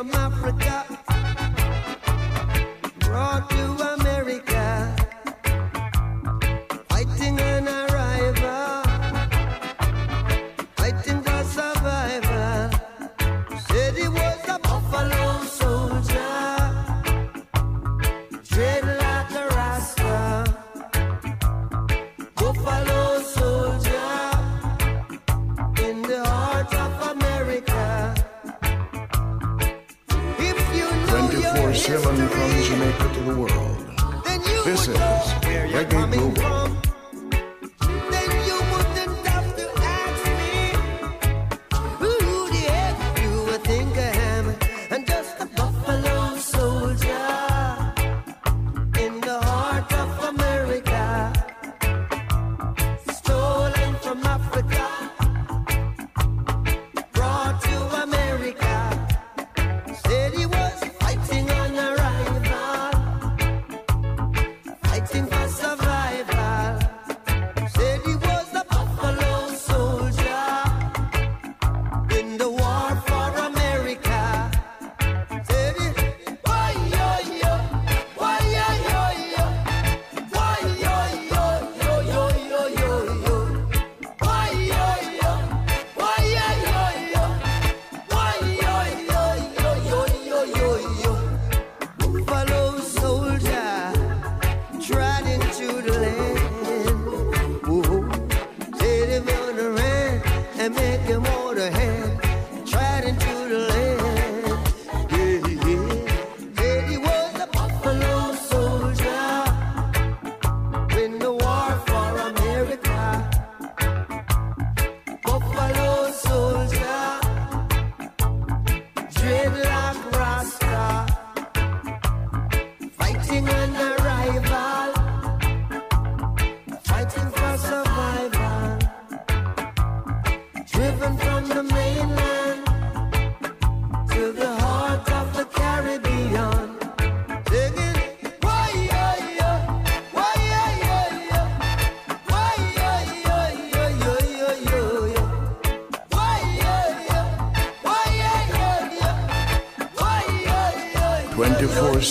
from Africa. the world. This is Reggae Global.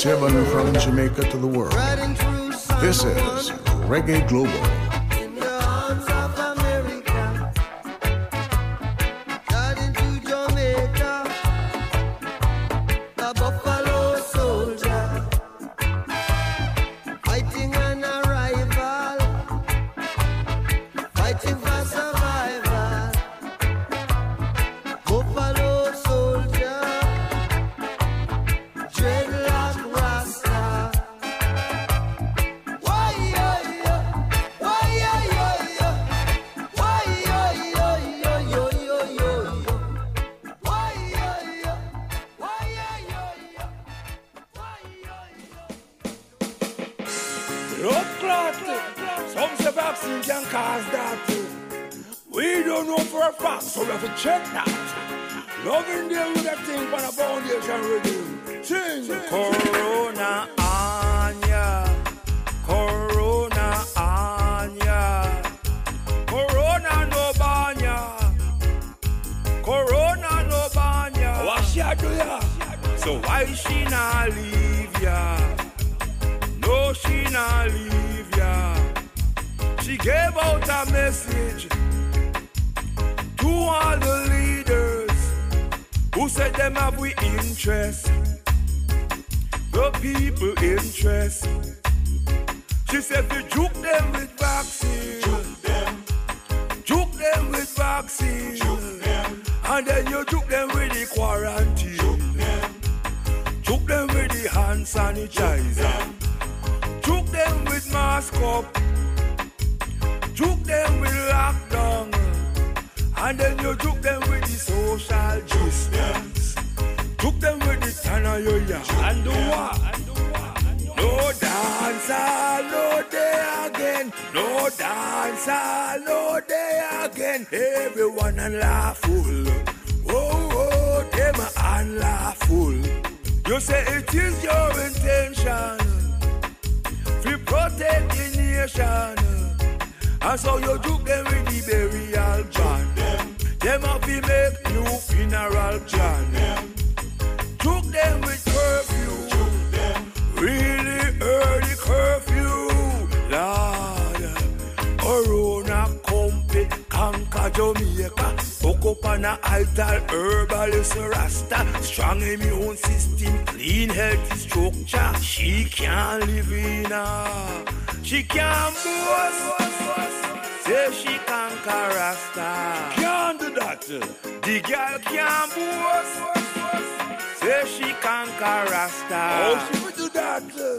from Jamaica to the world. This is Reggae Global.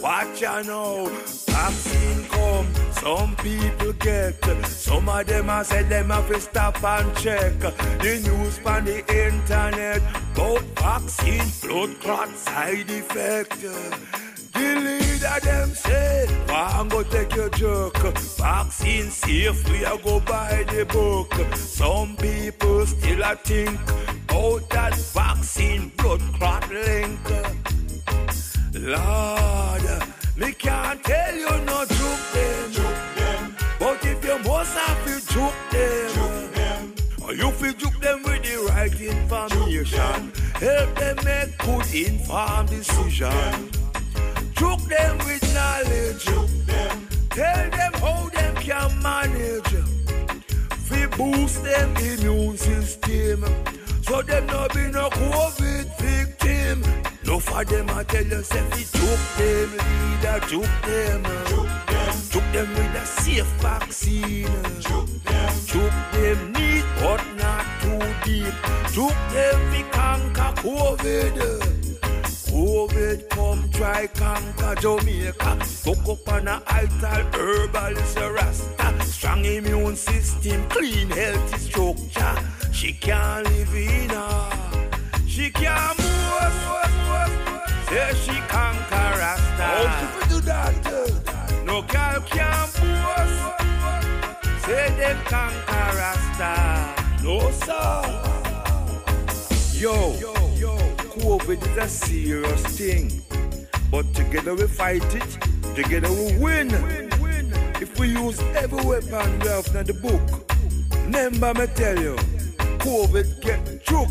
Watch ya now, vaccine come, some people get. Some of them I said them have to stop and check. The news on the internet about vaccine, blood clot side effect. The leader them say, I'm go take your jerk. Vaccine safe, we a go buy the book. Some people still a think about that vaccine blood clot link. Lord, me can't tell you no juke them. them. But if you must have to juke them, them. or you feel juke them with the right information, help them make good informed decision. Juke them with knowledge, them. tell them how them can manage. We boost them immune system, so them no be no COVID victim. No for them I tell you, say we took them, leader, took them, took them with a safe vaccine, took them neat but not too deep, took them we conquer COVID. COVID come try conquer Jamaica. Hook up on a idol, herbal is a rasta. Strong immune system, clean healthy structure. She can't live in her. She can't move. Say she conquer rasta. How will do that? Eh? No girl can't boast. Say them conquer rasta. No, sir. Yo, yo, COVID is a serious thing. But together we fight it, together we win. If we use every weapon we have in the book, remember me tell you, COVID get choke.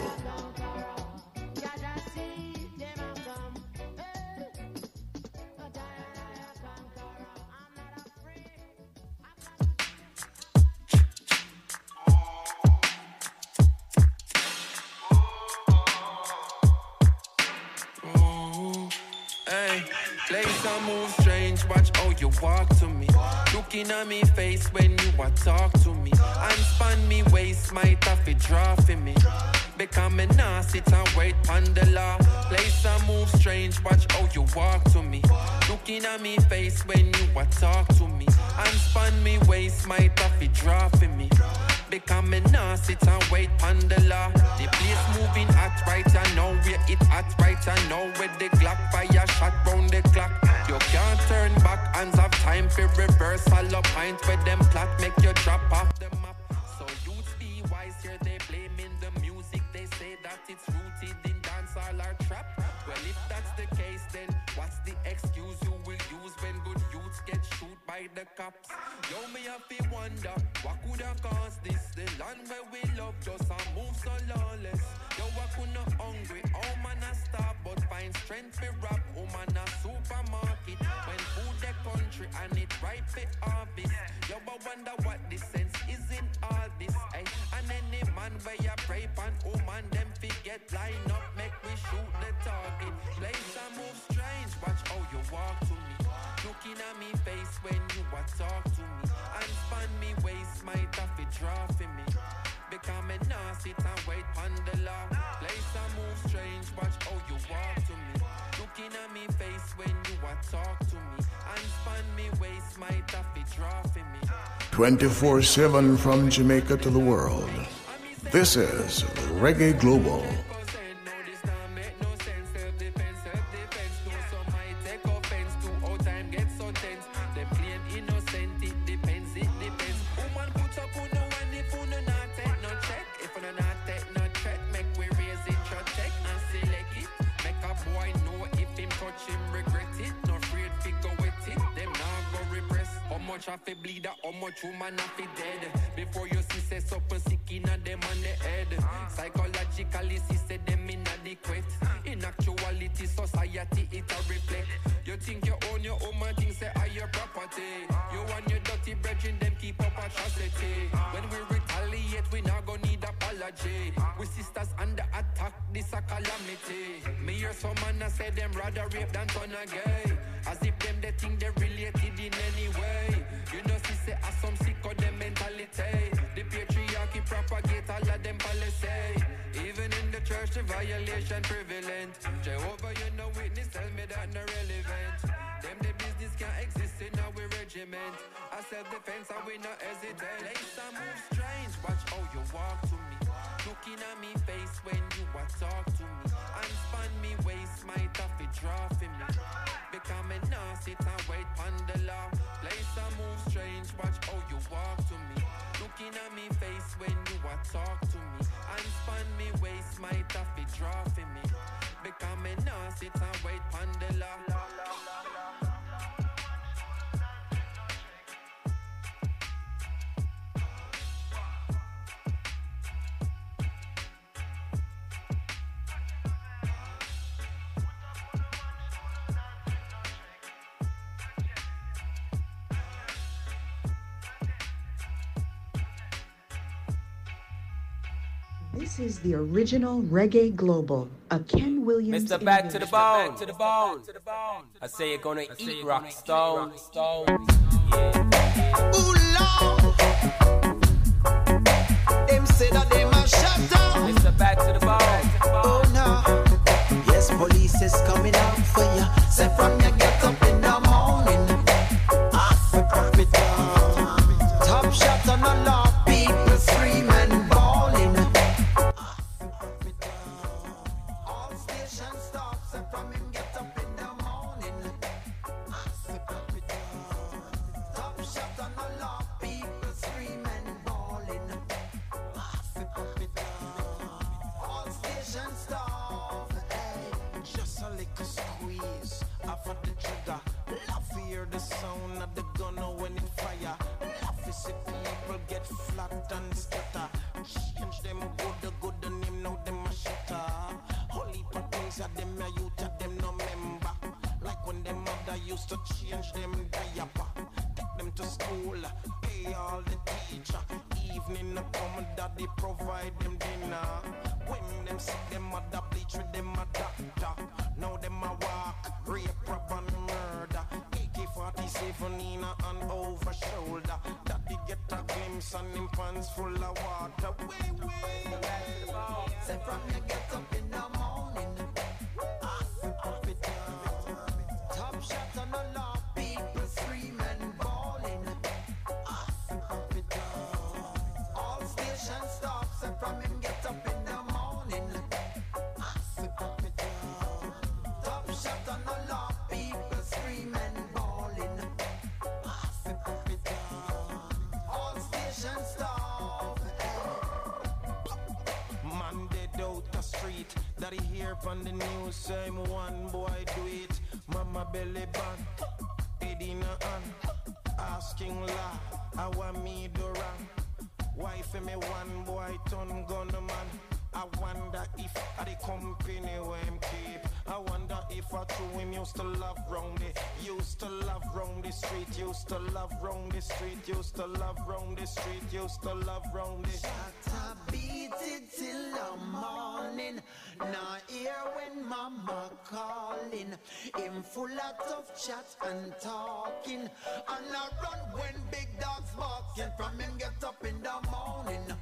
Strange, watch how you walk to me. Looking at me face when you a talk to me. And span me waist, to draw for me. Become a nah sit and wait on the. The place moving hot right I know where it hot right I know where the Glock fire shot round the clock. You can't turn back, hands have time for reversal up pint where them plot make you drop off the map. So youths be wise here, they blaming the music. They say that it's rooted Well, if that's the case, then what's the excuse you will use when good youths get shoot by the cops? Yo, me have to wonder what could have caused this. The land where we love just a move so lawless. Yo, I could not hungry, oh man I stop, but find strength for rap. Oh man a supermarket when country and it ripe for harvest. Yo, I wonder what the sense is in all this. Ay, and any man where you pray pan, oh man them forget line up, make we shoot the target. Place I move strange, watch how you walk to me. Looking at me face when you a talk to me. And span me waist, my to draw for me. Become a nah sit and wait on the law. Place I move strange, watch how you walk to me. Looking at me face when you a talk to me. And span me to draw for me. 24 7 from Jamaica to the world. This is Reggae Global. Much have to bleed, or how much woman have to dead. Before you see say something sick in a them on the head. Psychologically, see say them inadequate. In actuality, society it a reflect. You think you own your own man, think say are your property. You and your dirty brethren, them keep up atrocity. When we retaliate, we not gonna need apology. We sisters under attack, this a calamity. Me hear some man a say them rather rape than turn a gay. As if them they think they related in some sick of them mentality. The patriarchy propagate all of them policy. Even in the church, the violation prevalent. Jehovah, you know witness, tell me that no relevant. Them the business can't exist in our regiment. I self-defense, and we not hesitate. Place I move strange, watch how you walk to me. Looking at me face when you a talk to me. And span me waist, might have to draw for me. Become a sit and wait on the law. Place move strange, watch how you walk to me. Looking at me face when you a talk to me. And span me waist, might have to draw for me. Become a nah sit and wait on. Is the original Reggae Global, a Ken Williams. Mr. Back to the invention. bone. to the bone. To the bone. I say you're gonna eat rock stone. Stone. Ooh, Lord. Them say that they must shut down. Mr. Back to the bone. Oh no. Yes, police is coming out for ya. Say from ya get up in the morning. Africa. Top flat and stutter. Change them good, the good the name now them a shutter. Holy things that them a youth at them no member. Like when them mother used to change them diaper. Take them to school, pay all the teacher. Evening a come, daddy provide them dinner. When them sick, them mother bleach with them a doctor. Now them a walk, rape, rob and Get glimpse and full of water. Way, way. Say from you get up in the morning. Street. That he hear on the news. Same one boy do it. Mama belly band. Head in a hand. Asking la. I want me do wrong. Wife me one boy turn gunman. I wonder if I the company where him keep. I wonder if I true him used to love round the used to love round the street, used to love round the street, used to love round the street, used to love round the I beat it till the morning. Now hear when mama calling. Him full of chat and talking. And I run when big dogs barking. From him get up in the morning.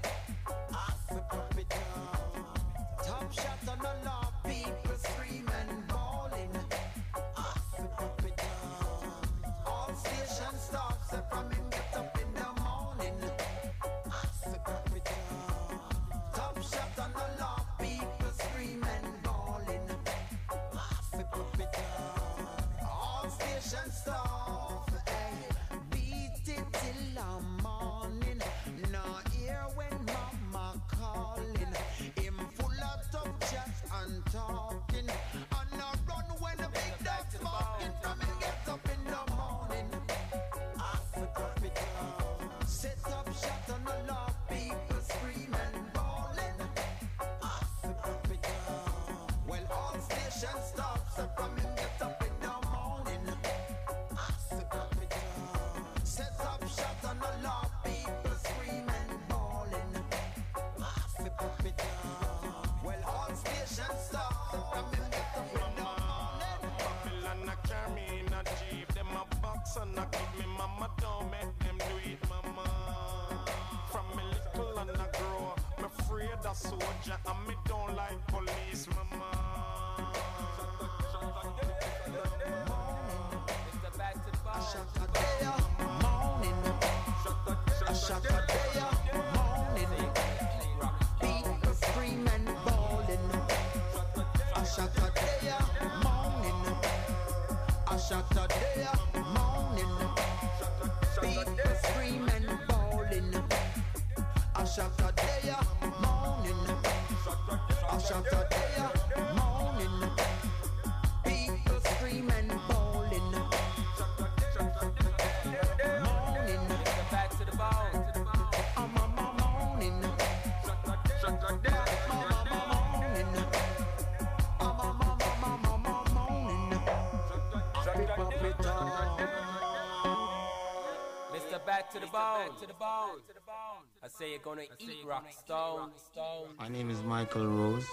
Say you're gonna eat rock stone. Stone. My name is Michael Rose,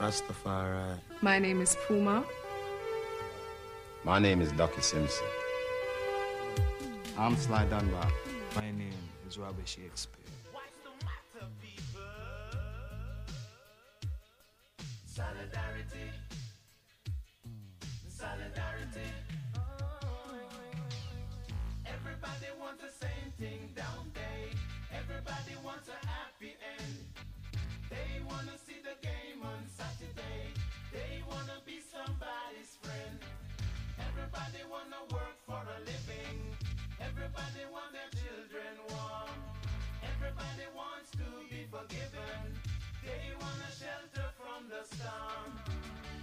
Rastafari. My name is Puma. My name is Duckie Simpson. I'm Sly Dunbar. My name is Robert Shakespeare. Wanna work for a living. Everybody want their children warm. Everybody wants to be forgiven. They want shelter from the storm.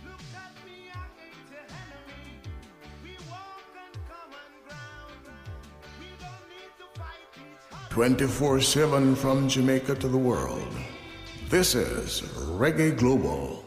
Look at me, I ain't enemy. We walk on common ground. We don't need to fight each other. 24 7 from Jamaica to the world. This is Reggae Global.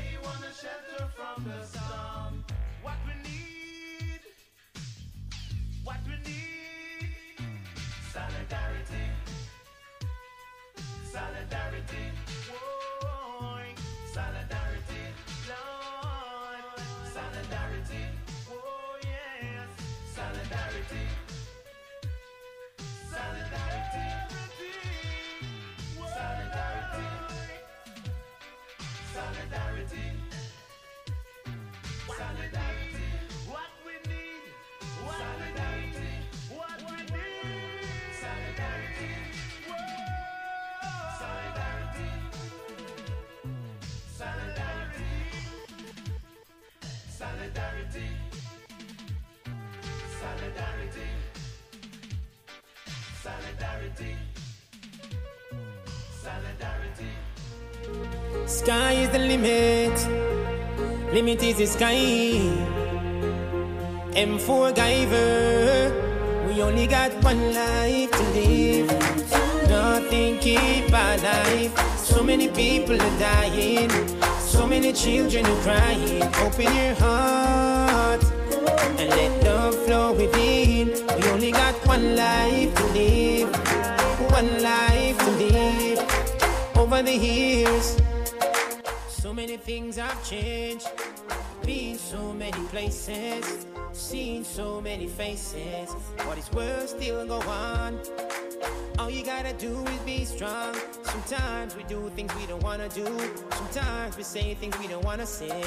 Wanna say.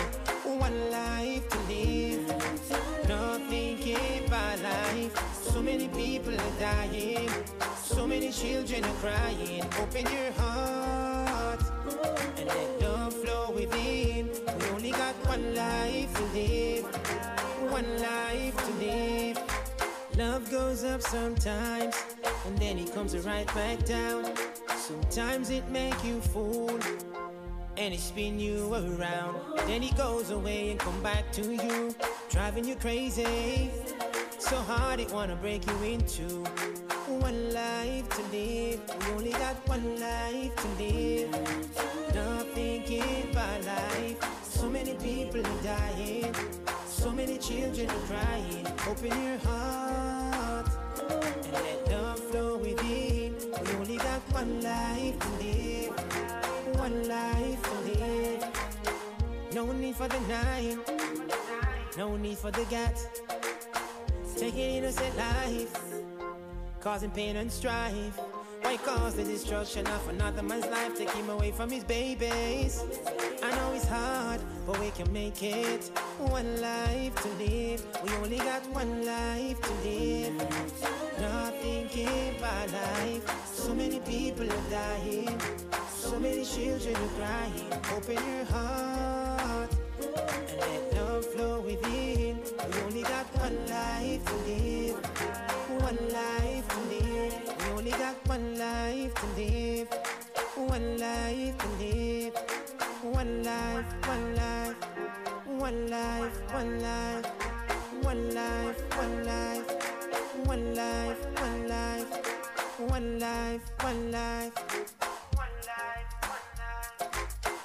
One life to live. Nothing keep life. So many people are dying. So many children are crying. Open your heart and let love flow within. We only got one life to live. One life to live. Love goes up sometimes, and then it comes right back down. Sometimes it make you fool, and it spin you around. Then it goes away and come back to you, driving you crazy. So hard it wanna break you into one life to live. We only got one life to live. Nothing keep our life. So many people are dying. So many children are crying. Open your heart and let love flow within. We only got one life to live. One life. No need for the nine. No need for the gat. Taking innocent life. causing pain and strife. Why cause the destruction of another man's life? Take him away from his babies. I know it's hard, but we can make it. One life to live. We only got one life to live. Not thinking about life. So many people are dying. So many children are crying. Open your heart and let love flow within. We only got one life to live. One life to live. Only got one life to live. One life to live. One life, one life. One life, one life. One life, one life. One life, one life. One life, one life.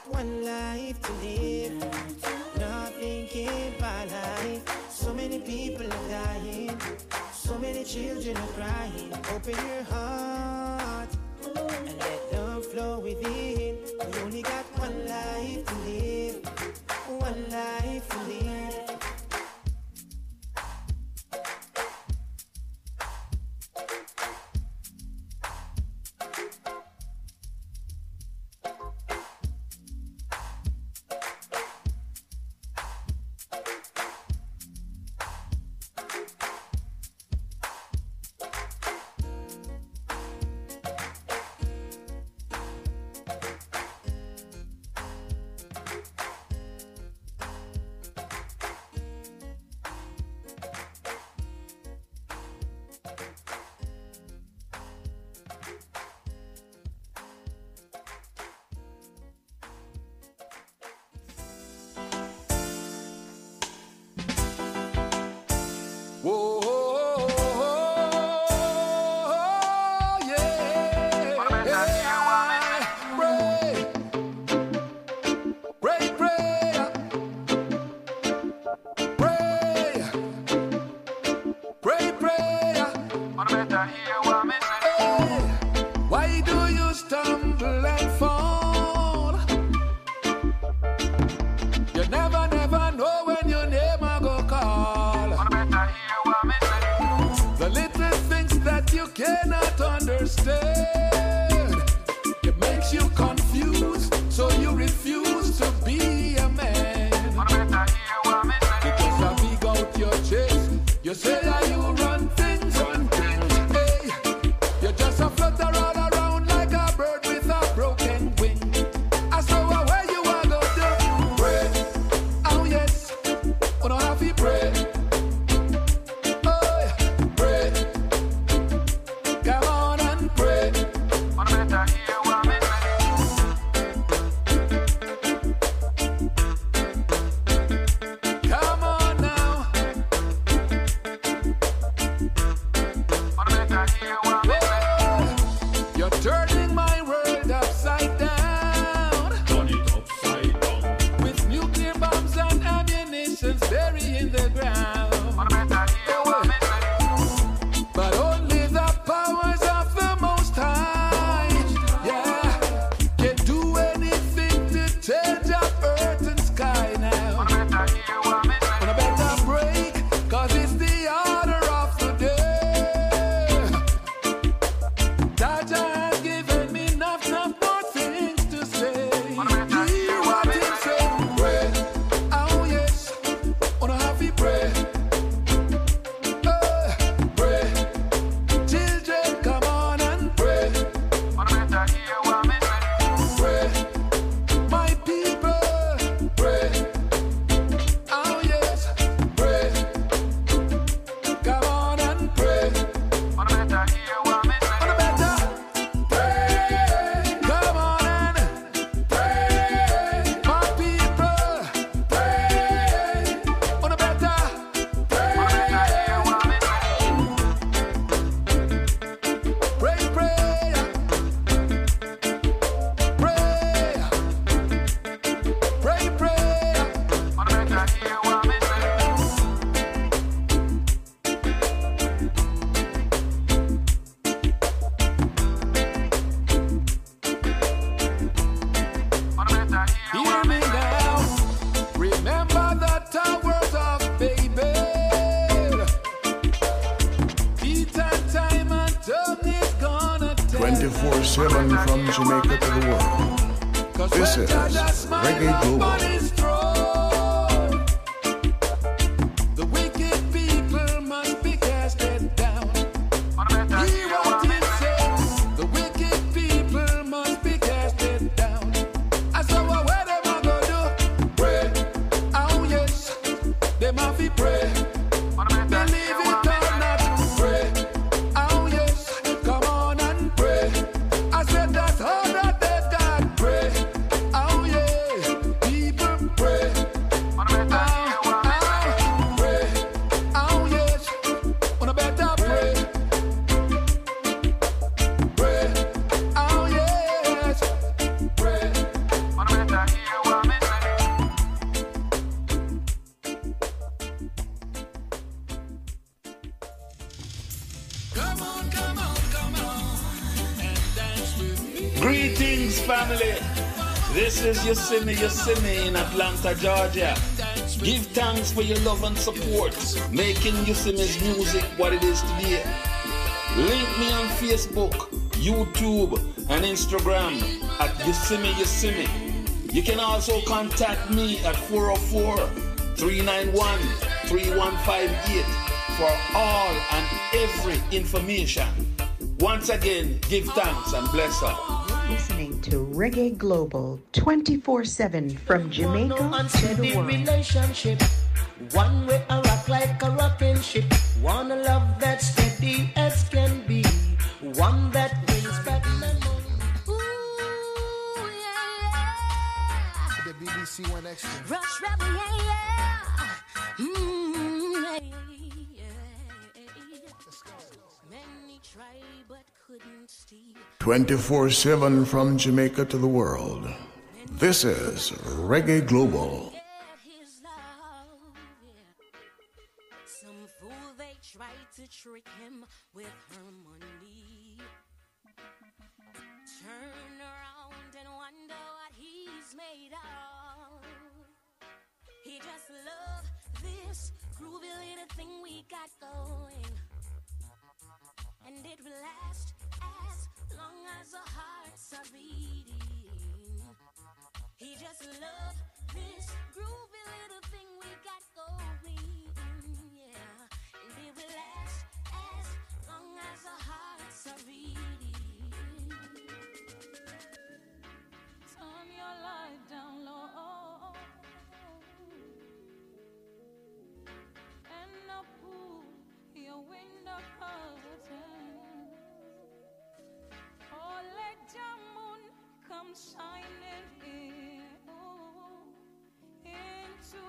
One life to live. Not thinking about life. So many people are dying. So many children are crying. Open your heart and let love flow within. We only got one life to live. One life to live. This is Yosemite Yosemite in Atlanta, Georgia. Give thanks for your love and support, making Yosemite's music what it is today. Link me on Facebook, YouTube, and Instagram at Yosemite Yosemite. You can also contact me at 404 391 3158 for all and every information. Once again, give thanks and bless her. Listening to Reggae Global 24 7 from Jamaica no to the world. relationship. One way I rock like a rocking ship. Wanna love that steady as can be. One that brings back memories. The BBC One Extra. Rush Rebel, yeah, yeah. Mm, yeah, yeah. Many tried but couldn't steal. 24 7 from Jamaica to the world. This is Reggae Global. Come shining in oh, into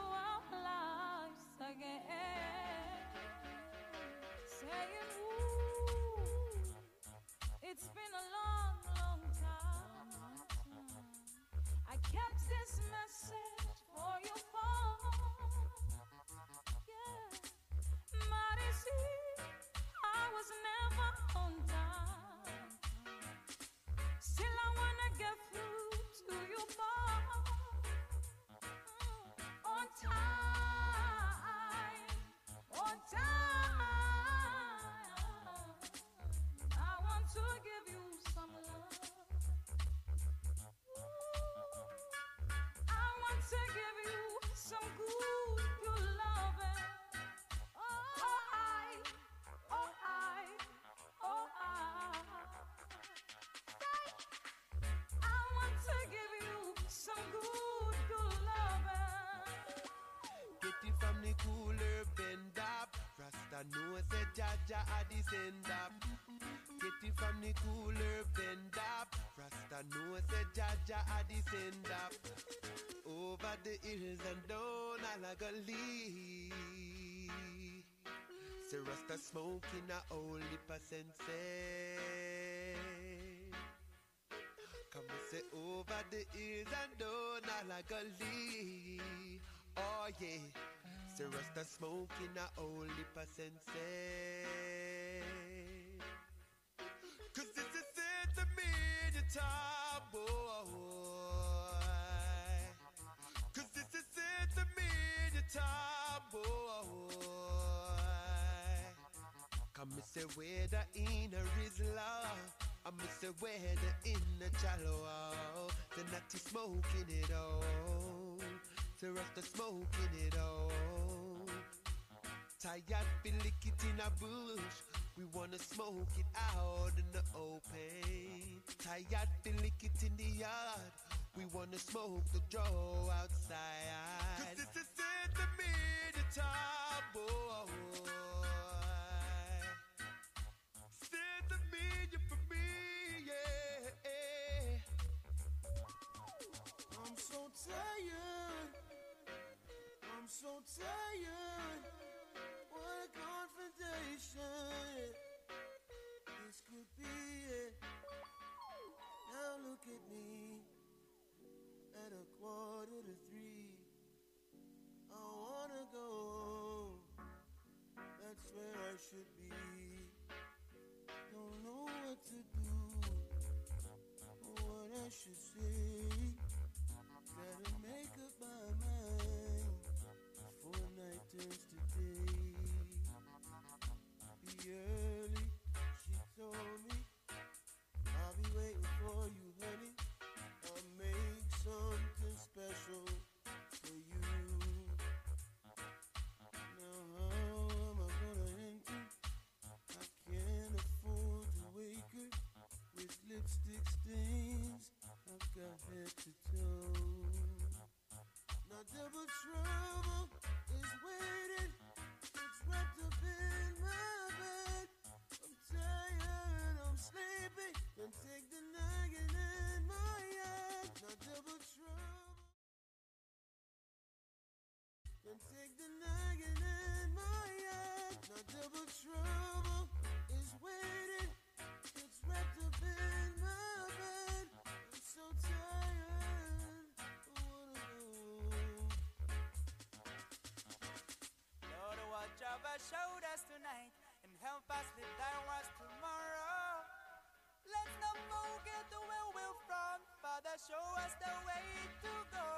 Jah Jah a descend up. Get it from the cooler bend up. Rasta know say Jah Jah a descend up. Over the hills and down all go lead. Say Rasta smoking a holy percent Come and say over the hills and down all go lead. Oh yeah. Say Rasta smoking a holy percent Cause this is it to me your time, boy. Cause this is it to me your time, boy. Come and say where the inner is love. I miss the weather in the shallow. The natty smoking it all. The rasta smoking it all. Tired, feel lick it in a bush. We wanna smoke it out in the open. Tired, feel lick it in the yard. We wanna smoke the draw outside. Cause this is it to the top boy. Sit to me, for me, yeah. I'm so tired. So tired. What a confrontation. This could be it. Now look at me. At a quarter to three. I wanna go. That's where I should be. Don't know what to do. Or what I should say. With lipstick stains. I've got head to toe. Now double trouble is waiting. It's wrapped up in my bed. I'm tired, I'm sleepy. Don't take the nagging in my head. Now double trouble. Don't take the nagging in my head. Now double trouble is waiting. It's wrapped up help us live words tomorrow. Let's not forget where we're from. Father, show us the way to go.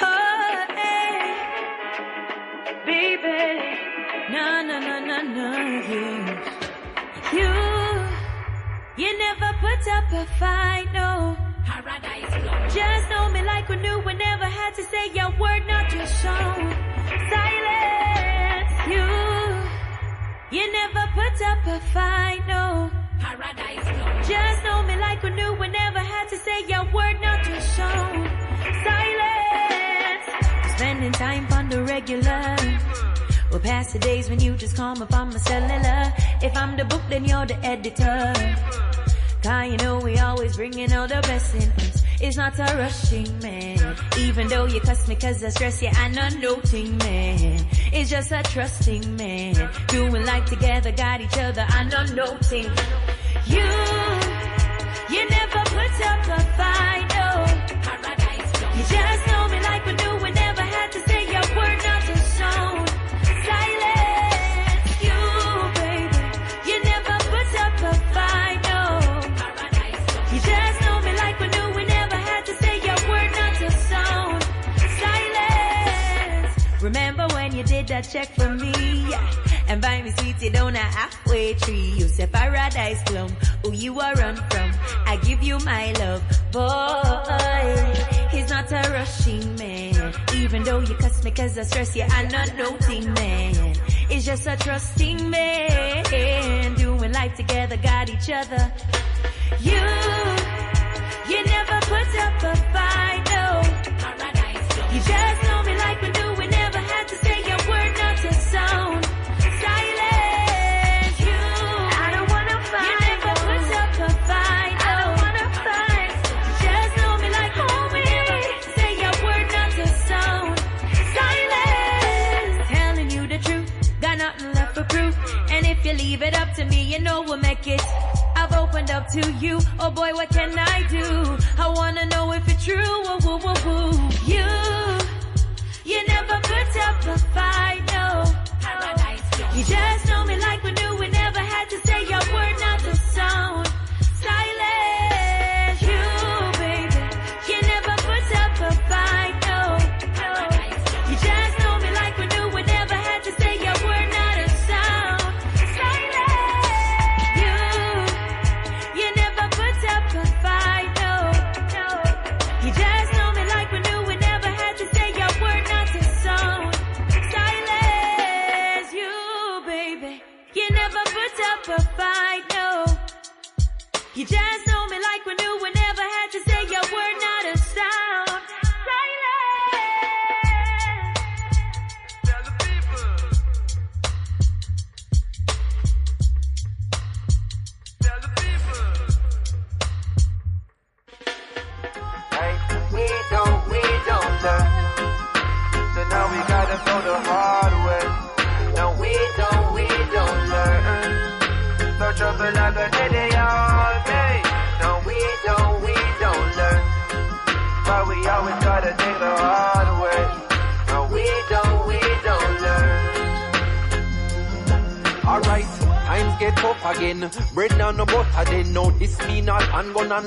Oh, eh. hey. Baby, no, no, no, no, no, you, you, you never put up a fight, no. Just know me like we knew we never had to say your word, not your show. Silence, you, you never put up a fight, no. paradise. Just know me like we knew we never had to say your word, not your show. Silence, spending time on the regular. We'll pass the days when you just call me on my cellular. If I'm the book, then you're the editor. Cause you know we always bringing all the best in us. It's not a rushing man. Even though you cuss me cause I stress you, I'm not noting man. It's just a trusting man. Doing life together, got each other, I'm not noting. You, you never put up a fight, no. You just that check for me? yeah. And buy me sweetie down a Half Way Tree. You say paradise plum. Who you are run from? I give you my love, boy. He's not a rushing man. Even though you cuss me cause I stress you, I'm not noting man. It's just a trusting man. Doing life together, got each other. You, you never put up a fight, no. You just leave it up to me, you know we'll make it. I've opened up to you. Oh boy, what can I do? I wanna know if it's true. Woo, woo, woo, woo. You, you never put up a fight, no. You just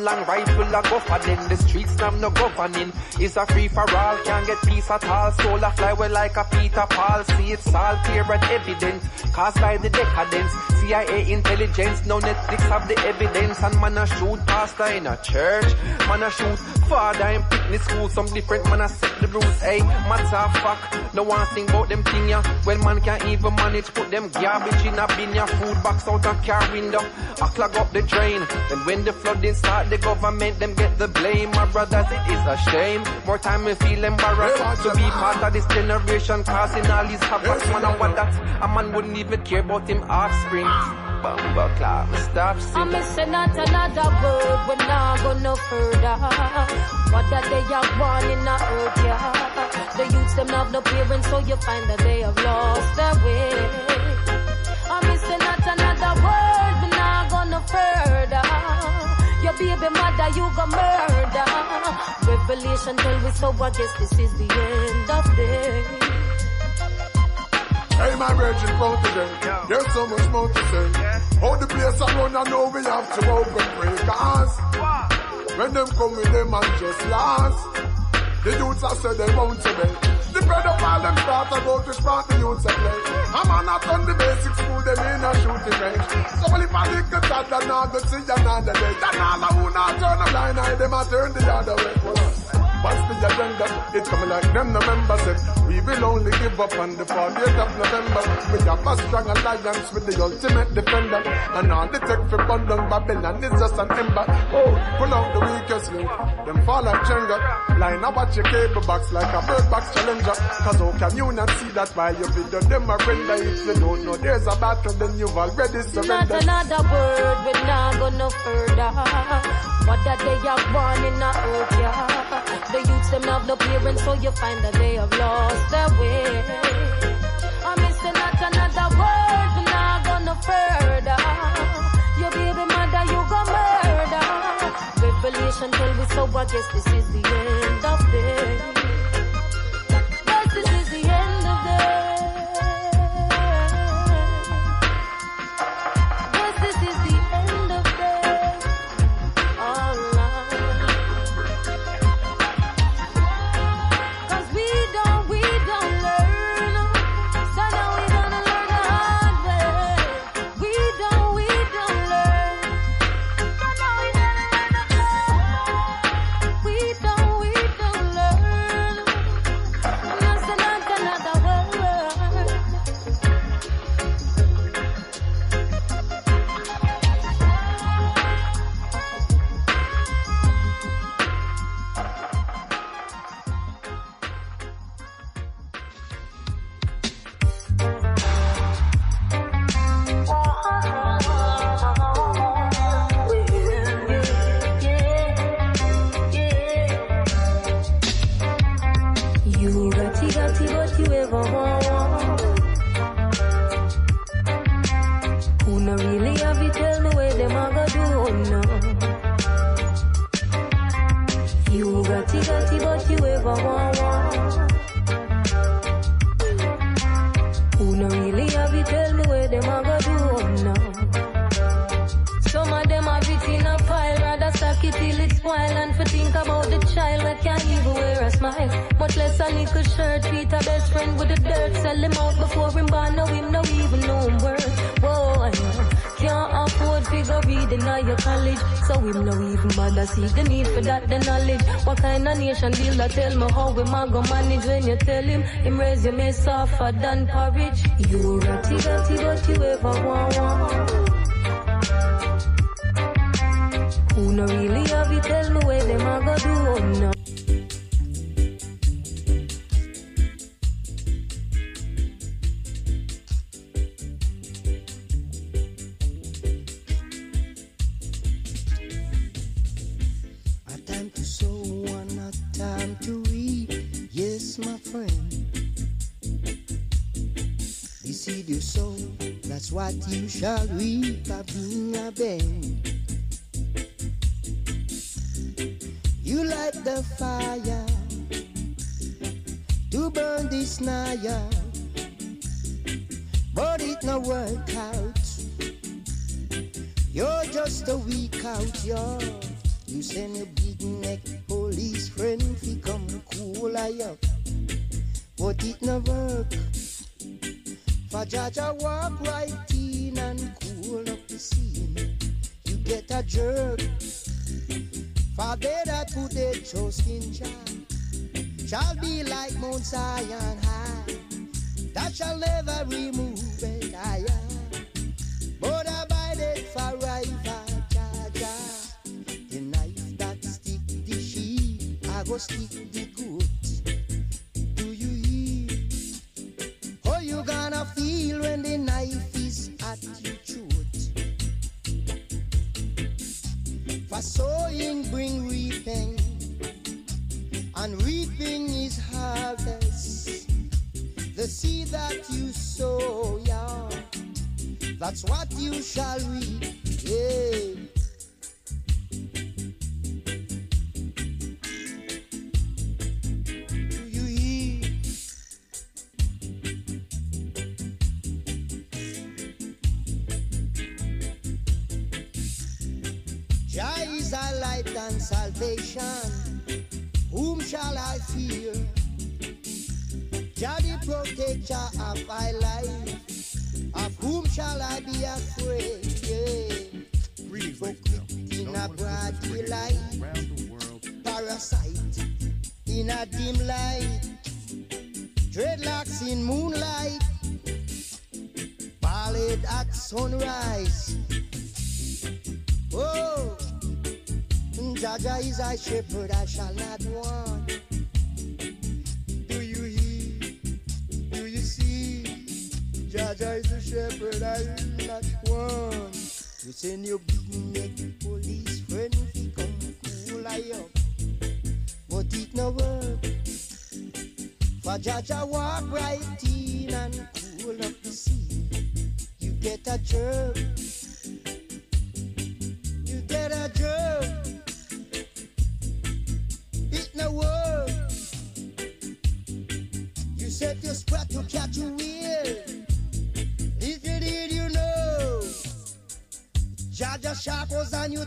long rifle a go for then. The streets now no governing. It's a free for all, can't get peace at all. Soul a fly well like a Peter Paul. See it's all clear and evident. Caused by the decadence. CIA intelligence, no Netflix have the evidence. And man a shoot pastor in a church. Man a shoot father in picnic school. Some different man a set rules. Hey, matter of fact, no one think about them thing ya. Well man can't even manage put them garbage in a bin ya. Food box out a car window. I clog up the drain. Then when the flooding start, the government them get the blame. My brothers, it is a shame. More time we feel embarrassed to be part of this generation causing all these havoc. Man, I want that a man wouldn't even care about him offspring. Bumba clap, stop I'm missing not another word, we're not go no further. What that they are born in the earth, yeah. The youths them have no parents, so you find that they have lost their way. I'm missing not another word, we're not go no further. Your baby mother, you go murder. Revelation tell me so, I guess this is the end of day. Hey, my virgin protege, there's so much more to say. How the place I run, I know we have to open breakers. When them come with them and just last, the youths I said they want to obey. The pedophile them start to go to start the youths a play. Man not on the basic school, them in a shooting range. So well if I top, then I go see another day. Then all who not turn a blind eye, them a turn the other way. Well, What's the agenda? It coming like them, the members said. We will only give up on the 40th of November. We have a strong alliance with the ultimate defender. And all the tech for bundle Babylon is just an ember. Oh, pull out the weakest link. Them fall like Jenga. Line up at your cable box like a bird box challenger. Cause how can you not see that by your video? Them a render. If you don't know there's a battle, then you've already Not surrendered. another word, we not go no further. What that they are born in the earth, yeah. The youths them have no parents, so you find that they have lost their way. I'm missing not another word, we not go no further. Your baby mother, you go murder. Revelation tell me so, I guess this is the end of day. You got it, got it, what you ever want. a shirt, treat her best friend with the dirt. Sell him out before him born, no him, no even know him worth. Whoa, I can't afford figure reading at your college. So him no even bother see the need for that, the knowledge. What kind of nation deal that tell me how we man go manage when you tell him, him raise your mess softer than porridge. You ratty, ratty, that you ever want, want. Who no really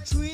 between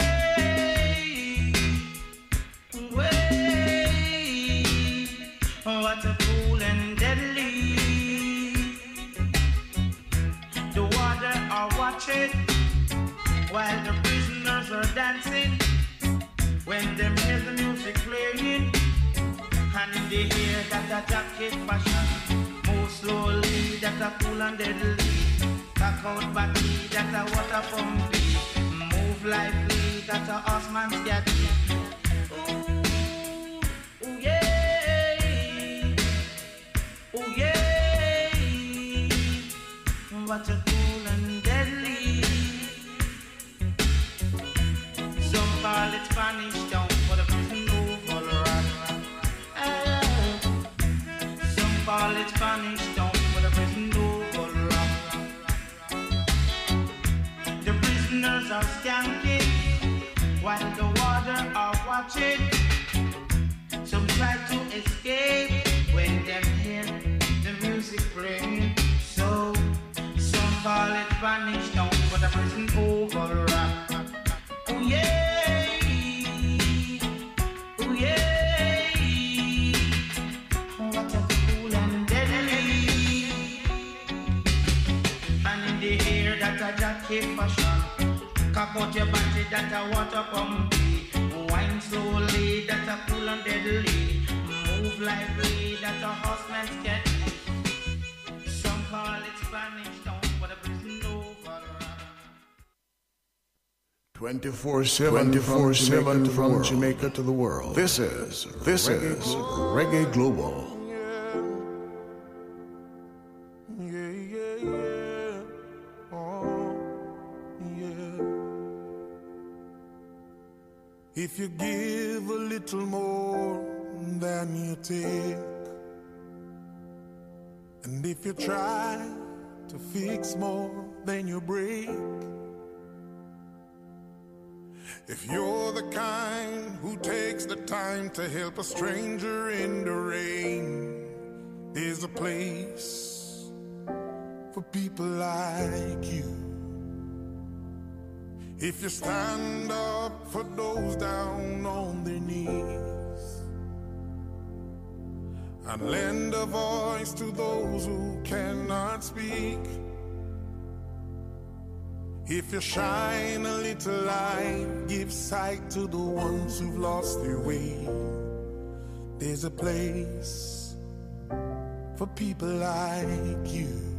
When them hear the music playing, and they hear that a jacket fashion move slowly, that a cool and deadly. Back out body, that a water pumping. Move lively, that a horseman's gadget. What a cool and deadly. Some call it Spanish are skanking while the water are watching. Some try to escape when they hear the music playing. So some call it Spanish town for the prison oval cock your body that a water pumpy. Wine slowly that a cool and deadly. Move lively that a horseman's get. Some call it Spanish town, but a prison oval. 24 7 24 7 from Jamaica to the world. This is, this is Reggae Global. If you give a little more than you take, and if you try to fix more than you break, if you're the kind who takes the time to help a stranger in the rain, there's a place for people like you. If you stand up for those down on their knees and lend a voice to those who cannot speak. If you shine a little light, give sight to the ones who've lost their way. There's a place for people like you.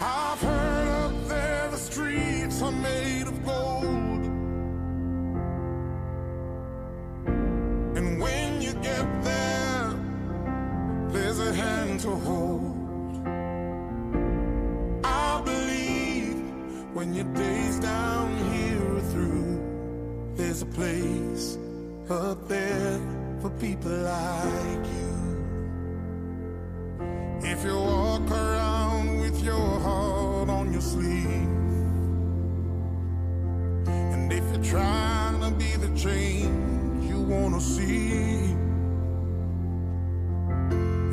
I've heard up there the streets are made of gold. And when you get there, there's a hand to hold. I believe when your days down here are through, there's a place up there for people like you. If you walk around with your heart on your sleeve, and if you're trying to be the change you wanna see,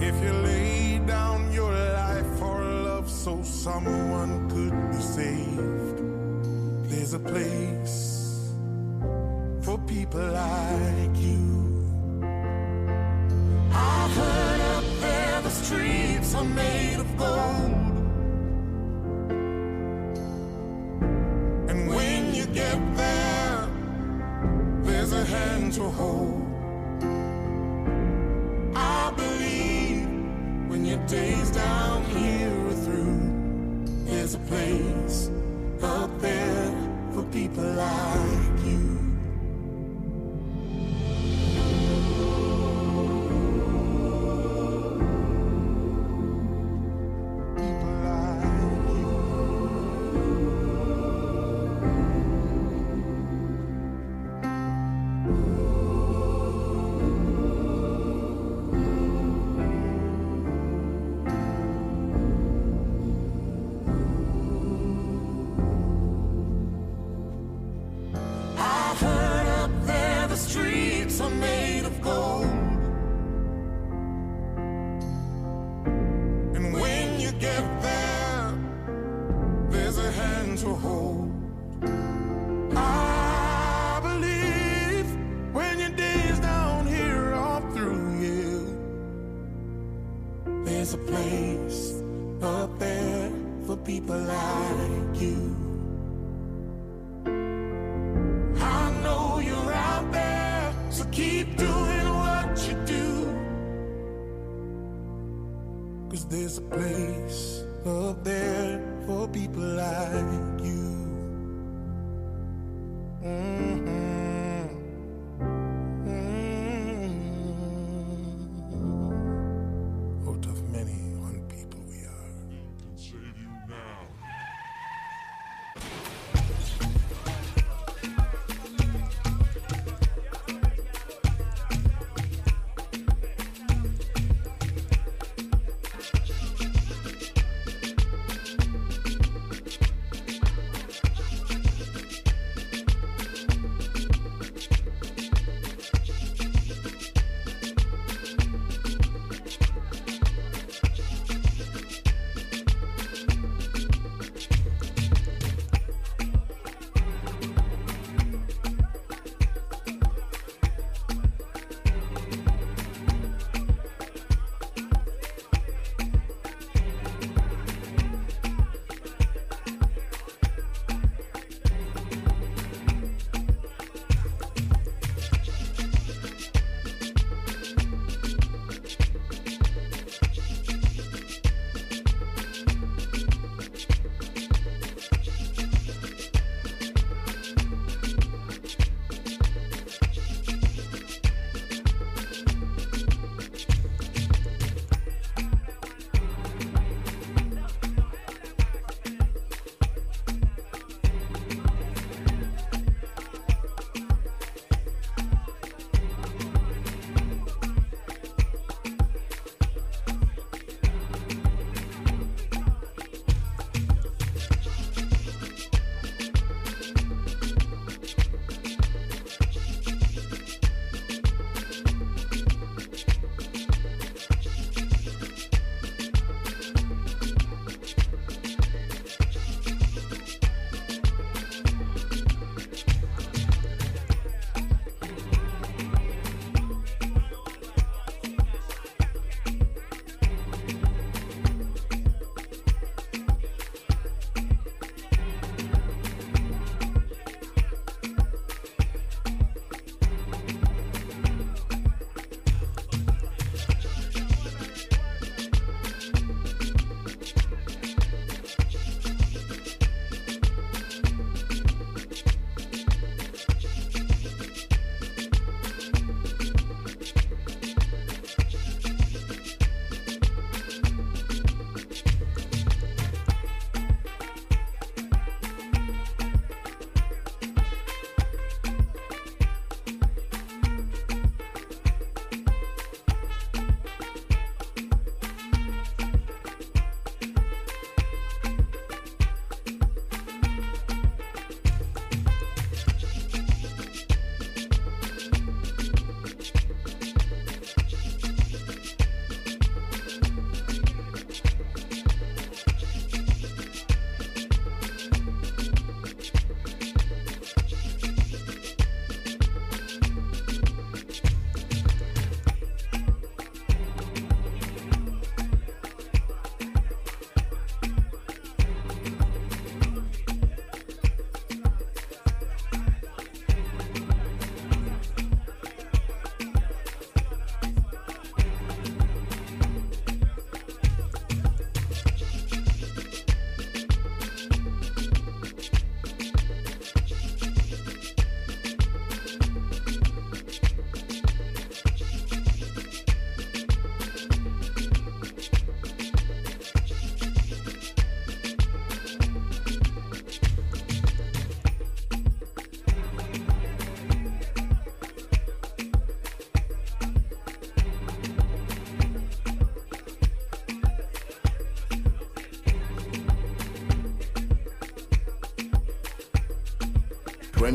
if you lay down your life for love so someone could be saved, there's a place for people like you. I've heard the streets are made of gold. And when you get there, there's a hand to hold. I believe when your days down here are through, there's a place up there for people like you. Cause there's a place up there for people like you. Mhm.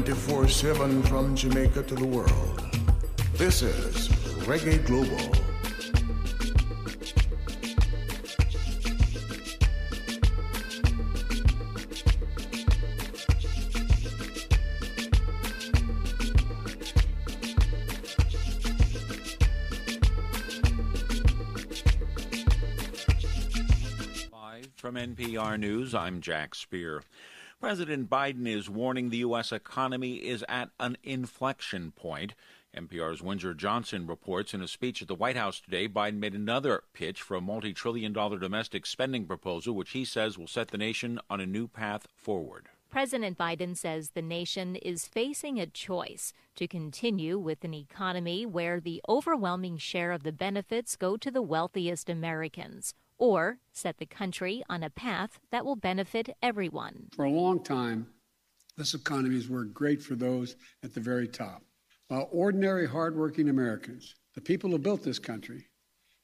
24 7 from Jamaica to the world. This is Reggae Global. From NPR News, I'm Jack Speer. President Biden is warning the U.S. economy is at an inflection point. NPR's Windsor Johnston reports in a speech at the White House today, Biden made another pitch for a multi trillion dollar domestic spending proposal, which he says will set the nation on a new path forward. President Biden says the nation is facing a choice to continue with an economy where the overwhelming share of the benefits go to the wealthiest Americans or set the country on a path that will benefit everyone. For a long time, this economy has worked great for those at the very top, while ordinary, hardworking Americans, the people who built this country,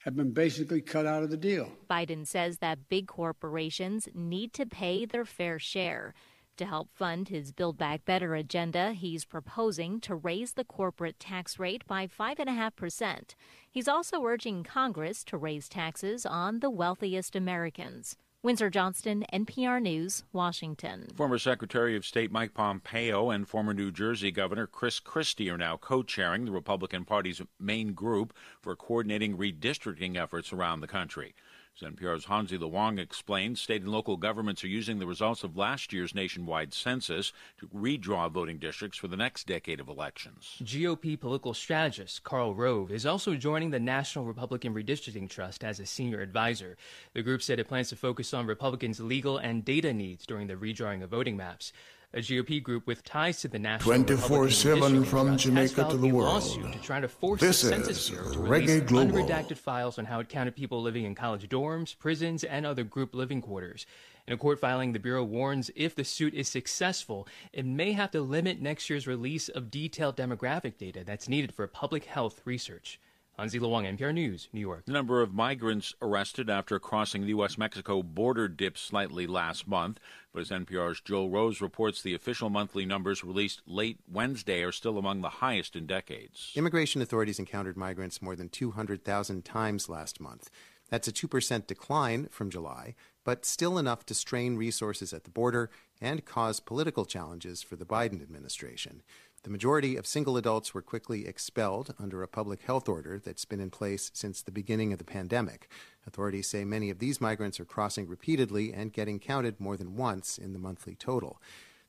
have been basically cut out of the deal. Biden says that big corporations need to pay their fair share. To help fund his Build Back Better agenda, he's proposing to raise the corporate tax rate by 5.5%. He's also urging Congress to raise taxes on the wealthiest Americans. Windsor Johnston, NPR News, Washington. Former Secretary of State Mike Pompeo and former New Jersey Governor Chris Christie are now co chairing the Republican Party's main group for coordinating redistricting efforts around the country. As NPR's Hansi Lo Wang explained, state and local governments are using the results of last year's nationwide census to redraw voting districts for the next decade of elections. GOP political strategist Karl Rove is also joining the National Republican Redistricting Trust as a senior advisor. The group said it plans to focus on Republicans' legal and data needs during the redrawing of voting maps a GOP group with ties to the National 24 7 from Jamaica to the world. To try to force this the Census is Bureau to release Global. unredacted files on how it counted people living in college dorms, prisons, and other group living quarters. In a court filing, the Bureau warns if the suit is successful, it may have to limit next year's release of detailed demographic data that's needed for public health research. Hansi Lo Wang, NPR News, New York. The number of migrants arrested after crossing the U.S. Mexico border dipped slightly last month. But as NPR's Joel Rose reports, the official monthly numbers released late Wednesday are still among the highest in decades. Immigration authorities encountered migrants more than 200,000 times last month. That's a 2% decline from July, but still enough to strain resources at the border and cause political challenges for the Biden administration. The majority of single adults were quickly expelled under a public health order that's been in place since the beginning of the pandemic. Authorities say many of these migrants are crossing repeatedly and getting counted more than once in the monthly total.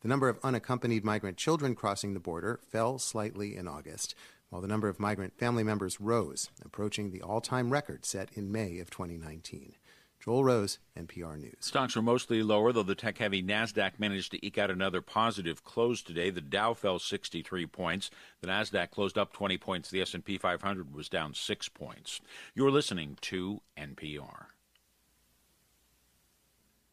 The number of unaccompanied migrant children crossing the border fell slightly in August, while the number of migrant family members rose, approaching the all time record set in May of 2019. Joel Rose, NPR News. Stocks were mostly lower, though the tech heavy NASDAQ managed to eke out another positive close today. The Dow fell 63 points. The NASDAQ closed up 20 points. The S&P 500 was down 6 points. You're listening to NPR.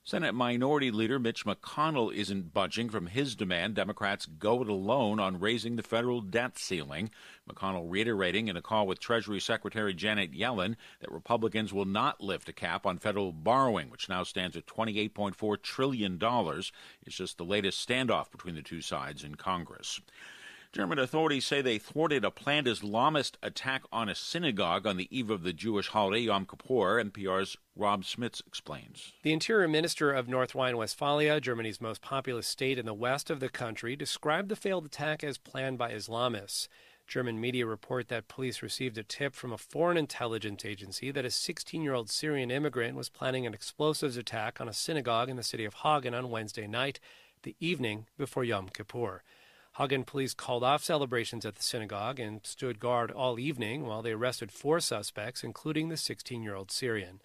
Senate Minority Leader Mitch McConnell isn't budging from his demand Democrats go it alone on raising the federal debt ceiling. McConnell reiterating in a call with Treasury Secretary Janet Yellen that Republicans will not lift a cap on federal borrowing, which now stands at $28.4 trillion. It's just the latest standoff between the two sides in Congress. German authorities say they thwarted a planned Islamist attack on a synagogue on the eve of the Jewish holiday Yom Kippur. NPR's Rob Schmitz explains. The Interior Minister of North Rhine Westphalia, Germany's most populous state in the west of the country, described the failed attack as planned by Islamists. German media report that police received a tip from a foreign intelligence agency that a 16 year old Syrian immigrant was planning an explosives attack on a synagogue in the city of Hagen on Wednesday night, the evening before Yom Kippur. Hagen police called off celebrations at the synagogue and stood guard all evening while they arrested four suspects, including the 16 year old Syrian.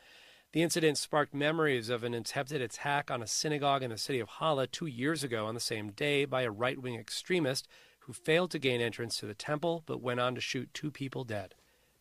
The incident sparked memories of an attempted attack on a synagogue in the city of Halle two years ago on the same day by a right wing extremist who failed to gain entrance to the temple but went on to shoot two people dead.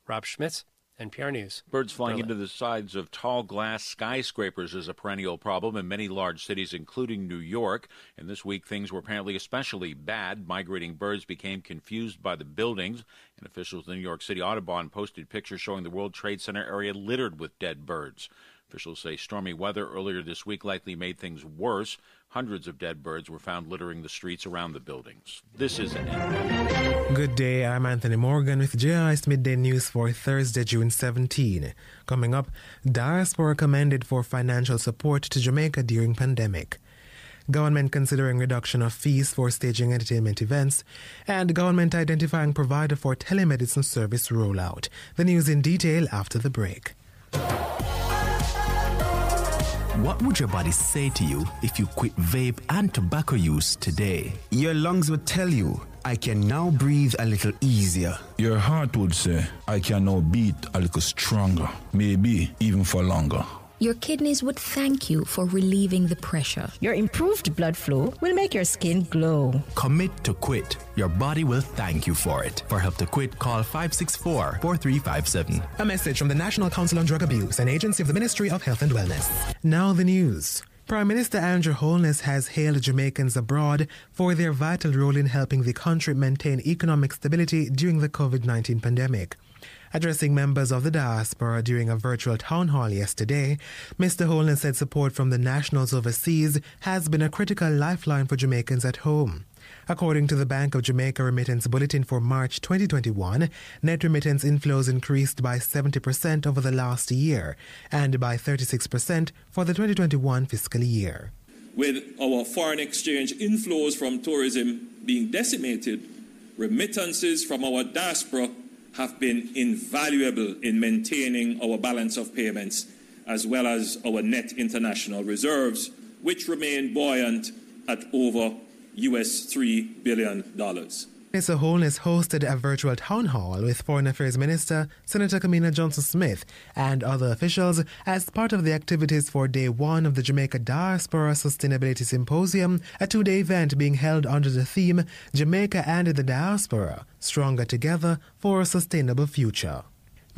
Rob Schmitz, NPR News. Birds flying into the sides of tall glass skyscrapers is a perennial problem in many large cities, including New York. And this week, things were apparently especially bad. Migrating birds became confused by the buildings, and officials in the New York City Audubon posted pictures showing the World Trade Center area littered with dead birds. Officials say stormy weather earlier this week likely made things worse. Hundreds of dead birds were found littering the streets around the buildings. This is Good day, I'm Anthony Morgan with JIS Midday News for Thursday, June 17. Coming up, diaspora commended for financial support to Jamaica during pandemic. Government considering reduction of fees for staging entertainment events, and government identifying provider for telemedicine service rollout. The news in detail after the break. What would your body say to you if you quit vape and tobacco use today? Your lungs would tell you, I can now breathe a little easier. Your heart would say, I can now beat a little stronger, maybe even for longer. Your kidneys would thank you for relieving the pressure. Your improved blood flow will make your skin glow. Commit to quit. Your body will thank you for it. For help to quit, call 564 4357. A message from the National Council on Drug Abuse, an agency of the Ministry of Health and Wellness. Now the news. Prime Minister Andrew Holness has hailed Jamaicans abroad for their vital role in helping the country maintain economic stability during the COVID 19 pandemic. Addressing members of the diaspora during a virtual town hall yesterday, Mr. Holness said support from the nationals overseas has been a critical lifeline for Jamaicans at home. According to the Bank of Jamaica Remittance Bulletin for March 2021, net remittance inflows increased by 70% over the last year and by 36% for the 2021 fiscal year. With our foreign exchange inflows from tourism being decimated, remittances from our diaspora have been invaluable in maintaining our balance of payments as well as our net international reserves, which remain buoyant at over US $3 billion. Mr. Holness hosted a virtual town hall with Foreign Affairs Minister Senator Kamina Johnson Smith and other officials as part of the activities for day one of the Jamaica Diaspora Sustainability Symposium, a two day event being held under the theme Jamaica and the Diaspora Stronger Together for a Sustainable Future.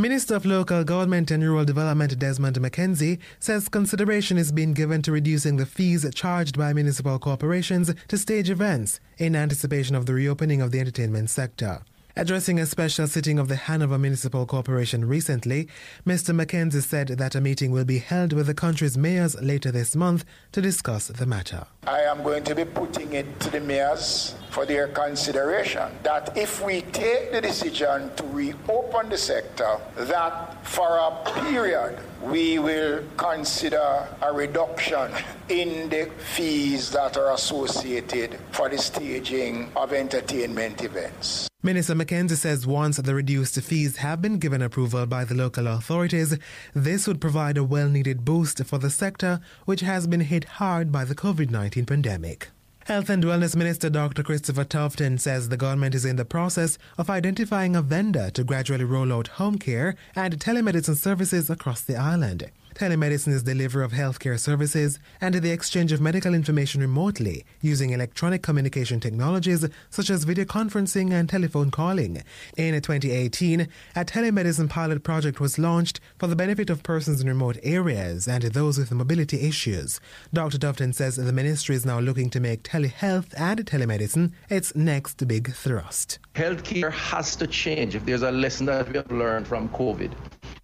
Minister of Local Government and Rural Development Desmond McKenzie says consideration is being given to reducing the fees charged by municipal corporations to stage events in anticipation of the reopening of the entertainment sector. Addressing a special sitting of the Hanover Municipal Corporation recently, Mr. McKenzie said that a meeting will be held with the country's mayors later this month to discuss the matter. I am going to be putting it to the mayors for their consideration that if we take the decision to reopen the sector, that for a period we will consider a reduction in the fees that are associated for the staging of entertainment events. Minister McKenzie says once the reduced fees have been given approval by the local authorities, this would provide a well needed boost for the sector, which has been hit hard by the COVID 19 pandemic. Health and Wellness Minister Dr. Christopher Tufton says the government is in the process of identifying a vendor to gradually roll out home care and telemedicine services across the island. Telemedicine is the delivery of healthcare services and the exchange of medical information remotely using electronic communication technologies such as video conferencing and telephone calling. In 2018, a telemedicine pilot project was launched for the benefit of persons in remote areas and those with mobility issues. Dr. Tufton says the ministry is now looking to make telehealth and telemedicine its next big thrust. Healthcare has to change. If there's a lesson that we have learned from COVID,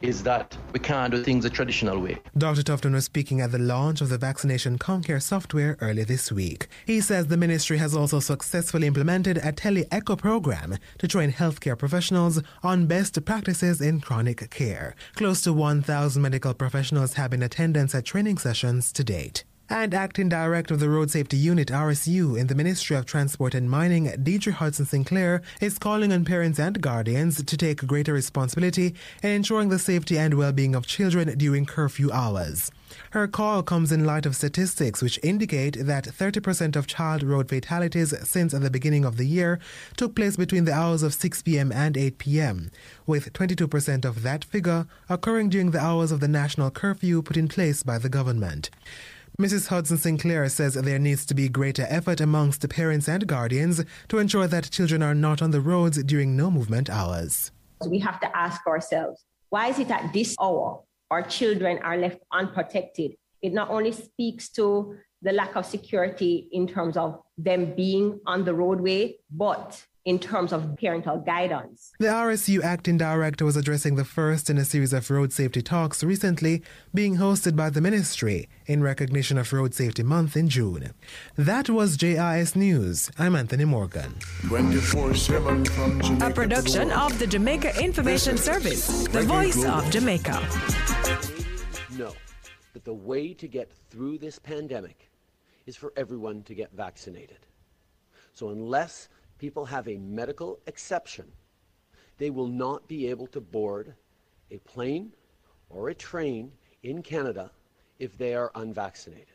is that we can't do things the traditional way. Dr. Tufton was speaking at the launch of the vaccination ComCare software earlier this week. He says the ministry has also successfully implemented a tele-echo program to train healthcare professionals on best practices in chronic care. Close to 1,000 medical professionals have been attendance at training sessions to date. And acting director of the Road Safety Unit RSU in the Ministry of Transport and Mining, Deidre Hudson Sinclair, is calling on parents and guardians to take greater responsibility in ensuring the safety and well being of children during curfew hours. Her call comes in light of statistics which indicate that 30% of child road fatalities since the beginning of the year took place between the hours of 6 p.m. and 8 p.m., with 22% of that figure occurring during the hours of the national curfew put in place by the government. Mrs. Hudson Sinclair says there needs to be greater effort amongst the parents and guardians to ensure that children are not on the roads during no movement hours. We have to ask ourselves why is it at this hour our children are left unprotected? It not only speaks to the lack of security in terms of them being on the roadway, but in terms of parental guidance. The RSU acting director was addressing the first in a series of road safety talks recently being hosted by the ministry in recognition of Road Safety Month in June. That was JIS News. I'm Anthony Morgan. 24/7 from Jamaica A production of the Jamaica Information Service, the voice of Jamaica. No, that the way to get through this pandemic is for everyone to get vaccinated. So unless people have a medical exception, they will not be able to board a plane or a train in Canada if they are unvaccinated.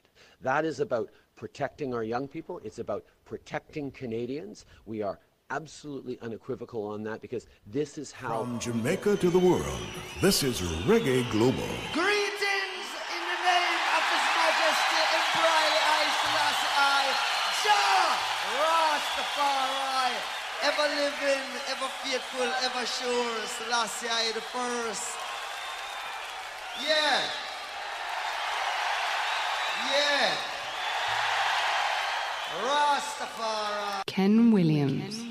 That is about protecting our young people. It's about protecting Canadians. We are absolutely unequivocal on that because this is how. From Jamaica to the world, this is Reggae Global. Green! ever living, ever faithful, ever sure, Selassie I the first. Yeah. Yeah. Rastafari. Ken Williams. Ken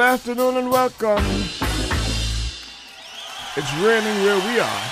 Good afternoon and welcome. It's raining where we are.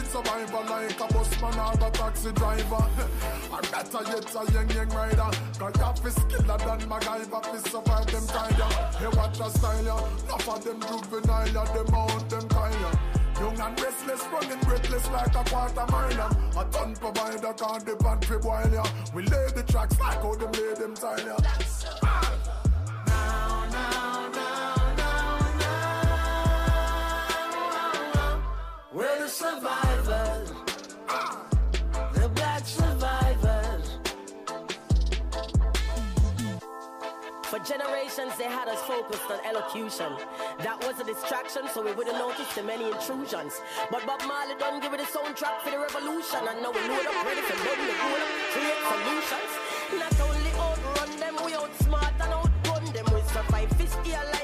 Street, survivor like a busman or a taxi driver. I better yet a young young rider. Cause you fi skiller than MacGyver fi survive them tiger. Hey, watch a style ya. Enough of them juvenile ya, them out them kind ya. Young and restless, running breathless like a quarter mile. A ton provider can't depend for boil ya. We lay the tracks like how them lay them tile ya. We're the survivors. Generations, they had us focused on elocution. That was a distraction, so we wouldn't notice the many intrusions. But Bob Marley done give it a soundtrack for the revolution, and now we load up, ready for run the rule up, create solutions. Not only outrun them, we outsmart and outgun them. We survive 50 alive,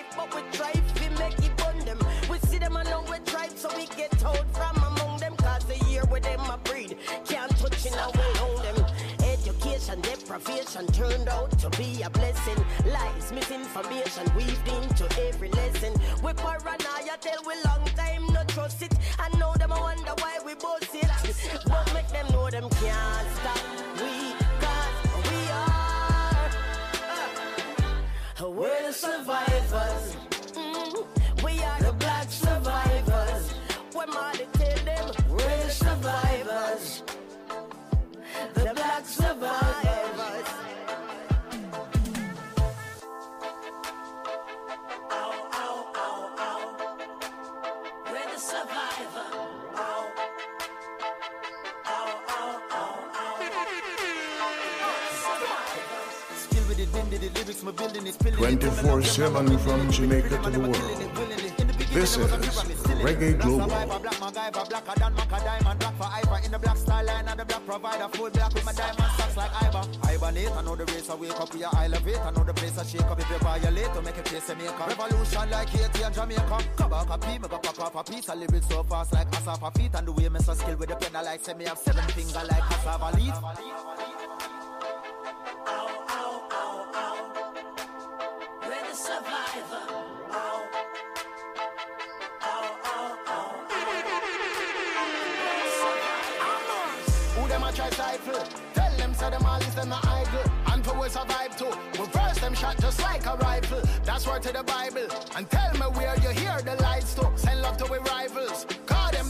Education, deprivation turned out to be a blessing. Lies, misinformation weaved into every lesson. We paranoia tell we long time no trust it. I know them a wonder why we both it. But make them know them can't stop we, cause we are. uh, we're the. 24 7 from Jamaica to the world. This is Reggae Global. And I know the race, I wake up, we are elevate, I know the place, I shake up if you violate, to make a case of make a Revolution like Haiti and Jamaica. Come back a pee, me go pop off a piece, I live it so fast like Asafa feet, and the way me so skill with the pen, I like say me have seven finger like cassava leaf. We're survivor. Ow, ow, ow. who a try stifle. Tell them say idle. And we survive too. Them shot just like a rifle. That's word to the Bible. And tell me where you hear the. Send love to we rivals.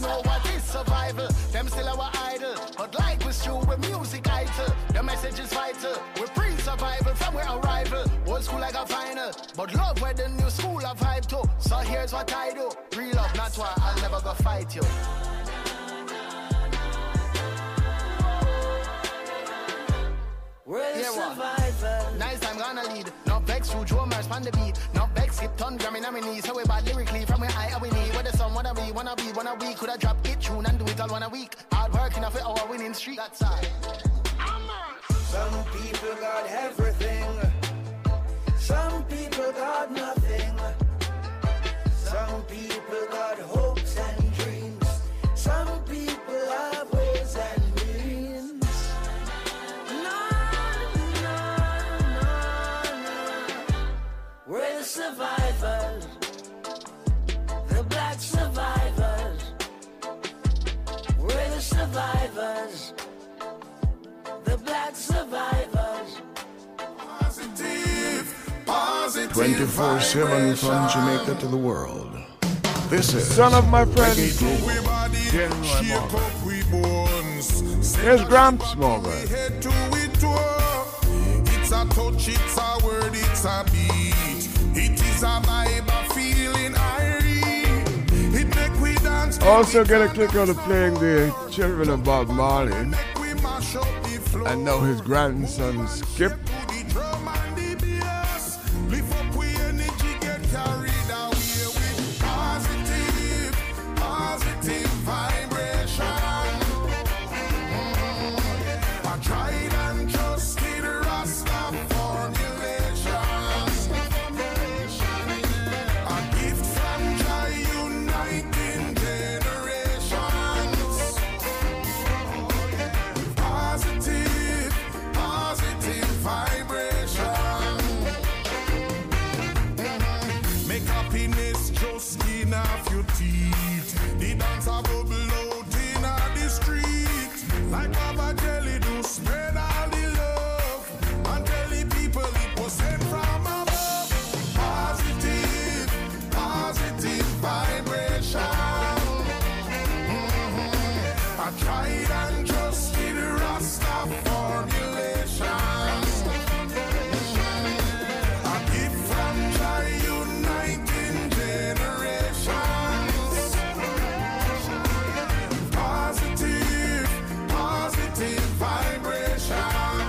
Know what is survival. Them still our idol. But with music idol. The message is vital. We pre-survival from our arrival. Old school like a final. But love where the new school of vibe to. So here's what I do. Real love, not why I'll never go fight you. We're the Yeah, survivors. Nice, I'm gonna lead. No vex, true drummers on the beat. No vex, skip ton, Grammy nominees. So we bad lyrically from where I we need. Where the sun wanna be, wanna be, wanna be. Coulda drop it tune and do it all one a week. Hard work enough for our winning streak. That's all. Some people got everything. Some people got nothing. Some people got hopes and dreams. Some people have ways and means. No, no, no. We're the survivors. The black survivors. We're the survivors. 24 7 from Jamaica to the world. This is Son of my friend, Reggae Global. General Shake Morgan. up we bones. Here's Gramps Morgan. Head to it toe. It's a touch, it's a word, it's a beat. It is a vibe, a feeling I read. It make we dance. Also get a kick out of playing the children of Bob Marley. We mash up the floor. And now his grandson Skip.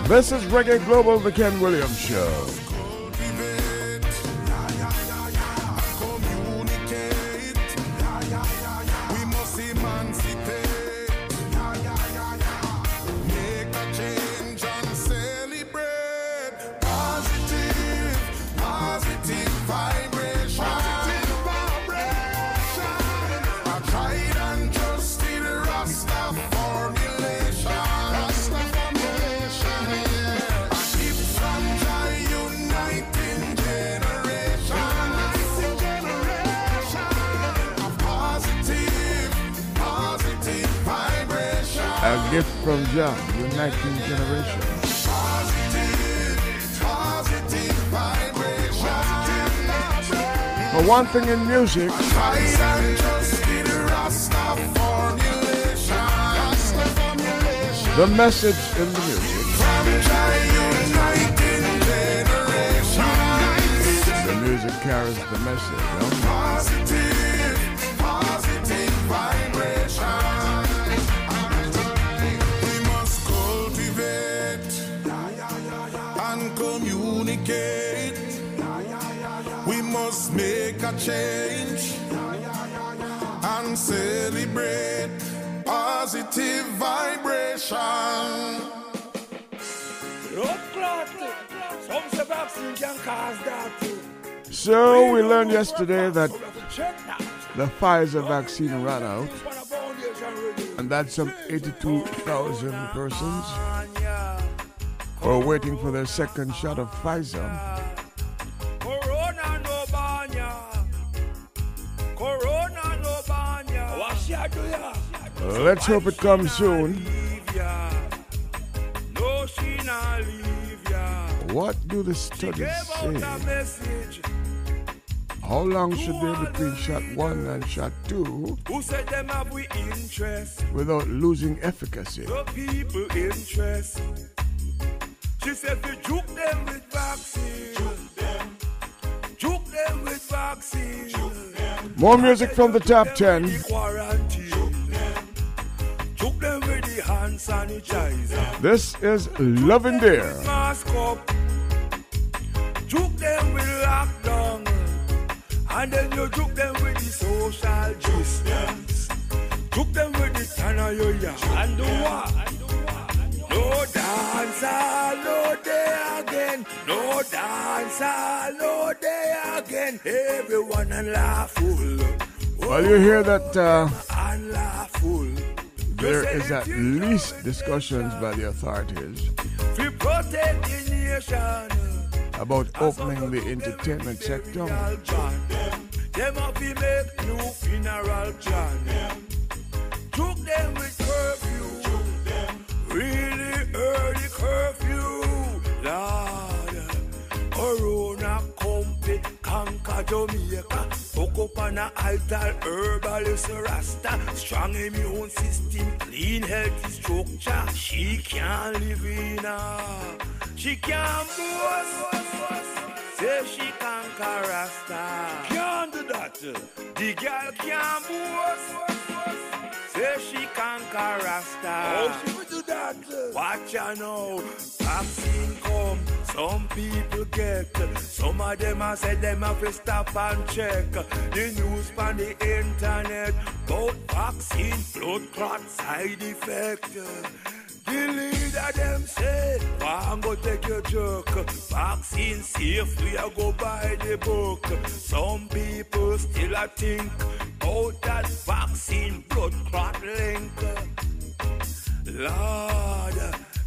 This is Reggae Global, the Ken Williams Show. John, Uniting Generation. Positive. For one thing in music, the message in the music, the music carries the message. Communicate. We must make a change and celebrate positive vibration. So we learned yesterday that the Pfizer vaccine ran out, and that's some 82,000 persons were waiting for their second shot of Pfizer. Let's hope it comes soon. What do the studies say? How long should they between shot one and shot two without losing efficacy? The people interest. She said we juke them with vaccine. Juke them. Juke them with vaccine. More music from the top 10. Quarantine. Juke them with the. This is Love and Dare. Mask up. Juke them with lockdown. And then you juke them with the social distance. Juke them with the tan of your yard. And do what? No dancer, no day again. No dancer, no day again. Everyone and laughful. Well, you hear that uh, there is at least discussions by the authorities We protect the nation. about opening the entertainment sector. Them have to make new funeral plan. Took them with curfew. Early curfew. Lord, Corona comfy, conquer Jamaica. Hook up on a altar, herbalist Rasta. Strong immune system, clean healthy structure. She can't live in a, she can't boast. Say she conquer Rasta. Can't do that. The girl can't boast. Say she conquer Rasta. Oh, she will do that. Watch her now. Vaccine come. Some people get. Some of them I said them have to stop and check. The news on the internet. About vaccine, blood clot side effect. The leader them say, One go take your jerk. Vaccine safe, we a go buy the book. Some people still a think about that vaccine blood clot link. Lord,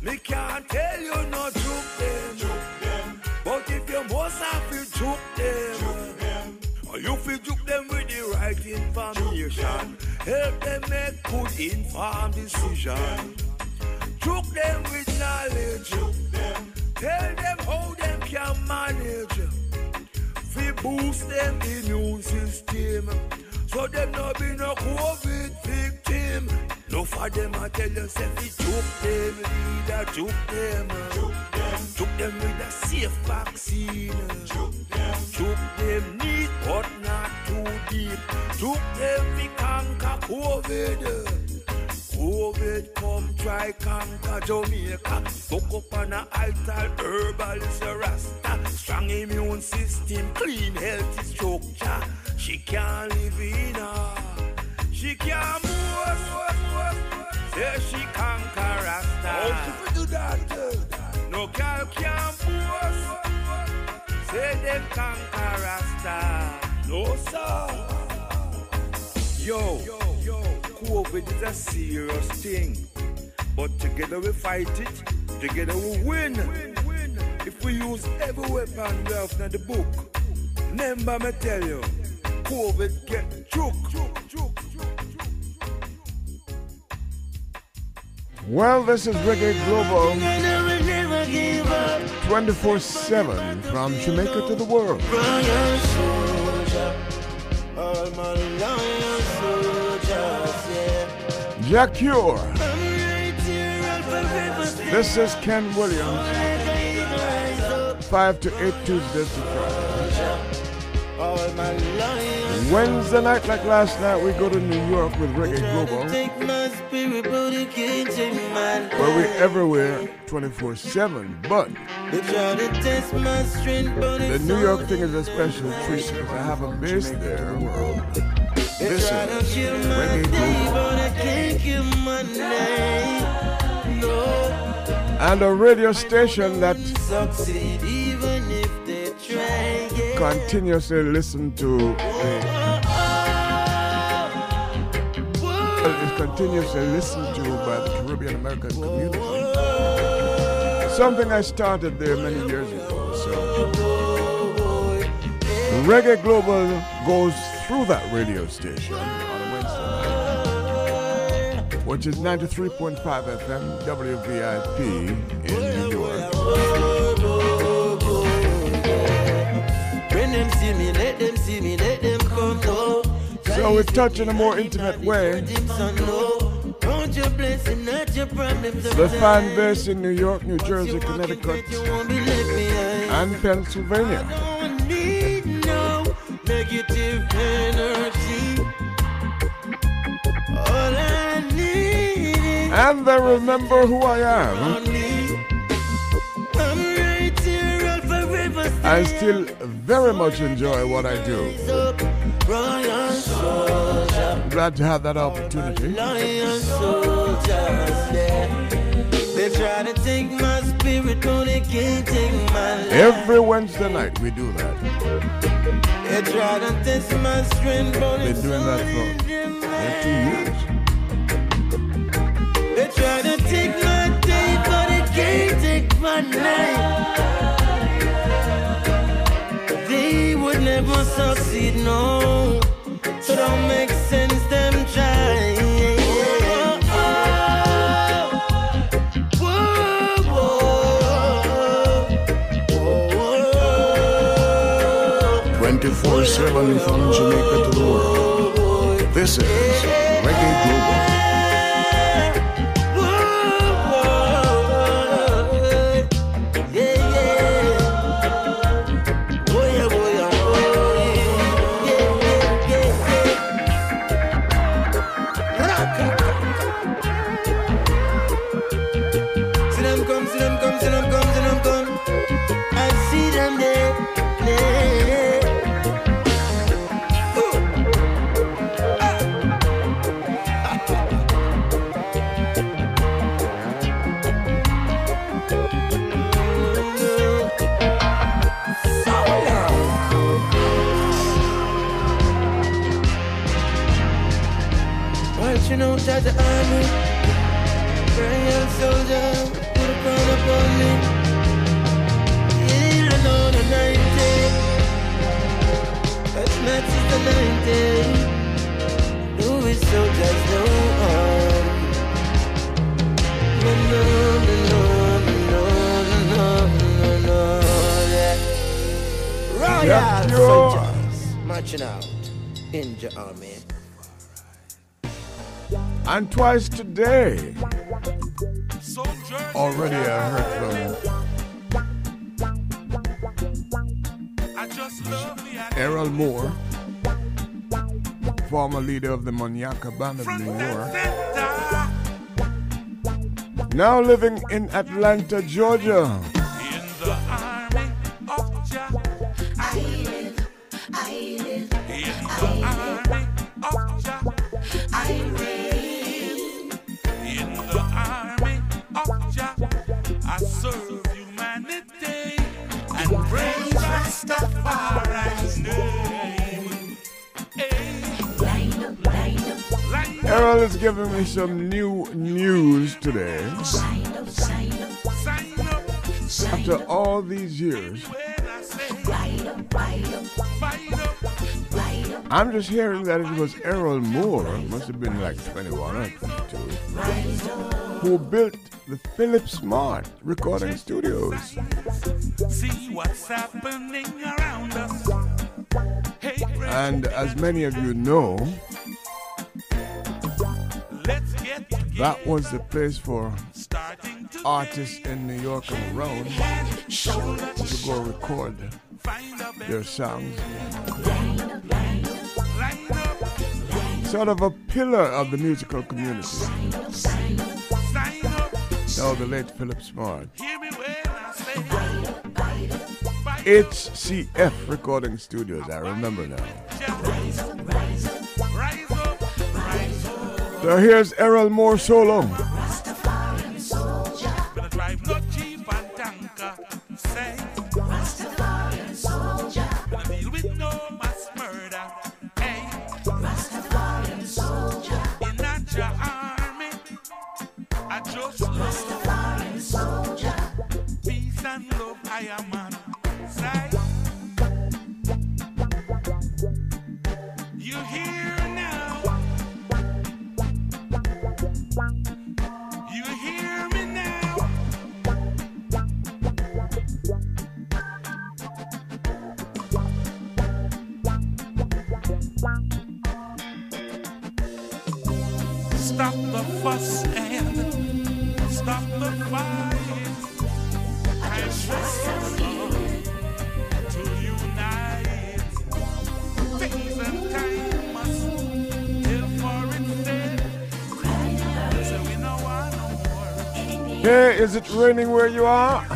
me can't tell you no juke them. But if you must have to juke them, or you feel juke them with the right information, help them make good informed decision. Juke them with knowledge. Tell them how them can manage. We boost them immune system. So them no be no COVID victim. No for them I tell you say we juke them, leader juke them. Juke them, juke them with a safe vaccine. Juke them, juke them neat but not too deep. Juke them we conquer COVID. COVID come try conquer Jamaica. Fuck up on a altar, herbal is a rasta. Strong immune system, clean healthy structure. She can't live in her. She can't move. Say she conquer rasta. Oh, she do that. Eh? No girl can't move. Say them conquer rasta. No sir. Yo, yo, COVID is a serious thing. But together we fight it, together we win. If we use every weapon we have in the book, remember me tell you, COVID get choke. Well, this is Reggae Global 24 7 from Jamaica to the world. Jack Cure. This is Ken Williams. 5 to 8 Tuesdays to Friday. Wednesday night, like last night, we go to New York with Reggae Global, but it can't take mine. where we everywhere 24 7. But They try to test my strength, but the New York thing is a special treat because I have a base there. My Reggae day. No, And a radio station that succeed try. Yeah. continuously listen to well, is continuously listened to by the Caribbean American community. Something I started there many years ago. So Reggae Global goes through that radio station on a Wednesday night, which is 93.5 FM WVIP in New York. So we touch in a more intimate way. The fan base in New York, New Jersey, Connecticut, and Pennsylvania. Negative energy. All I need And they remember who I am. I'm right here, I'll forever I still very much enjoy what I do. Glad to have that opportunity. lion soldiers, yeah. They try to take my spirit, but they can't take my life. Every Wednesday night we do that. They try to test my strength, but it's doing that for two years. They try to take my day, but they can't take my night. They would never succeed, no. So don't make sense, 24 7 from Jamaica to the world. This is Reggae Global. At the army, royal soldier, put a crown upon me. Yeah, I know the 90, but not is the 90. Do it soldiers no harm. No, no, no, no, no, no, no, no, yeah. Royal Yep, soldiers marching out in the army. And twice today. Already I heard from Errol Moore, former leader of the Monyaka Band of New York. Now living in Atlanta, Georgia. Giving me some new news today. After all these years, I'm just hearing that it was Errol Moore, must have been like 21 or 22, who built the Philip Smart recording studios. And as many of you know, that was the place for artists in New York and around to go record their songs. Sort of a pillar of the musical community. Now the late Philip Smart. HCF Recording Studios, I remember now. So here's Errol Moore solo. Raining where you are?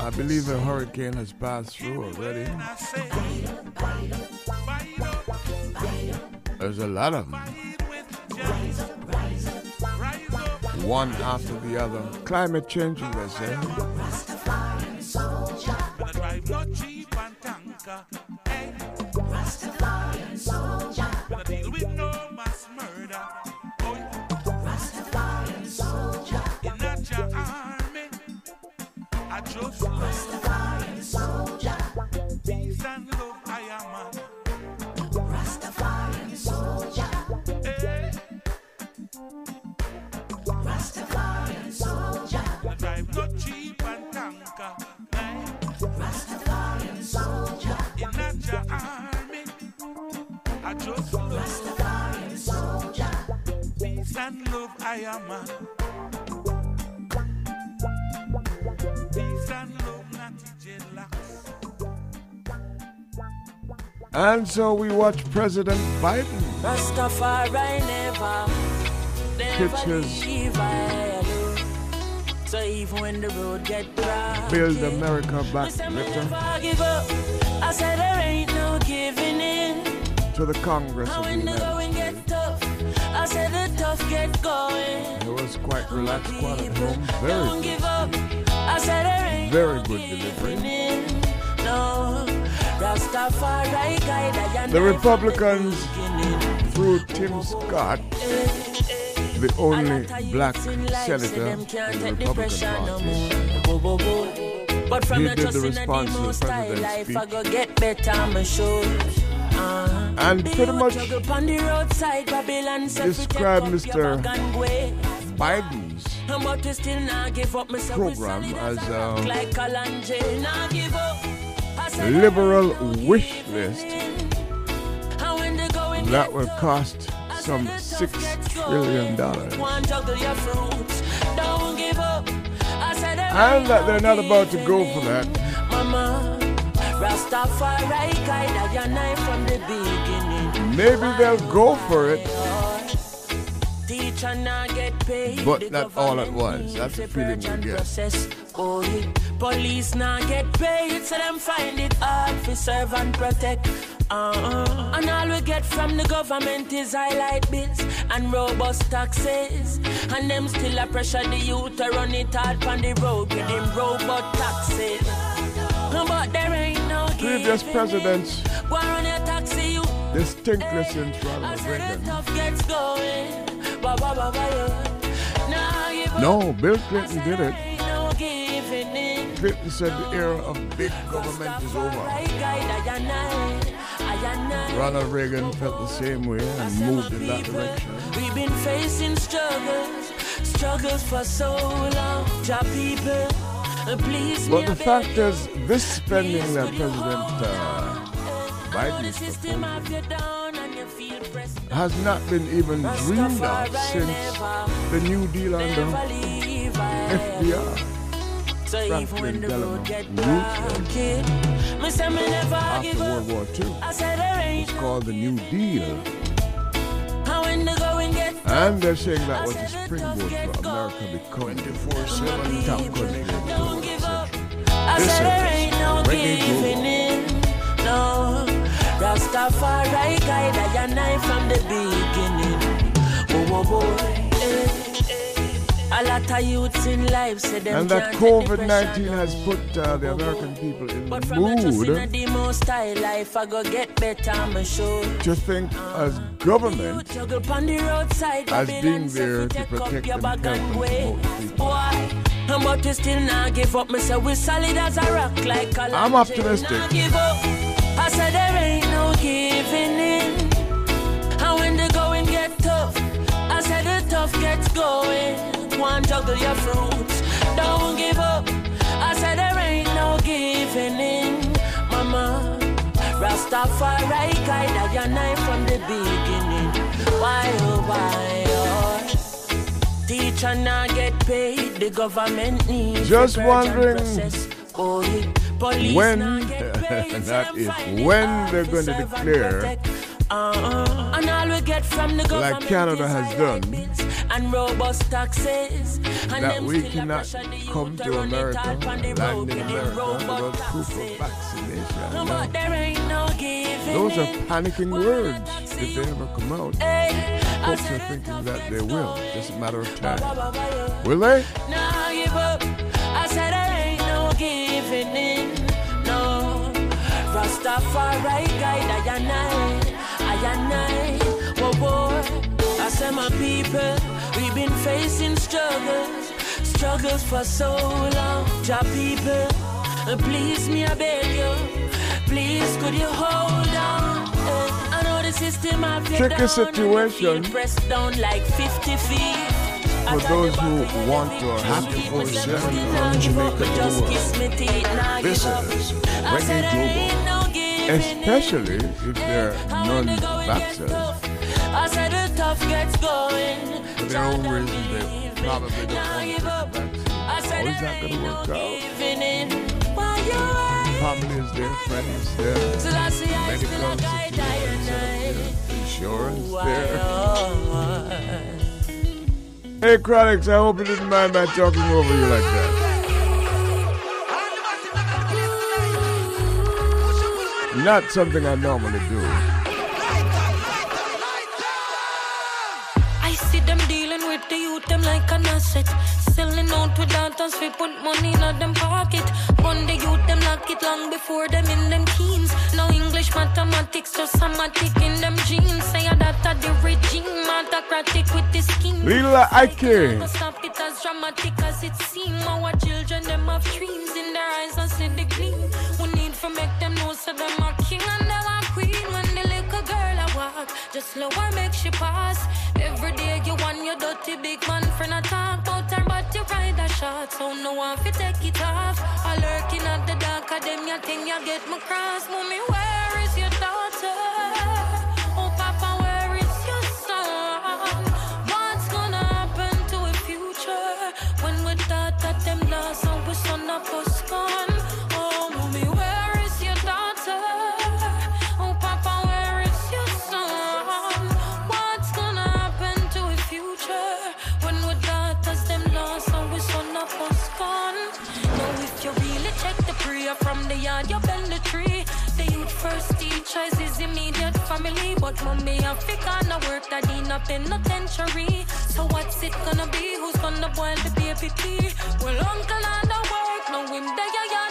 I believe a hurricane has passed through already. There's a lot of them. One after the other. Climate changing, they say. And so we watch President Biden Rastafari never, never leave I. So even when the road get rough, build America back better give up. I said there ain't no giving in. to the Congress of the United going States. get tough, I said the tough get going. It was quite relaxed, quite at home. Very Don't give up. I said there ain't Very good delivery. The Republicans, through Tim Scott, the only black senator in the Republican Party, But from he did the response to the demo style president's life, I speech. go get better, I'm sure. Uh, And pretty much juggle pon the roadside, Babylon say fi described Mr. Biden's But we still not give up, me say we program as a liberal wish list that will cost some six trillion dollars, and that they're not about to go for that. Maybe they'll go for it, Teacher not get paid. but not all at once. That's the feeling and get. process. Oh, yeah. Police not get paid, so them find it hard to serve and protect. Uh-uh. And all we get from the government is highlight bills and robust taxes. And them still a pressure the youth to run it hard on the road with them robot taxes. But there ain't no Previous presidents. Go run your taxi, you distinctly since Ronald Reagan. No, Bill Clinton did it. Ain't no giving in. Clinton said the era of big government is over. Right guide, I and I, I and I. Ronald Reagan felt the same way and moved in that direction. We've been facing struggles, struggles for so long. Job people, But the fact is, this spending that President uh, Biden is has not been even dreamed of since the New Deal under FDR. So Franklin the Delano Roosevelt rocky, me say me never after World. War II. I said there ain't It's called the New Deal. how when the going get And they're saying that was a springboard for America becoming the top country in the world, etc. I This said there is ain't no Reggae giving in. No, Rastafari guide I and I from the beginning. Oh, oh boy. Eh. A lot of youths in life say them And that the COVID pressure 19 has put uh, the American people in But the from a trust in a mood life, I go get better, I'm sure. to think as government the as being there to protect your and help and and go. promote the people. Why? But we still not give up. Me say we solid as a rock like a I'm optimistic. Guide I I from the beginning. Why oh why oh? Teacher now get paid, the government needs Just the purge and wondering. Oh. Police when now get paid, that is when they're going to declare. Uh-uh. And all we get from the government like Canada has done and robust taxes. And that them we still cannot come to America, hard on the road, land in America without proof of vaccination. No, No. but there ain't no giving Those are panicking words if they ever come out. Folks are thinking that they will, just a matter of time. ba, ba, yeah. Will they? Nah, give up. I said there ain't no giving in. No. Rastafari guide I and I. I and I. Whoa, whoa. I said my people, we've been facing struggles. Struggles for so long. Job people, please me, I beg you. Please, could you hold on? Eh, I know the system Tricky down, situation. and you feel Pressed down like 50 feet. For those who want to or have to go seven from Jamaica to the world. This is Reggae Global. Especially if they're non-vaxxers. The tough gets going. For their own reasons, they probably don't want to take the vaccine. How is that going to work out? Giving in. Why you Families there, friends there, Till I see I medical guy insurance there. Hey, Chronixx, I hope you didn't mind my talking over you like that. Not something I normally do. The youth, them like an asset. Selling out with daughters, we put money in them pocket. One the youth, them lock it long before them in them teens. No English, mathematics, just somatic in them genes. Say that are the regime, autocratic with the scheme. Lila Ike. Never stop it as dramatic as it seems. Our children, them have dreams in their eyes, I see the gleam. We need to make them know so them are king and them I walk, just slow her make she pass. Every day you want your dirty big man friend a talk about her, but you ride a shot, so no one fi take it off. I lurking at the dark of them, you think you get my cross. Mommy, where is your daughter? Family, but mommy Africa no work that in a penitentiary. So what's it gonna be? Who's gonna boil the baby tea? Well, uncle on the work, no him there you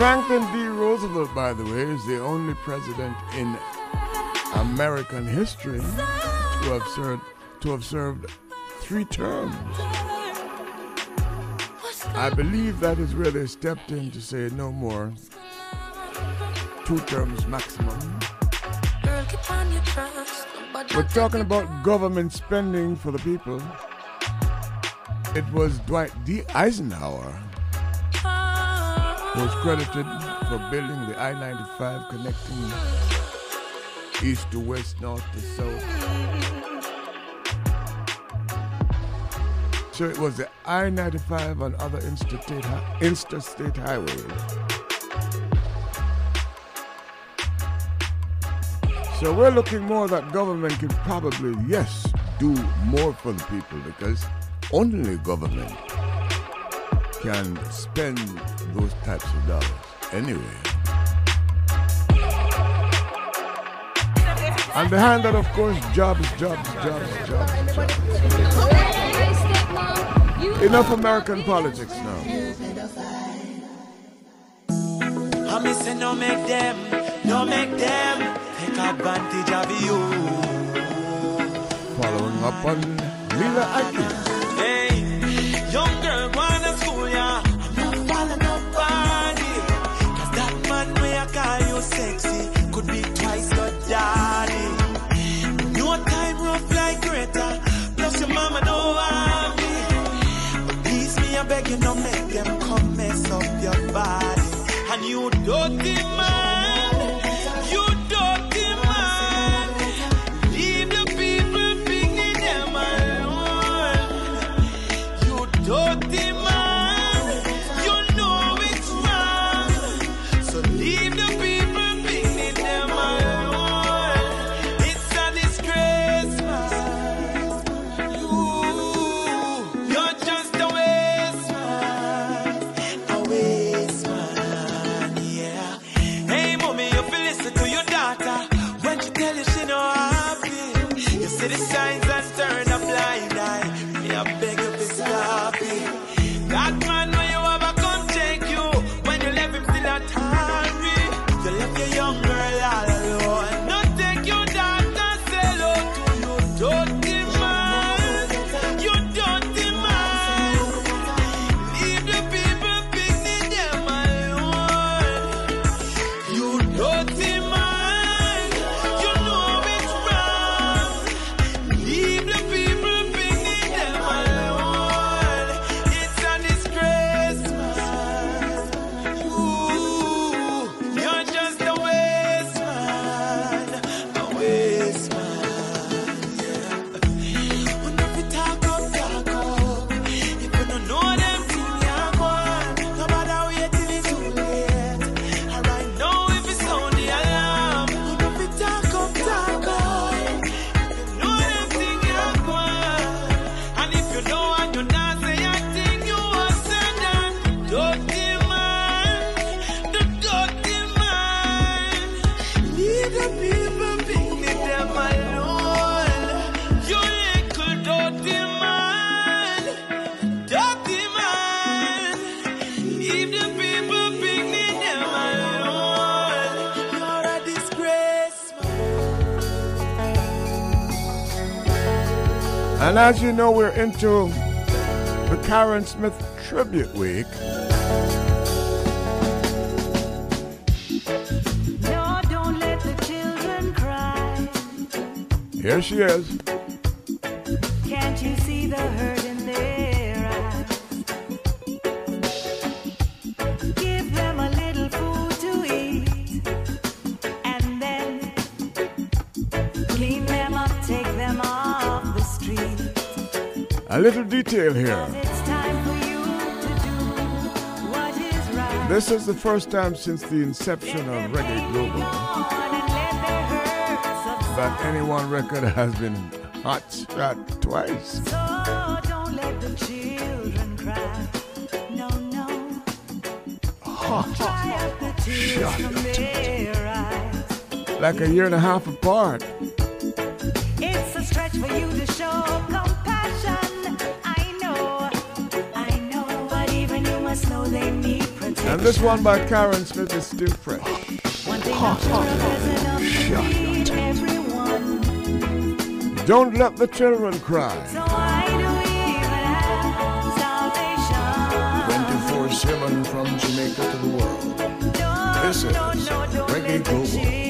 Franklin D. Roosevelt, by the way, is the only president in American history to have served to have served three terms. I believe that is where they stepped in to say no more. Two terms maximum. We're talking about government spending for the people. It was Dwight D. Eisenhower was credited for building the I 95 connecting east to west, north to south. So it was the I 95 and other interstate, interstate highways. So we're looking more that government can probably, yes, do more for the people because only government can spend those types of dollars anyway. And behind that, of course, jobs, jobs, jobs, jobs. jobs. Enough American politics now. I me say no make them, no make them take advantage of you. Following up on Mila Atkins. as you know, we're into the Karen Smith Tribute Week. No, Here she is. detail here. This is the first time since the inception of Reggae Global that any one record has been hot shot twice. No, no. Hot shot. Like a year and a half apart. And this one by Karen Smith is still fresh. Don't let the children cry. Twenty-four seven from Jamaica to the world. This is Reggae Global.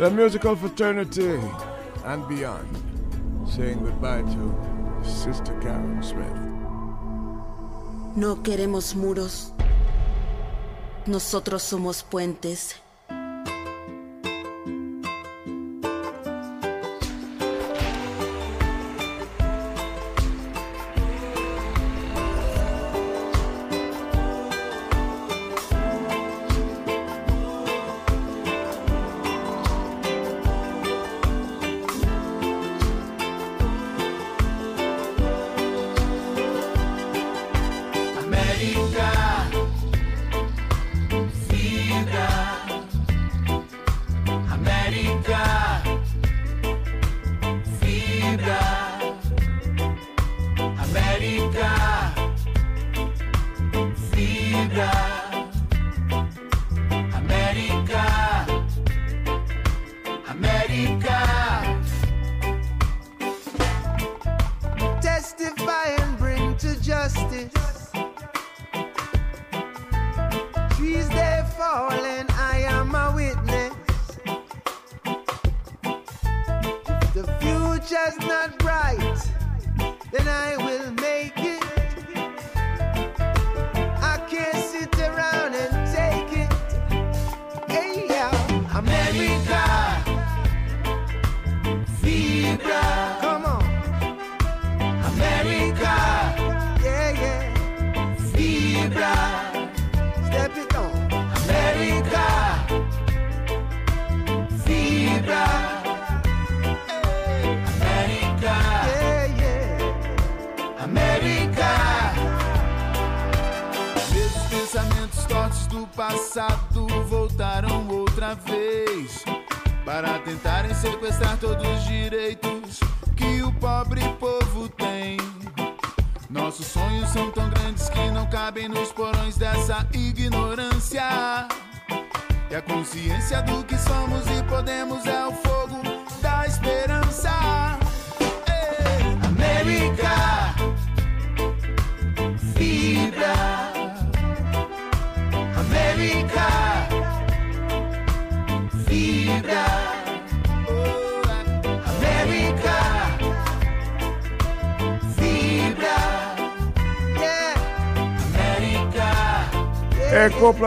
The musical fraternity and beyond. Saying goodbye to Sister Karen Smith. No queremos muros. Nosotros somos puentes.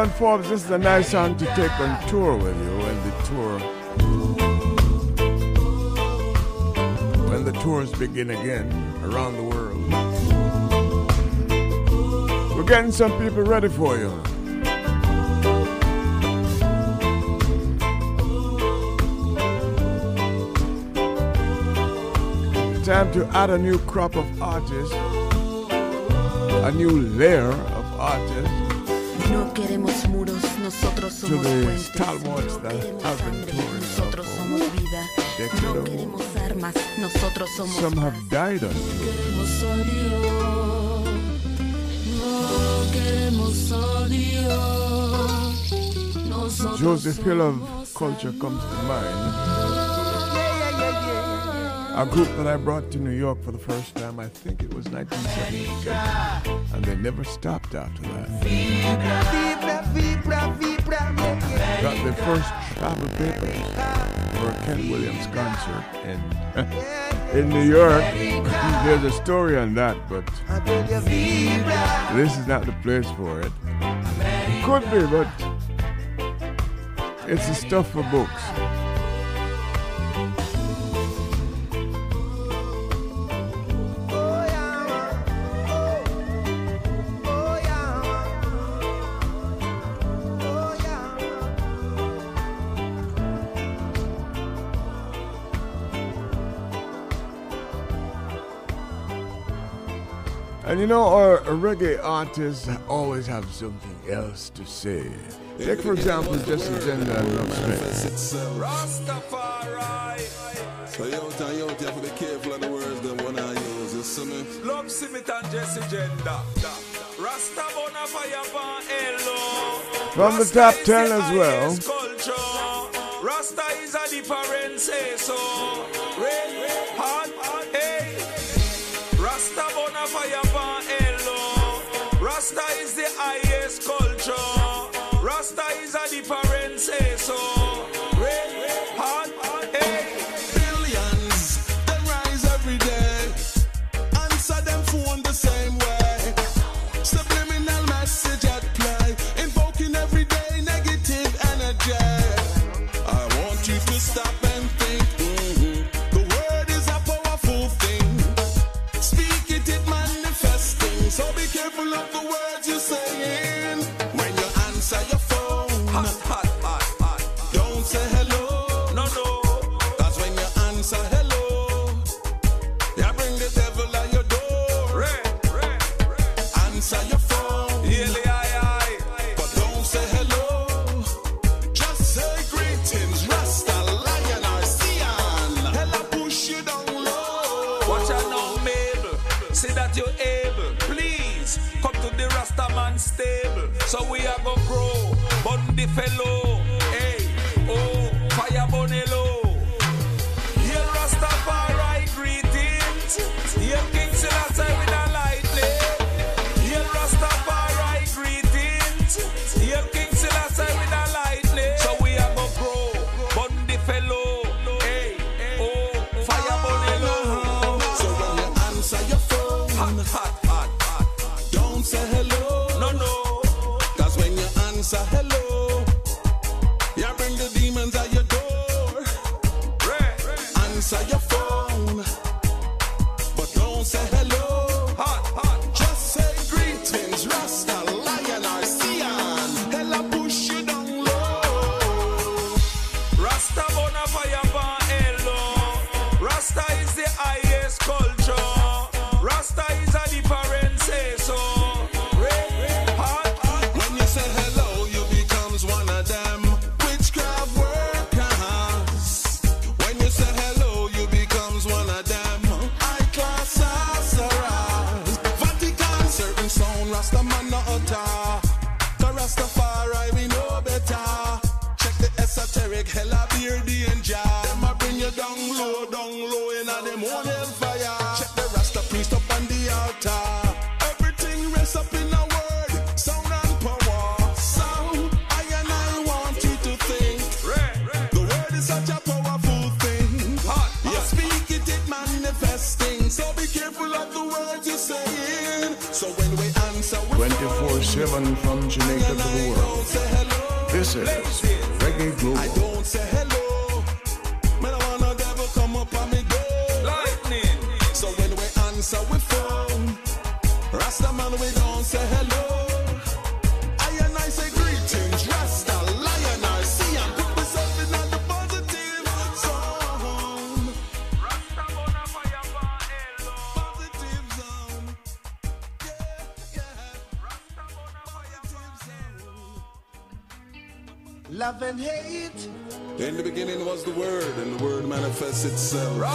Copeland Forbes, this is a nice song to take on tour with you when the tour. When the tours begin again around the world. We're getting some people ready for you. Time to add a new crop of artists, a new layer of artists No queremos muros, nosotros somos puentes. have been Nosotros somos vida. No queremos armas, nosotros somos Some have died on tour. Queremos odio. No queremos odio. Nosotros Joseph Hill of Culture comes to mind. A group that I brought to New York for the first time, I think it was 1976. And they never stopped after that. Got their first travel papers for a Ken Williams concert in, in New York. There's a story on that, but this is not the place for it. Could be, but it's the stuff for books. reggae artists always have something else to say. Take, for example, Jesse Gender and Smith. Rastafari. So, and you have to be careful of the words that one I use, you see me? Love Smith and Jesse Rasta Bonafire Hello. From the top 10 as well.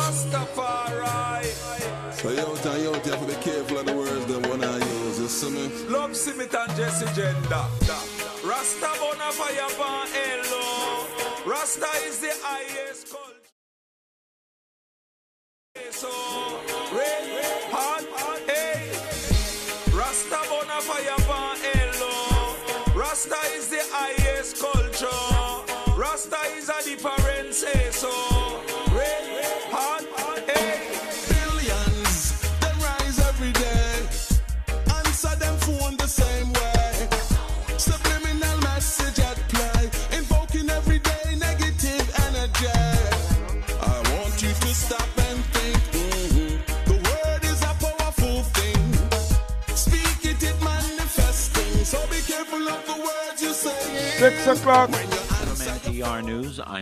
Rastafari. So out, and out, you have to be careful of the words that one I use, you see me? Love Simit and Jesse Gender. Rasta bona fire pan hello. Rasta is the highest.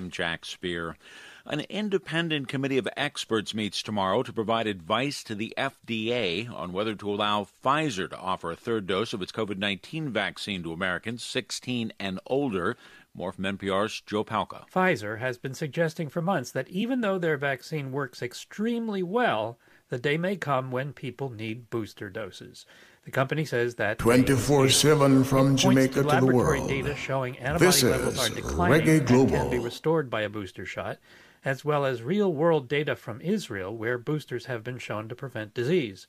I'm Jack Speer. An independent committee of experts meets tomorrow to provide advice to the FDA on whether to allow Pfizer to offer a third dose of its COVID 19 vaccine to Americans 16 and older. More from NPR's Joe Palca. Pfizer has been suggesting for months that even though their vaccine works extremely well, the day may come when people need booster doses. The company says that 24 7 from Jamaica to the laboratory world. data showing antibody This levels are is declining Reggae and can be Global. restored by a booster shot, as well as real world data from Israel where boosters have been shown to prevent disease.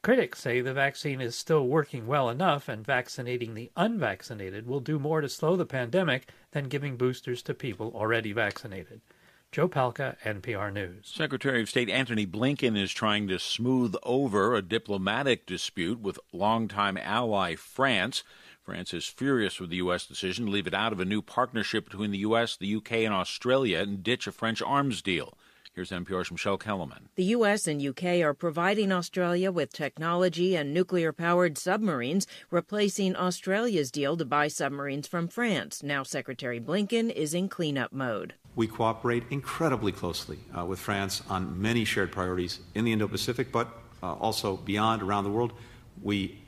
Critics say the vaccine is still working well enough and vaccinating the unvaccinated will do more to slow the pandemic than giving boosters to people already vaccinated. Joe Palca, NPR News. Secretary of State Antony Blinken is trying to smooth over a diplomatic dispute with longtime ally France. France is furious with the U.S. decision to leave it out of a new partnership between the U.S., the U.K., and Australia and ditch a French arms deal. Here's NPR's Michele Kelemen. The US and UK are providing Australia with technology and nuclear powered submarines, replacing Australia's deal to buy submarines from France. Now, Secretary Blinken is in cleanup mode. We cooperate incredibly closely uh, with France on many shared priorities in the Indo Pacific, but uh, also beyond around the world. We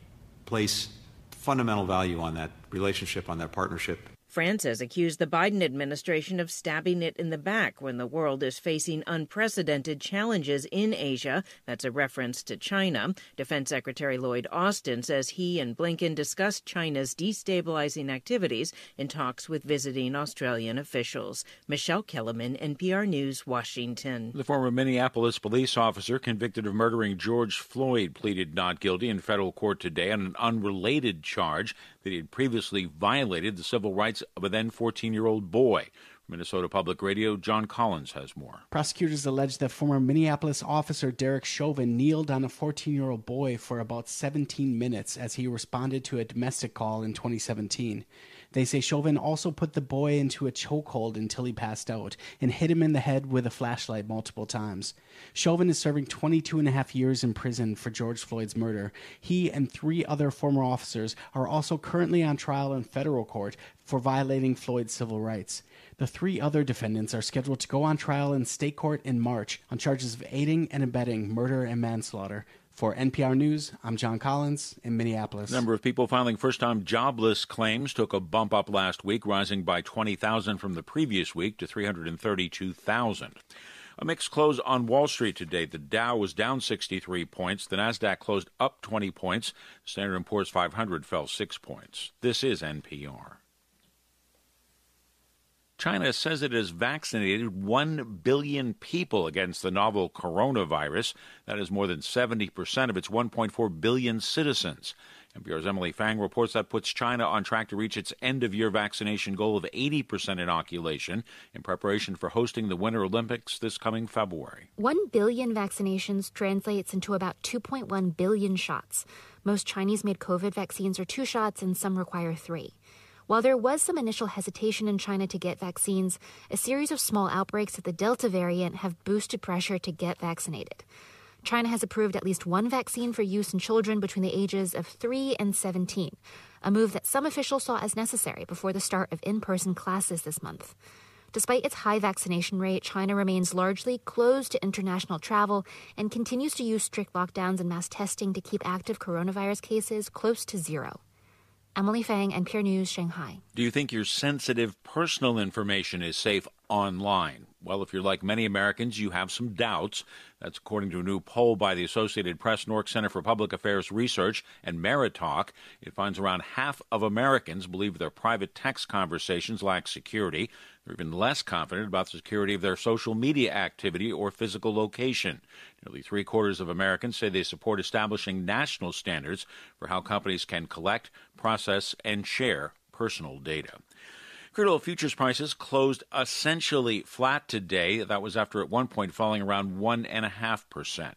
place fundamental value on that relationship, on that partnership. France has accused the Biden administration of stabbing it in the back when the world is facing unprecedented challenges in Asia. That's a reference to China. Defense Secretary Lloyd Austin says he and Blinken discussed China's destabilizing activities in talks with visiting Australian officials. Michele Kelemen, NPR News, Washington. The former Minneapolis police officer convicted of murdering George Floyd pleaded not guilty in federal court today on an unrelated charge that he had previously violated the civil rights of a then 14 year old boy. Minnesota Public Radio, John Collins has more. Prosecutors allege that former Minneapolis officer Derek Chauvin kneeled on a 14 year old boy for about 17 minutes as he responded to a domestic call in 2017. They say Chauvin also put the boy into a chokehold until he passed out and hit him in the head with a flashlight multiple times. Chauvin is serving 22 and a half years in prison for George Floyd's murder. He and three other former officers are also currently on trial in federal court for violating Floyd's civil rights. The three other defendants are scheduled to go on trial in state court in March on charges of aiding and abetting murder and manslaughter. For NPR News, I'm John Collins in Minneapolis. The number of people filing first time jobless claims took a bump up last week, rising by 20,000 from the previous week to 332,000. A mixed close on Wall Street today. The Dow was down 63 points. The Nasdaq closed up 20 points. Standard & Poor's 500 fell 6 points. This is NPR. China says it has vaccinated 1 billion people against the novel coronavirus. That is more than 70% of its 1.4 billion citizens. NPR's Emily Feng reports that puts China on track to reach its end of year vaccination goal of 80% inoculation in preparation for hosting the Winter Olympics this coming February. 1 billion vaccinations translates into about 2.1 billion shots. Most Chinese made COVID vaccines are two shots, and some require three. While there was some initial hesitation in China to get vaccines, a series of small outbreaks of the Delta variant have boosted pressure to get vaccinated. China has approved at least one vaccine for use in children between the ages of 3 and 17, a move that some officials saw as necessary before the start of in person classes this month. Despite its high vaccination rate, China remains largely closed to international travel and continues to use strict lockdowns and mass testing to keep active coronavirus cases close to zero. Emily Feng, NPR News, Shanghai. Do you think your sensitive personal information is safe online? Well, if you're like many Americans, you have some doubts. That's according to a new poll by the Associated Press, NORC Center for Public Affairs Research, and MeriTalk. It finds around half of Americans believe their private text conversations lack security. They're even less confident about the security of their social media activity or physical location. Nearly three quarters of Americans say they support establishing national standards for how companies can collect, process, and share personal data. Crude oil futures prices closed essentially flat today. That was after at one point falling around 1.5%.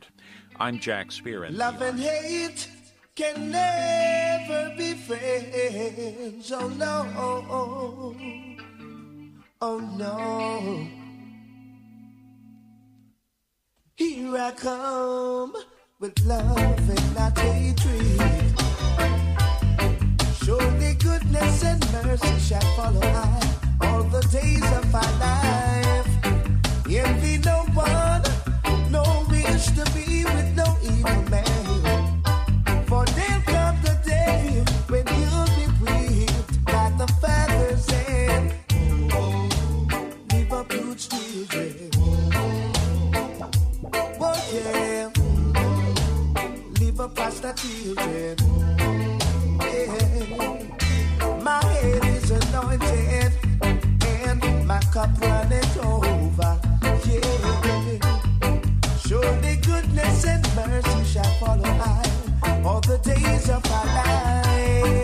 I'm Jack Speer. And Love and hate can never be friends. Oh no. Oh no. Here I come with love and not hatred. And mercy shall follow I all the days of my life. Envy no one, no wish to be with no evil man. For the day when you'll be the father's. Oh yeah. Past the children. Yeah. My head is anointed and my cup runneth over. Yeah. Goodness and mercy shall follow I all the days of my life.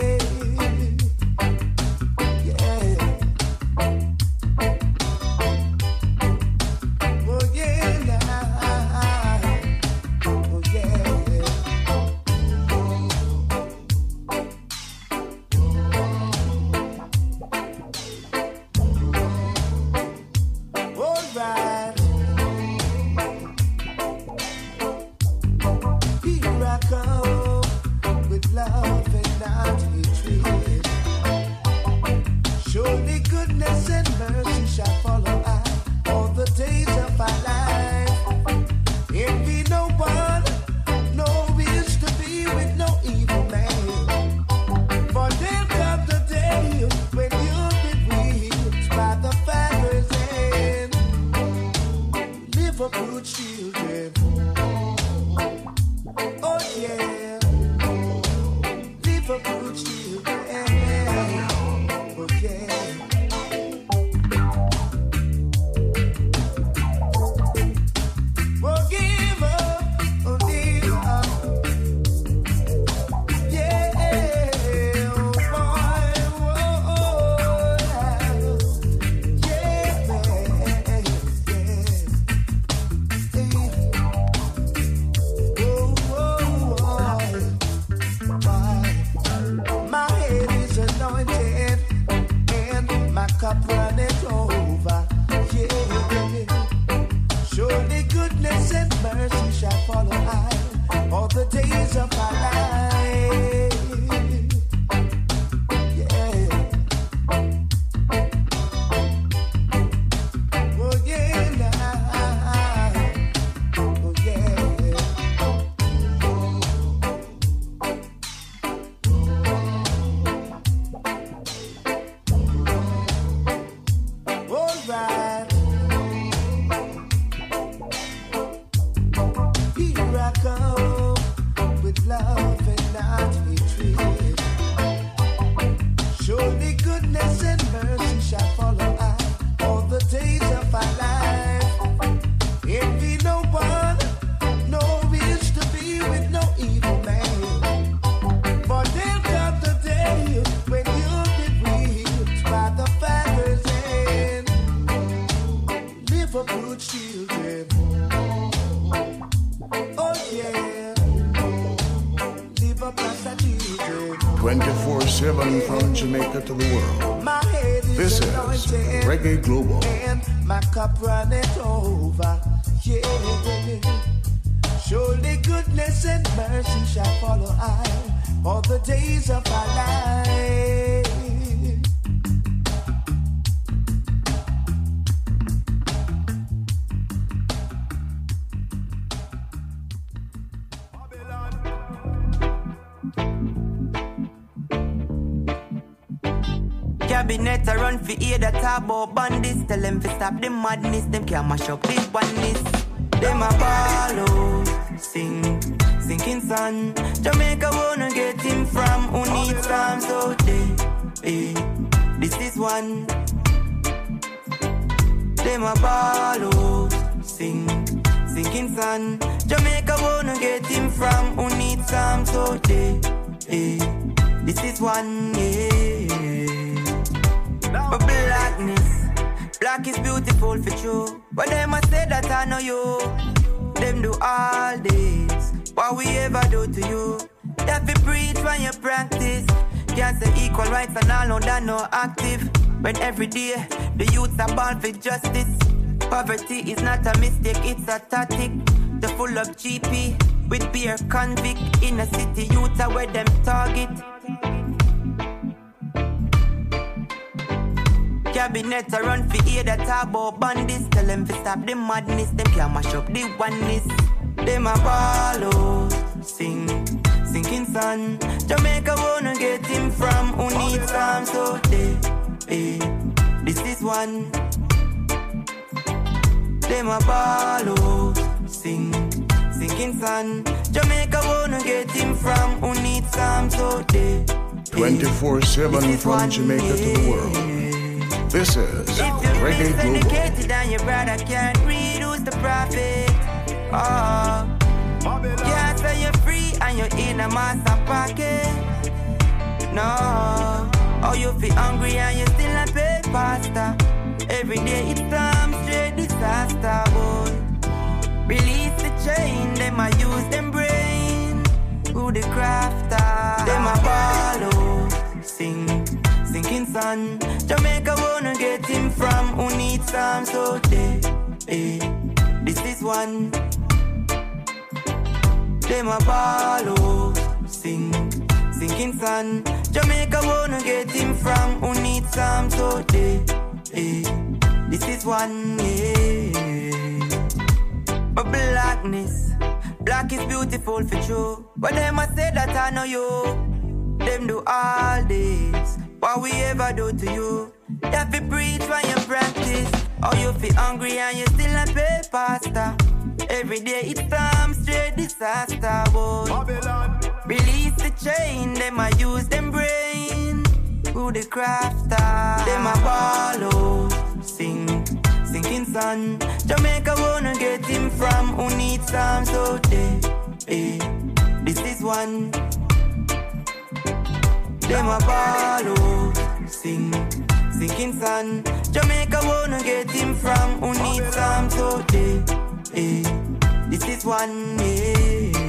And stop the madness. Them can't mash up every day the youth are born for justice. Poverty is not a mistake, it's a tactic. The full of GP with beer convict in a city youth are where them target. Cabinet a run for ear that talk bandits. Tell them to stop the madness. Them can mash up the oneness. Them ball out, sing, sinking sun. Jamaica wanna get him from who needs some so they, eh, this is one. Them a ball out, sing, sinking sun. Jamaica wanna get him from who needs some so they. 24 7 from Jamaica to the world. This is Reggae Global. And your brother can't read who's the prophet. Oh, can't say you're free and you're in a master pocket. No, oh you feel hungry and you still not pay pasta. Every day it's some straight disaster, boy. Release the chain, them I use them brain. Who the crafter? Them a follow, sing, sinking sun. Jamaica wanna get him from who needs some so they, eh, this is one. Them a follow, Jamaica wanna get him from who needs some so they, eh, this is one, yeah. But blackness, black is beautiful for true. But them a say that I know you. Them do all this. What we ever do to you? You have to preach when you practice. Or you feel hungry and you still not pay pasta. Every day it's some straight disaster, boy. Babylon. Release the chain, them I use them brain. Who the crafter? Them a follow, sing, sinking sun. Jamaica wanna get him from who needs some so they, eh, this is one. Them a follow, sing, sinking sun. Jamaica wanna get him from who needs some so they, eh, this is one, yeah.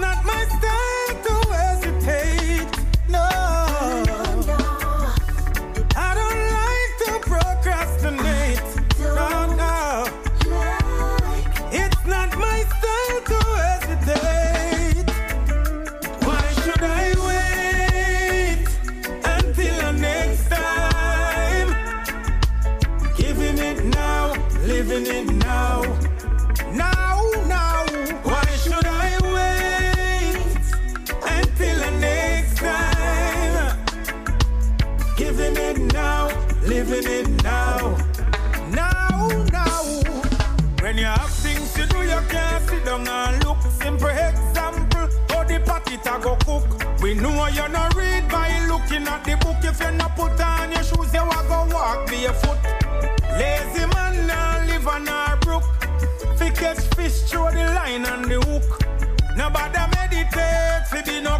Not my style you not read by looking at the book. If you're not put on your shoes, you a go walk barefoot. Lazy man now live on our brook. Fi fish through the line and the hook. Nobody meditate, be no. No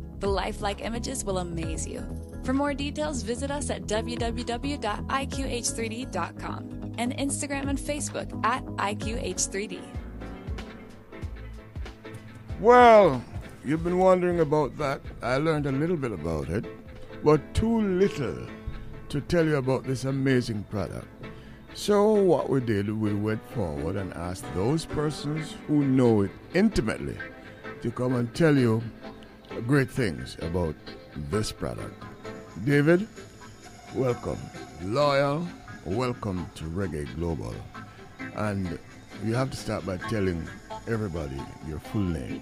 The lifelike images will amaze you. For more details, visit us at www.iqh3d.com and Instagram and Facebook at IQH3D. Well, you've been wondering about that. I learned a little bit about it, but too little to tell you about this amazing product. So, what we did, we went forward and asked those persons who know it intimately to come and tell you great things about this product. David, welcome. Loyal, welcome to Reggae Global. And you have to start by telling everybody your full name.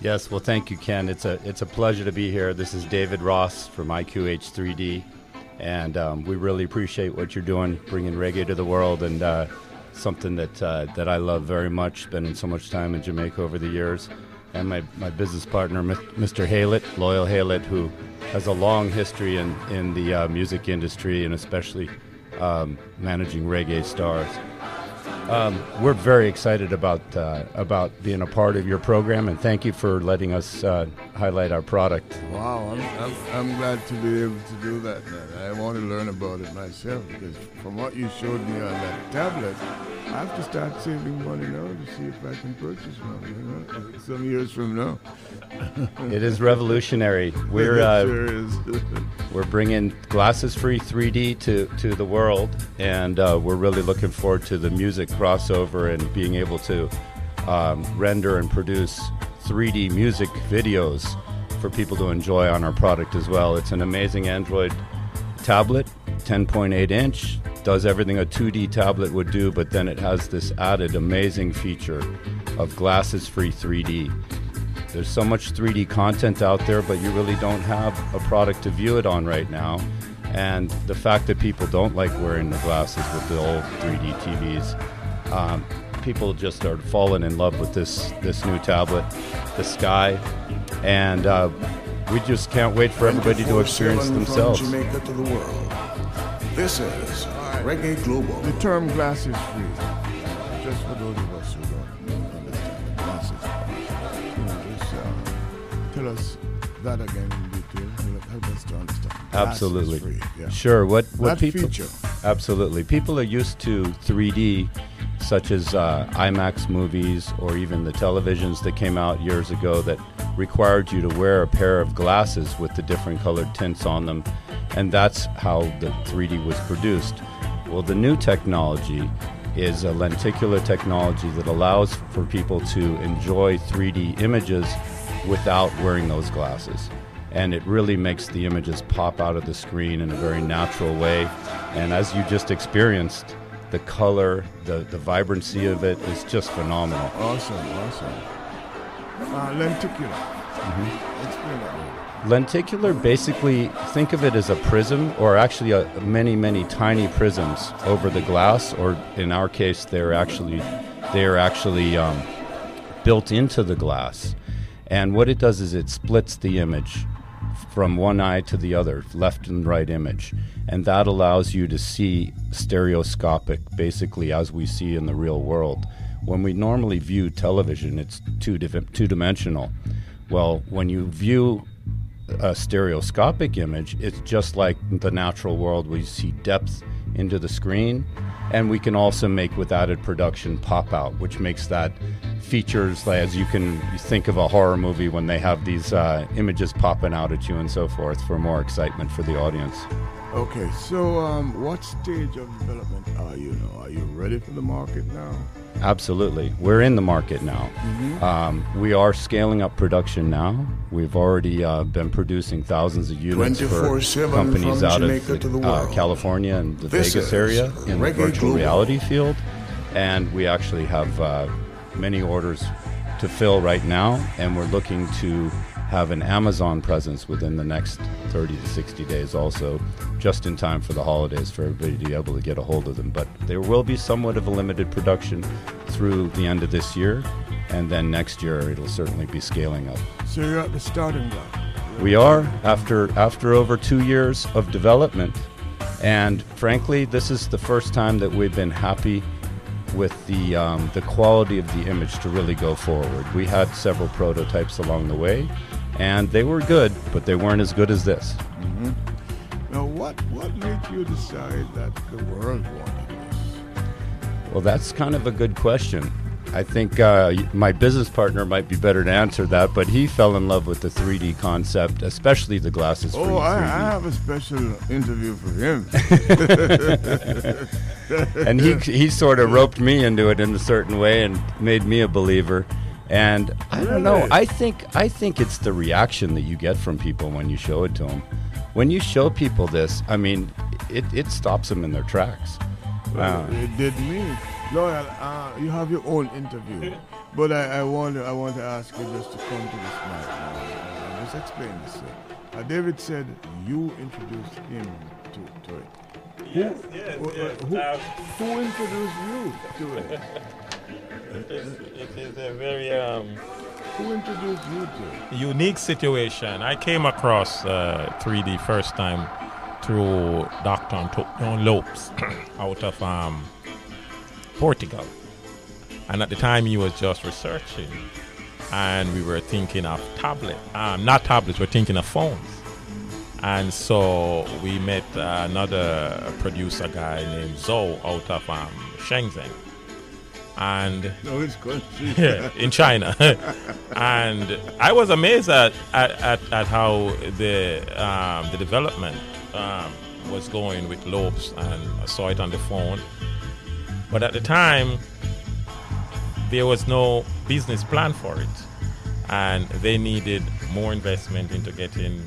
Yes, well, thank you, Ken. It's a it's a pleasure to be here. This is David Ross from IQH3D, and um, we really appreciate what you're doing, bringing reggae to the world, and uh, something that uh, that I love very much. Spending so much time in Jamaica over the years, and my, my business partner, Mr. Haylett, Loyal Haylett, who has a long history in in the uh, music industry and especially um, managing reggae stars. Um, we're very excited about uh, about being a part of your program, and thank you for letting us uh, highlight our product. Wow, I'm, I'm, I'm glad to be able to do that. Man. I want to learn about it myself because from what you showed me on that tablet, I have to start saving money now to see if I can purchase one. You know, some years from now. It is revolutionary. We're uh, sure is. we're bringing glasses-free 3D to to the world, and uh, we're really looking forward to the music crossover and being able to um, render and produce 3D music videos for people to enjoy on our product as well. It's an amazing Android tablet, 10.8 inch, does everything a 2D tablet would do, but then it has this added amazing feature of glasses-free 3D. There's so much 3D content out there, but you really don't have a product to view it on right now. And the fact that people don't like wearing the glasses with the old 3D TVs, um, people just are falling in love with this this new tablet, the Sky, and uh, we just can't wait for everybody to experience themselves. From Jamaica to the world. This is Reggae Global. The term glasses free, just for those of us who don't understand the glasses, you know, just uh, tell us that again in detail. Help- Help us to understand. Glasses Absolutely. free, yeah. Sure. What what That people feature. Absolutely. People are used to 3D such as uh, IMAX movies or even the televisions that came out years ago that required you to wear a pair of glasses with the different colored tints on them and that's how the 3D was produced. Well, the new technology is a lenticular technology that allows for people to enjoy 3D images without wearing those glasses and it really makes the images pop out of the screen in a very natural way. And as you just experienced, the color, the, the vibrancy of it is just phenomenal. Awesome, awesome. Uh, lenticular. Mm-hmm. Explain that. one. Lenticular, basically, think of it as a prism, or actually a, many, many tiny prisms over the glass. Or in our case, they're actually they are actually um, built into the glass. And what it does is it splits the image from one eye to the other, left and right image, and that allows you to see stereoscopic, basically as we see in the real world. When we normally view television, it's two div- two dimensional. Well, when you view a stereoscopic image, it's just like the natural world. We see depth into the screen, and we can also make with added production pop out, which makes that features like, as you can think of a horror movie when they have these uh, images popping out at you and so forth for more excitement for the audience. Okay, so um, what stage of development are you now? Are you ready for the market now? Absolutely. We're in the market now. Mhm. Um, we are scaling up production now. We've already uh, been producing thousands of units for companies out Jamaica of uh. California and the This Vegas area in the virtual Global. reality field. And we actually have uh, many orders to fill right now, and we're looking to have an Amazon presence within the next 30 to 60 days also, just in time for the holidays for everybody to be able to get a hold of them. But there will be somewhat of a limited production through the end of this year, and then next year it'll certainly be scaling up. So you're at the starting block. We are after after over two years of development, and frankly, this is the first time that we've been happy with the um, the quality of the image to really go forward. We had several prototypes along the way, and they were good, but they weren't as good as this. hmm Now, what what made you decide that the world wanted this? Well, that's kind of a good question. I think uh, my business partner might be better to answer that, but he fell in love with the 3D concept, especially the glasses. Oh, I, I have a special interview for him. and he he sort of roped me into it in a certain way and made me a believer. And I don't know. I think I think it's the reaction that you get from people when you show it to them. When you show people this, I mean, it, it stops them in their tracks. Well, Uh, it did me. Loyal, uh, you have your own interview, but I, I want to, I want to ask you just to come to this mic now. Uh, just explain this. Uh, David said you introduced him to, to it. Yes, who, yes, who, yes. who, Um, who introduced you to it? It is, it is a very um, Who introduced you to it? unique situation. I came across uh, 3D first time through Dr. Antonio Lopes out of um, Portugal. And at the time, he was just researching, and we were thinking of tablet, um, not tablets, we're thinking of phones. And so we met uh, another producer guy named Zhou out of um, Shenzhen. And No, it's yeah, in China. and I was amazed at, at, at, at how the, um, the development um, was going with Lopes, and I saw it on the phone. But at the time, there was no business plan for it. And they needed more investment into getting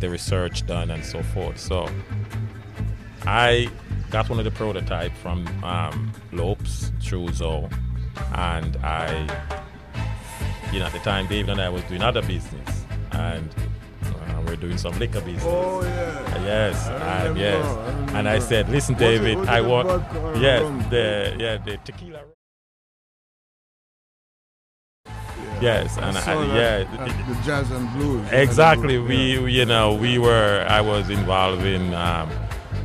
the research done and so forth. So I got one of the prototype from um, Lopes through Zoe, and I, you know, at the time David and I was doing other business, and uh, we're doing some liquor business. Oh yeah. Yes, I and yes, I and I said, "Listen, Was David, it I want, yes, rum? the yeah the tequila." Yes, and I I, yeah, at the jazz and blues. Exactly. Yeah. We, you know, we were. I was involved in um,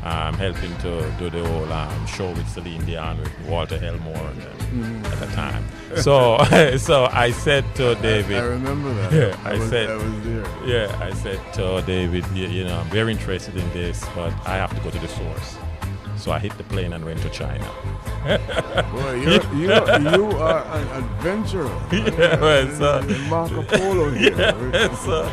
um, helping to do the whole um, show with Celine Dion with Walter Elmore and, uh, Mhm. at the time. So, so I said to David. I remember that. Yeah, I I, was- said. I was there. Yeah, I said to David, you, you know, I'm very interested in this, but I have to go to the source. So I hit the plane and went to China. Boy, you're, you're, you are an adventurer. Yeah, well, so, Marco Polo here. yeah, so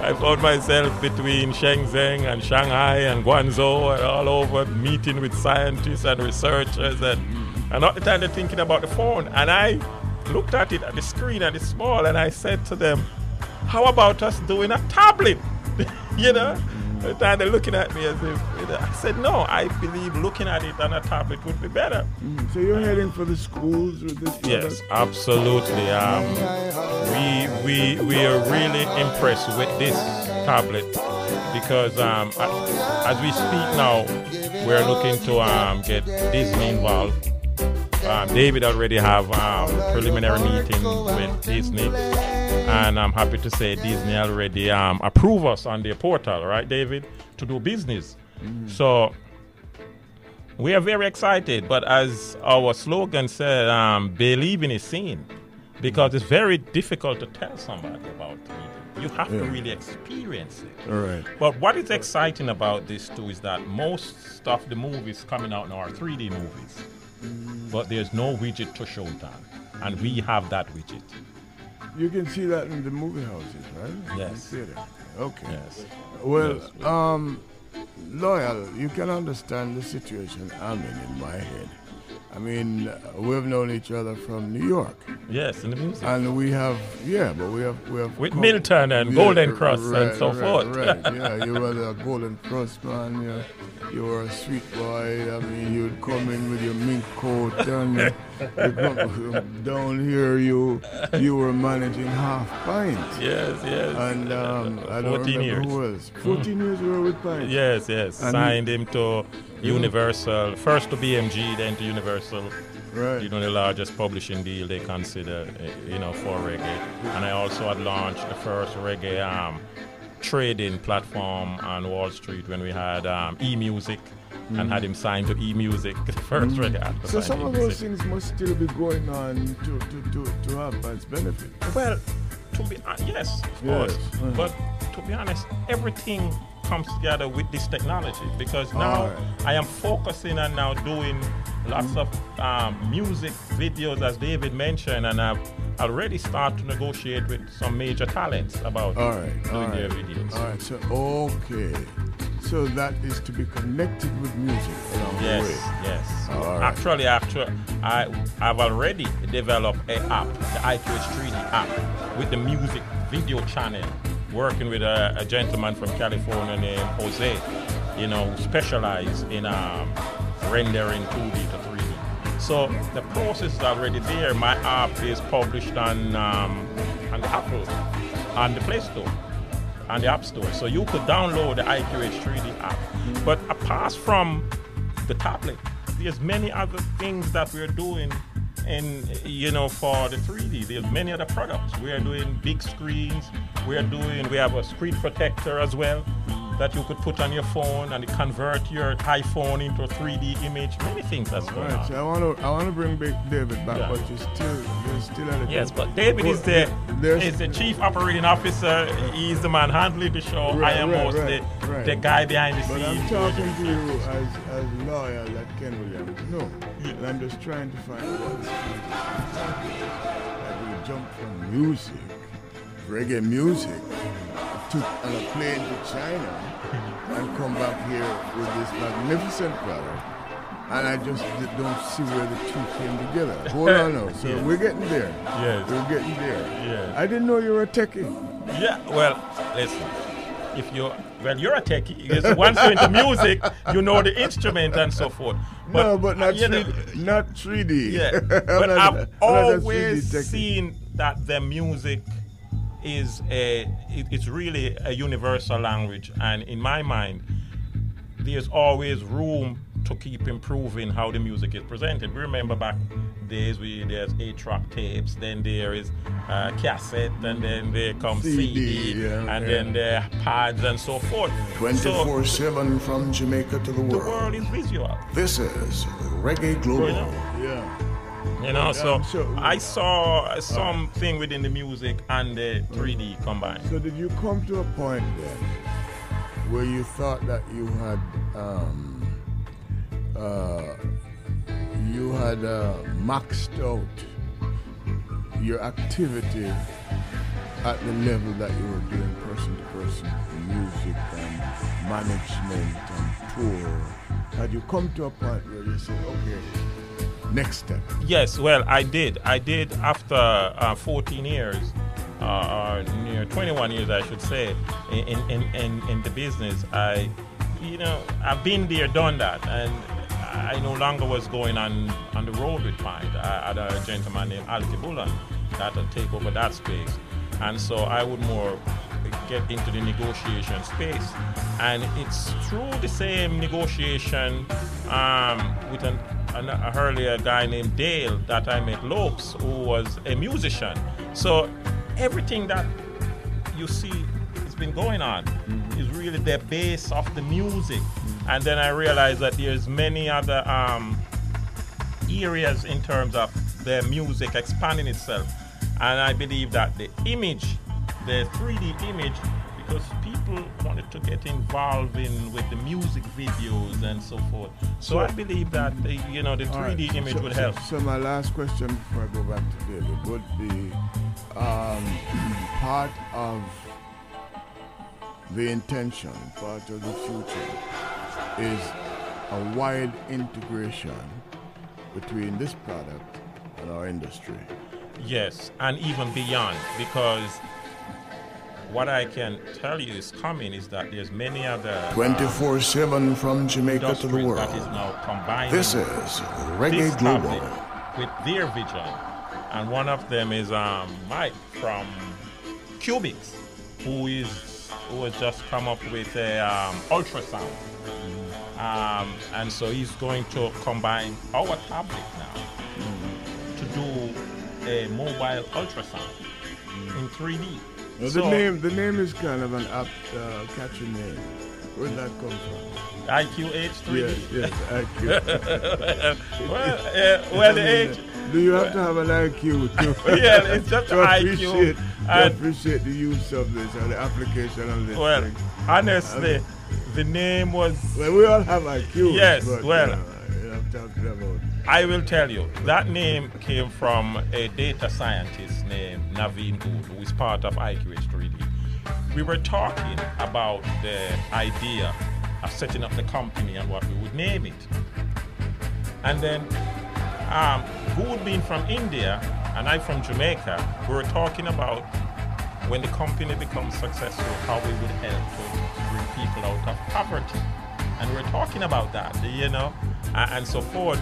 I found myself between Shenzhen and Shanghai and Guangzhou and all over meeting with scientists and researchers and, and all the time they're thinking about the phone. And I looked at it at the screen and it's small and I said to them, how about us doing a tablet? you know? And they're looking at me as if, you know, I said, no, I believe looking at it on a tablet would be better. Mm, So you're heading for the schools with this Yes, absolutely. Um, we we we are really impressed with this tablet because um, as we speak now, we're looking to um, get Disney involved. Um, David already have um, preliminary meeting with Disney, and I'm happy to say Disney already um, approve us on their portal, right, David, to do business. So we are very excited, but as our slogan said, um, believing is seen. because it's very difficult to tell somebody about 3D. You have to really experience it. All right. But what is exciting about this too is that most of the movies coming out now are 3D movies, but there's no widget to show that. and we have that widget. You can see that in the movie houses, right? Yes. That. Okay. Yes. Well, Yes. um, loyal, you can understand the situation I'm in in my head. I mean, we've known each other from New York. Yes, in the music. And we have, yeah, but we have, we have With Milton and Golden Cross and so right, forth. Right, yeah, you were the Golden Cross man. You, you were a sweet boy. I mean, you'd come in with your mink coat and down here. You you were managing Half Pint. Yes, yes. And um, I don't 14 remember years. who else. 14 years you were with pint. Yes, yes. And Signed him to Universal, first to BMG, then to Universal. Right. You know, the largest publishing deal they consider, eh, you know, for reggae. And I also had launched the first reggae um, trading platform on Wall Street when we had um, e-music and Mhm. had him signed to e-music, the first Mm. reggae act. So sign some to of those things must still be going on to, to, to, to have as benefit. Well, to be uh, yes, of Yes. course. Mhm. But to be honest, everything comes together with this technology because now Alright. I am focusing on now doing lots of um, music videos, as David mentioned, and I've already started to negotiate with some major talents about All right, doing all their right. videos. All right, so okay. So that is to be connected with music along Yes, the way. yes. Right. Actually, actually, I I've already developed a app, the IQH3D app, with the music video channel, working with a, a gentleman from California named Jose, you know, who in um, rendering 2D to 3D. So the process is already there. My app is published on um, on the Apple, on the Play Store on the App Store. So you could download the IQH3D app. But apart from the tablet, there's many other things that we're doing in you know for the 3D. There's many other products. We are doing big screens. We are doing we have a screen protector as well that you could put on your phone and convert your iPhone into a 3D image. Many things that's All going right, on. so I want to I want to bring back David back, Yeah. but you're still you're still at it. Yes, but David is the is the chief operating officer. He's the man handling the show. I am right, right, right. the guy behind the scenes. But. I'm talking to you as as loyal that Ken Williams. No, and I'm just trying to find out that we jump from music, reggae music, to on a plane to China and come back here with this magnificent product. And I just don't see where the two came together. Hold on now. So Yes. we're getting there. Yes. We're getting there. Yes. I didn't know you were a techie. Yeah, well, listen. If you're well, you're a techie. Once you're into music, you know the instrument and so forth. no, but not you 3D. not 3D. Yeah, but I've I'm not a 3D always seen that the music is a it, it's really a universal language, and in my mind, there's always room to keep improving how the music is presented. We remember back days we there's eight track tapes, then there is uh, cassette, and then there comes CD, CD, yeah, and yeah. then there are pads and so forth. 24 So 7 from Jamaica to the the world. world is visual. This is Reggae Global. Yeah. You know, so sure- I saw something within the music and the 3D combined. So did you come to a point then where you thought that you had um, uh, you had uh, maxed out your activity at the level that you were doing person to person music and management and tour? Had you come to a point where you said, okay, next step? Yes, well, I did. I did after uh, 14 years, uh, uh, near 21 years, I should say, in, in, in, in the business. I, you know, I've been there, done that, and I no longer was going on on the road with mine. I had a gentleman named Al Bullen that would take over that space, and so I would more get into the negotiation space. And it's through the same negotiation um, with an, an, a earlier guy named Dale that I met Lopes, who was a musician. So everything that you see has been going on is really the base of the music. And then I realized that there's many other um, areas in terms of the music expanding itself. And I believe that the image, the 3D image, because people wanted to get involved in with the music videos and so forth. So, So- I believe that the, you know the 3D All right, image so- would so- help. So, my last question before I go back to David would be um, part of the intention, part of the future is a wide integration between this product and our industry. Yes, and even beyond, because what I can tell you is coming is that there's many other uh, 24 7 from Jamaica to the world. that is now combining This is Reggae this Global. with their vision, and one of them is um, Mike from Cubics, who is who has just come up with a um, ultrasound, um, and so he's going to combine our tablet now to do a mobile ultrasound in 3D. Now, the So- name the name is kind of an apt uh, catchy name. Where'd that come from? IQH 3D. Yes, yes, IQ. well, uh, well, the age. Do you have to have an IQ to, Yeah, it's just to IQ appreciate, to appreciate the use of this and the application of this Well, thing? honestly, I mean, the name was. well, we all have IQ. Yes, but, well, you know, I'm talking about. I will tell you, that name came from a data scientist named Naveen Good, who is part of IQH3D. We were talking about the idea of setting up the company and what we would name it. And then, um, Good being from India and I from Jamaica, we were talking about when the company becomes successful, how we would help to bring people out of poverty. And we're talking about that, you know, and so forth.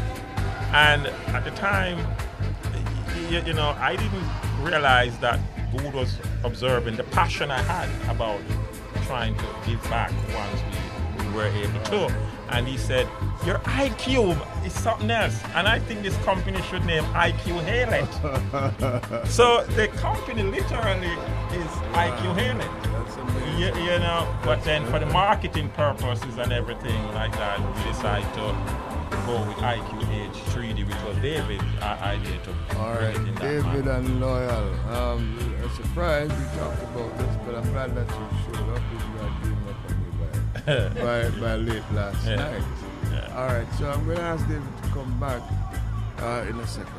And at the time, you, you know, I didn't realize that Good was observing the passion I had about trying to give back once we, we were able to. And he said, Your IQ is something else. And I think this company should name IQ Halet. so the company literally is IQ Halet. You, you know, but then for the marketing purposes and everything like that, we decided to go with IQH 3D, which was David's uh, idea to All bring it in David manner. and Loyal. Um, I'm surprised we talked about this, but I'm glad that you showed up if you had been up on me by, by, by late last Yeah. night. All right, so I'm going to ask David to come back uh, in a second.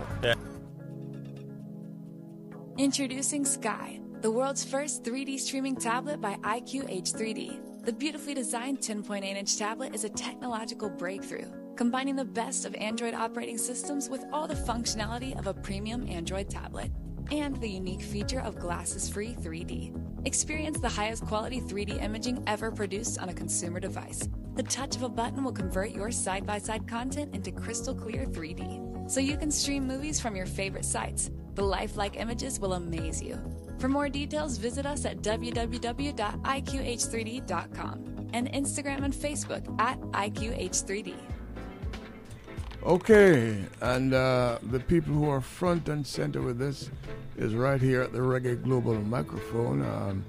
Introducing Sky, the world's first 3D streaming tablet by IQH3D. The beautifully designed 10.8 inch tablet is a technological breakthrough, combining the best of Android operating systems with all the functionality of a premium Android tablet and the unique feature of glasses free 3D. Experience the highest quality 3D imaging ever produced on a consumer device. The touch of a button will convert your side by side content into crystal clear 3D, so you can stream movies from your favorite sites. The lifelike images will amaze you. For more details, visit us at www.iqh3d.com and Instagram and Facebook at IQH3D. Okay, and uh, the people who are front and center with this is right here at the Reggae Global microphone. Um,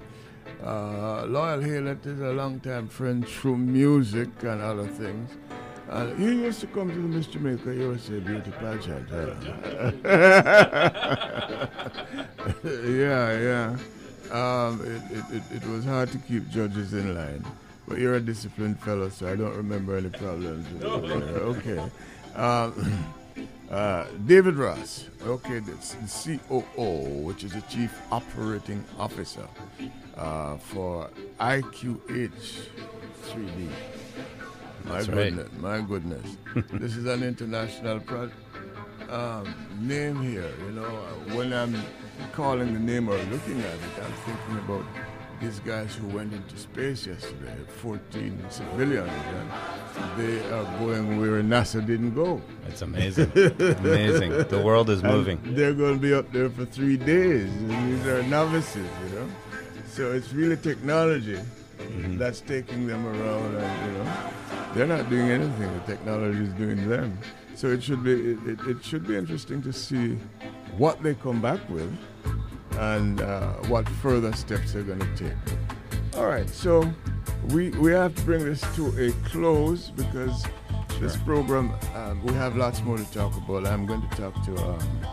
uh, Loyal Halet is a longtime friend through music and other things. Uh, he used to come to the Miss Jamaica USA Beauty Pageant. yeah, yeah. Um, it, it, it, it was hard to keep judges in line. But you're a disciplined fellow, so I don't remember any problems. Okay. Um, uh, David Ross, okay, that's the COO, which is the Chief Operating Officer uh, for IQH 3D. My That's right. goodness, my goodness. this is an international pro- um, name here. You know, Uh, when I'm calling the name or looking at it, I'm thinking about these guys who went into space yesterday, 14 civilians, and they are going where NASA didn't go. It's amazing. Amazing. The world is And moving. they're going to be up there for three days. And these are novices, you know. So it's really technology Mm-hmm. that's taking them around, and you know, they're not doing anything. The technology is doing them. So it should be it, it, it should be interesting to see what they come back with and uh, what further steps they're going to take. All right, so we we have to bring this to a close because this program um, we have lots more to talk about. I'm going to talk to um,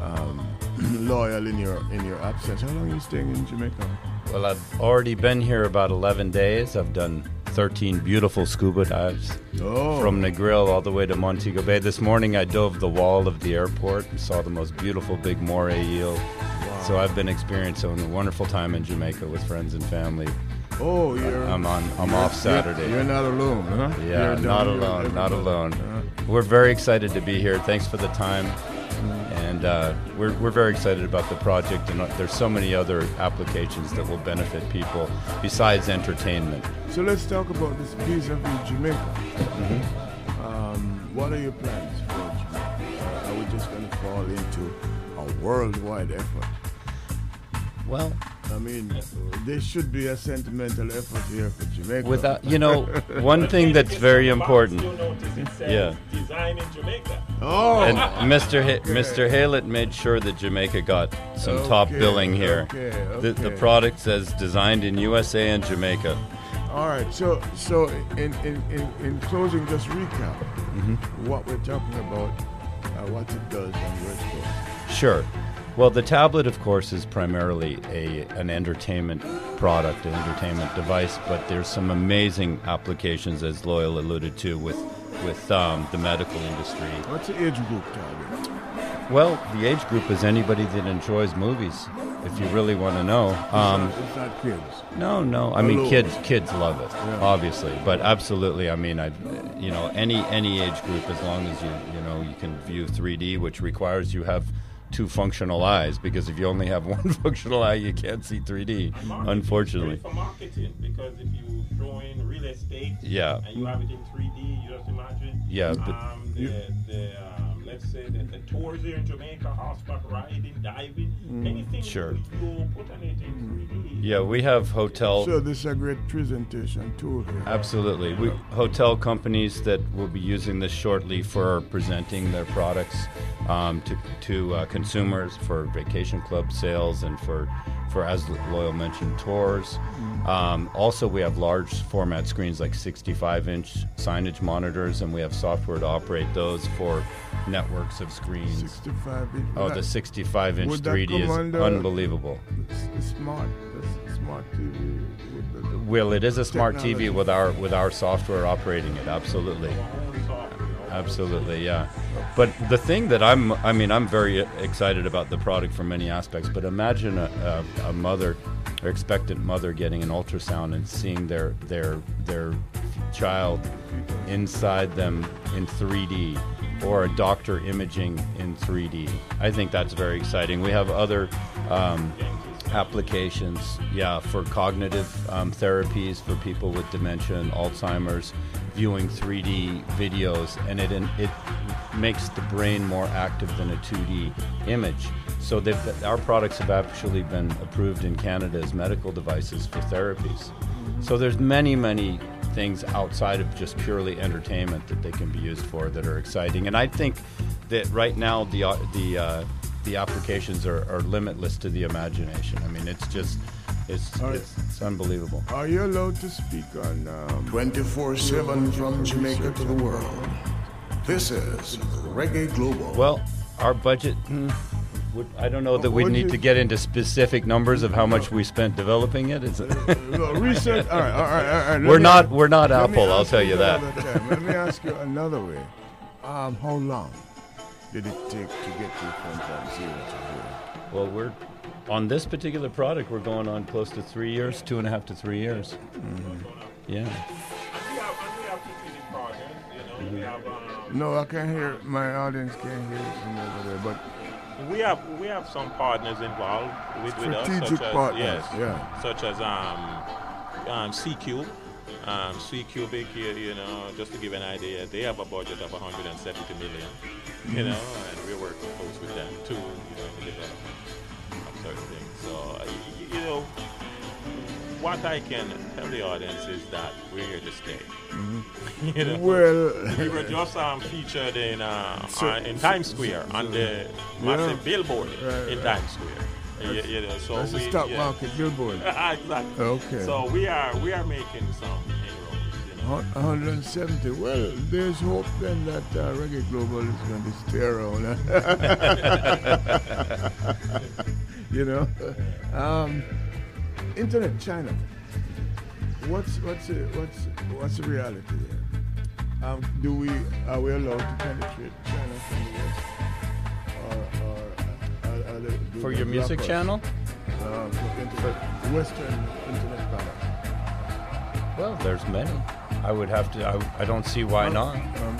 um, loyal in your in your absence. How long are you staying in Jamaica? Well, I've already been here about 11 days. I've done 13 beautiful scuba dives Oh. from Negril all the way to Montego Bay. This morning I dove the wall of the airport and saw the most beautiful big moray eel. So I've been experiencing a wonderful time in Jamaica with friends and family. Oh, you're. I'm on. I'm off Saturday. You're, you're not alone, huh? Yeah, You're not alone, not alone. Uh-huh. We're very excited to be here. Thanks for the time. And uh, we're, we're very excited about the project, and uh, there's so many other applications that will benefit people besides entertainment. So let's talk about this vis-a-vis Jamaica. Mm-hmm. Um, what are your plans for Jamaica? Are we just going to fall into a worldwide effort? Well, I mean, there should be a sentimental effort here for Jamaica. Without, you know, one thing that's very important. Yeah. Design in Jamaica. Oh. And Mr. Ha- Mr. Haylett made sure that Jamaica got some top billing here. okay, The, the product says designed in USA and Jamaica. All right. So, so in in, in, in closing, just recap Mm-hmm. what we're talking about, uh, what it does, and where it goes. Sure. Well, the tablet, of course, is primarily a an entertainment product, an entertainment device. But there's some amazing applications, as Loyal alluded to, with with um, the medical industry. What's the age group target? Well, the age group is anybody that enjoys movies. If you really want to know, um, it's, not, it's not kids. no, no. I mean, kids kids love it, Yeah. obviously. But absolutely, I mean, I, you know, any any age group, as long as you you know you can view 3D, which requires you have two functional eyes, because if you only have one functional eye, you can't see 3D. Unfortunately. For marketing because if you throw in real estate Yeah. and you have it in 3D, you just imagine. Yeah, Um, the, the, um, let's say the, the tours here in Jamaica, horseback riding, diving, anything Sure. you put on it in 3D. Yeah, we have hotel. So this is a great presentation tool here. Absolutely. We hotel companies that will be using this shortly for presenting their products um, to, to uh, consumers for vacation club sales and for, for as Loyal mentioned, tours. Um, also, we have large format screens like 65 inch signage monitors, and we have software to operate those for networks of screens. 65 inch. Oh, the 65 inch 3D is under unbelievable. Smart, the smart TV. The, the Well, it is a smart technology. TV with our with our software operating it. Absolutely, absolutely, yeah. But the thing that I'm, I mean, I'm very excited about the product from many aspects. But imagine a, a, a mother, or expectant mother, getting an ultrasound and seeing their their their child inside them in 3D, or a doctor imaging in 3D. I think that's very exciting. We have other. Um, applications, yeah, for cognitive um, therapies for people with dementia and Alzheimer's, viewing 3D videos, and it it makes the brain more active than a 2D image. So our products have actually been approved in Canada as medical devices for therapies. So there's many, many things outside of just purely entertainment that they can be used for that are exciting. And I think that right now the uh, the uh, the applications are, are limitless to the imagination. I mean, it's just it's All right. it's, it's unbelievable. Are you allowed to speak on um, 24 7 from Jamaica to the world. This is Reggae Global. Well, our budget. hmm, would, I don't know that we Would need to get into specific numbers of how much we spent developing it. Is it? Well, research. All right, all right, all right. We're me not- we're not Apple, I'll tell you that. time. Let me ask you another way. Um, how long did it take to get you from point zero to here? Well, we're on this particular product. We're going on close to three years, two and a half to three years. Yeah. No, I can't hear. My audience can't hear it from over there. But We have we have some partners involved with, with us, Strategic such as, partners, yes, yeah. such as um, um, CQ, um, C Cubic. You, you know, just to give an idea, they have a budget of 170 million. You Mhm. know, and we're working close with them too. Y- y- you know, what I can tell the audience is that we're here to stay. you know, Well- we were just um, featured in uh, So- uh, in Times Square on the massive Yeah. billboard Right, in right. Times Square. That's- you know, so that's a we, stock yeah. market billboard. exactly. Okay. So we are we are making some inroads. You know. 170. Well, there's hope then that uh, Reggae Global is going to stay around. you know, um, Internet China. What's what's the, what's what's the reality there? Um, do we are we allowed to penetrate China from the west, or, or they, For your music us? channel? Uh, for internet, Western internet products. Well, there's many. I would have to. I, I don't see why Um, not. Um.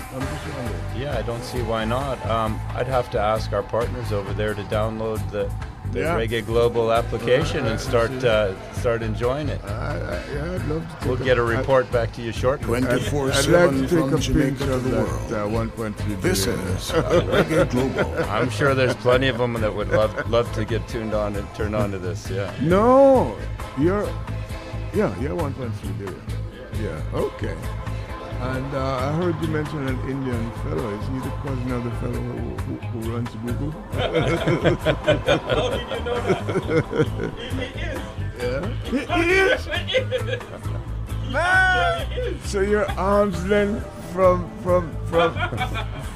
Yeah, I don't see why not. Um, I'd have to ask our partners over there to download the, the Yeah. Reggae Global application Uh, and start uh, start enjoying it. I, I, yeah, I'd love to. We'll take get a report back to you shortly. I'd, I'd like to take a picture of that uh, 1.3 This is Reggae Global. I'm sure there's plenty of them that would love love to get tuned on and turn on to this. Yeah. No, you're, yeah, you're 1.3 billion. Yeah, okay. And uh, I heard you mention an Indian fellow. Is he the cousin of the fellow who, who, who runs Google? How did you know that? Yeah. He is. Man. So your arms length from from from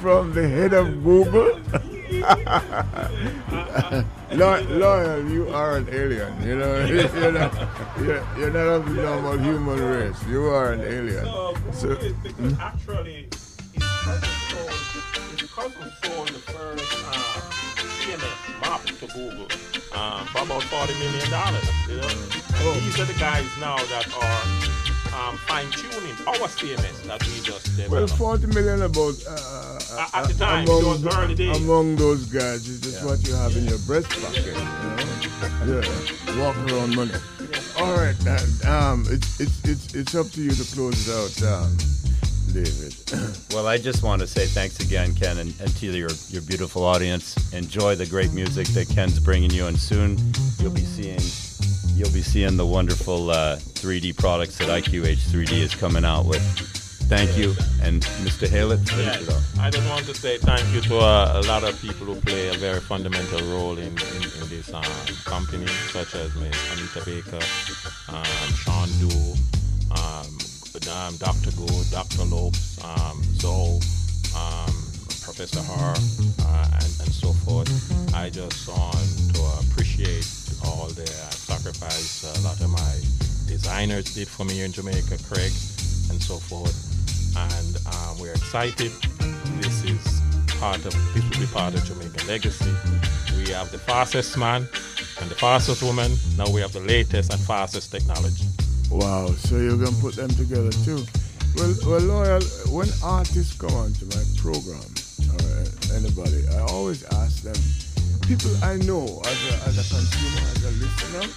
from the head of Google. Loyal, you are an alien. You know, you're not, you're, you're not of the normal human race. You are an alien. So, Because actually, his cousin sold, his cousin sold the first uh, CMS map to Google uh, for about $40 million. You know? Oh. And these are the guys now that are um, fine tuning our CMS that we just well, 40 million about uh, Uh, at the time, among, it was early days. among those guys is just what you have in your breast pocket. You know? Yeah, walk around money. All right, uh, um, it's it's it's it's up to you to close it out, um, David. Well, I just want to say thanks again, Ken, and, and to your, your beautiful audience. Enjoy the great music that Ken's bringing you, and soon you'll be seeing you'll be seeing the wonderful uh, 3D products that IQH 3D is coming out with. Thank you, and Mr. Halet. I just want to say thank you to uh, a lot of people who play a very fundamental role in, in, in this um, company, such as Ms. Anita Baker, um, Sean Doe, um, Dr. Good, Dr. Lopes, um, Zoe, um, Professor Har, uh, and, and so forth. I just want to appreciate all the sacrifice a lot of my designers did for me here in Jamaica, Craig, and so forth and um, we're excited. This is part of this will be part of Jamaican legacy. We have the fastest man and the fastest woman. Now we have the latest and fastest technology. Wow, so you're gonna put them together too. Well, well, loyal. When artists come onto my program or anybody, I always ask them. People I know as a, as a consumer, as a listener,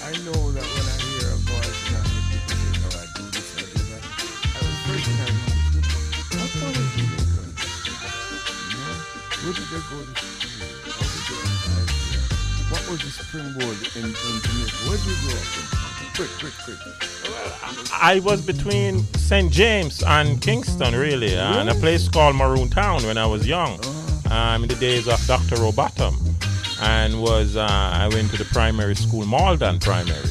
I know that when I hear a voice and I hear people say, "No, I do this, I do that," I was first time. What of Jamaica? You know, where did they go to school? How did they arrive here? What was the springboard in, in Jamaica? Where did you grow up in? Quick, quick, quick. I was between St. James and Kingston, really, uh, in a place called Maroon Town when I was young, um, in the days of Dr. Robotham. And was uh, I went to the primary school, Maldon Primary,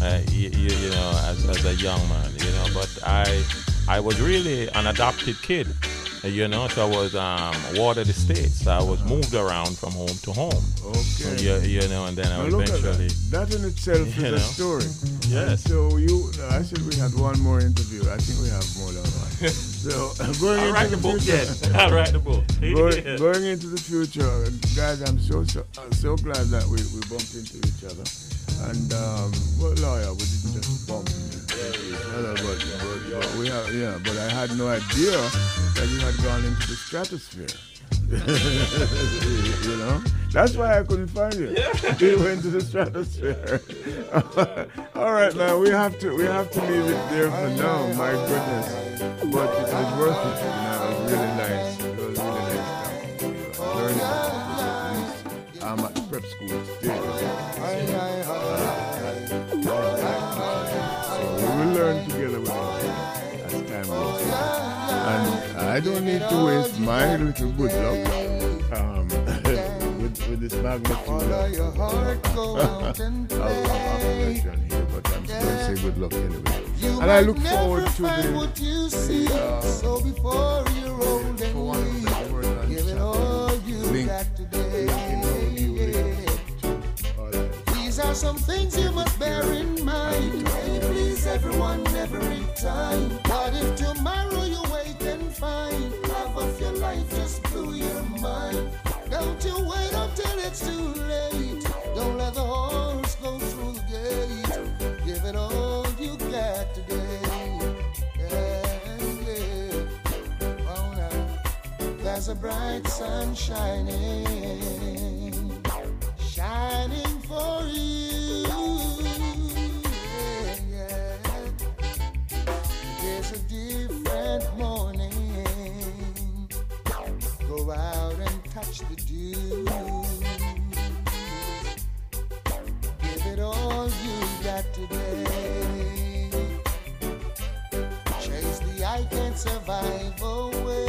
uh, you, you know, as, as a young man, you know. But I I was really an adopted kid, you know. So I was um, watered estates. I was moved around from home to home. Okay. You, you know, and then I Now at eventually. that. That in itself is know. a story. Yes. So you, I said we had one more interview. I think we have more than one. So going I'll into write the book, future, yes. I'll write the book. going, Yeah. going into the future, guys, I'm so so, uh, so glad that we, we bumped into each other. And um, well, lawyer, we didn't just bump into each other, but, but, but we have, yeah. But I had no idea that you had gone into the stratosphere. you know, that's why I couldn't find you. You went to the stratosphere. All right, man, we have to we have to leave it there for now. My goodness, but it was worth it. You know, it was really nice. It was really nice talking to you. and Learning at least I'm at prep school today. I don't need to waste my little good luck um, with, with this Follow your heart, go out and I'll, I'll play. let here, but I'm still Yeah. say good luck anyway. You and I look forward to find the, what you see. the, uh, so before you're old and weak, give it all you link, got today. linking all you These are some things you must bear in mind. Hey, please everyone every time. What if tomorrow you wake and find half of your life just blew your mind? Don't you wait until it's too late. Don't let the horse go through the gate. Give it all you got today. Yeah, yeah. Oh, now. There's a bright sun shining, shining for you. Out and touch the dew. Give it all you got today. Chase the I can't survive away.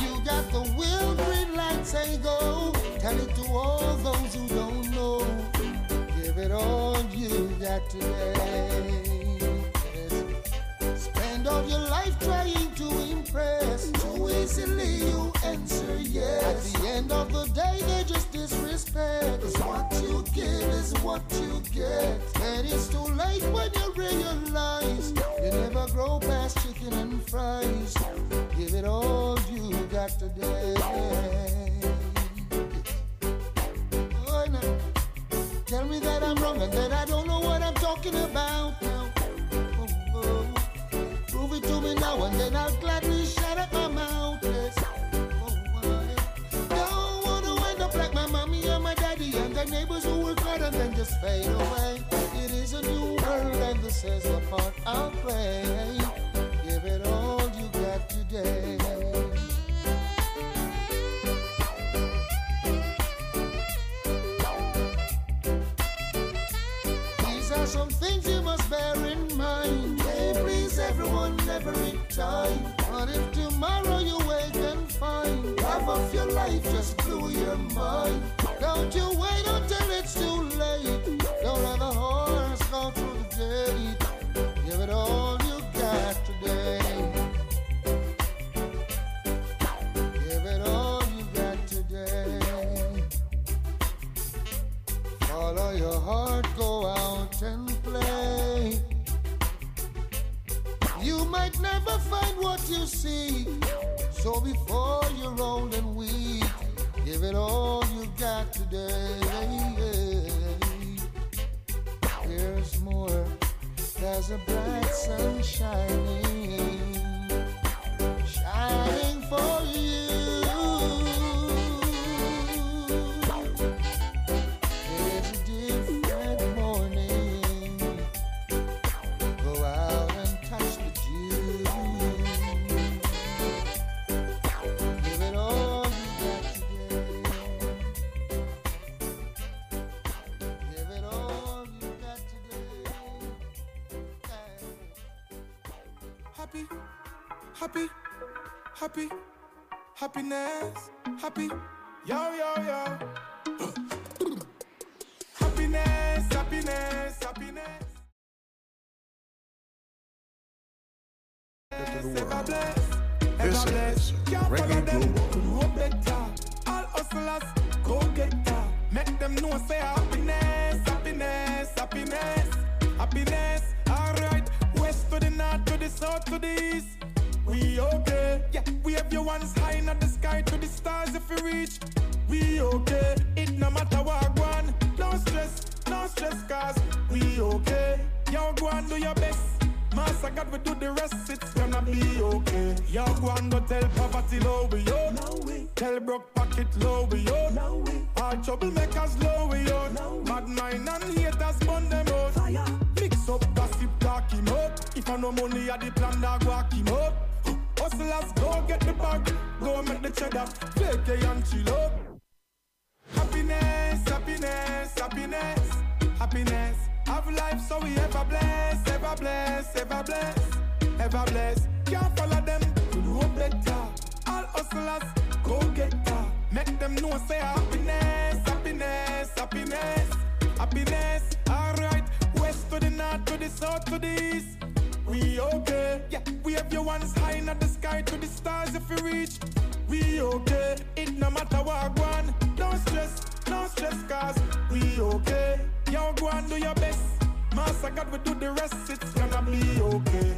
You got the will, green light, say go. Tell it to all those who don't know. Give it all you got today. Life trying to impress. Too easily you answer yes. At the end of the day, they just disrespect. 'Cause what you give is what you get. And it's too late when you realize you never grow past chicken and fries. Give it all you got today. Oh, no. Tell me that I'm wrong and that I don't know what I'm talking about now. Oh, oh. oh. It to me now and then I'll gladly shut up my mouth. Yes. Don't wanna wind up like my mommy and my daddy and the neighbors who work hard and then just fade away. It is a new world and this is the part I'll play. Give it all you got today. Of your life just blew your mind? Don't you wait until it's too late. Don't let the horse go through the gate. Give it all you got today. Give it all you got today. Follow your heart, go out and play. You might never find what you seek. So before you're old and give it all you got today. There's more. There's a bright sun shining, shining for you. Happy, yo, yo, yo. Uh. happiness, happiness, happiness. Bless, This is Reggae Global. to know better. All hustlers, go getter. Make them know say happiness, happiness, happiness, happiness. Alright, west to the north, to the south, to the east. We okay, yeah. We have your ones high in the sky to the stars if we reach. We okay, it no matter what go on. No stress, no stress, cause we okay. Yo, go and do your best. Master God, we do the rest, it's gonna be okay. Yo, go and go tell poverty low we yo. No way. Tell broke pocket low we yo. No way. All troublemakers low we yo. No Mad mind and haters burn them out. Fire. Mix up gossip, talk him up. If I no money, I the plan that walk him up. Hustlers, go get the bag, go make the cheddar, fake and chill up. Happiness, happiness, happiness, happiness. Have life so we ever bless, ever bless, ever bless, ever bless. Can't follow them to know better. All hustlers, go get that. Make them know say happiness, happiness, happiness, happiness. Alright, west to the north, to the south, to the east. We okay, yeah. We have your ones high in the sky to the stars if you reach. We okay, it no matter what go on. Don't stress, don't stress, cause we okay. Yo, go and do your best. Master God will do the rest, it's gonna be okay.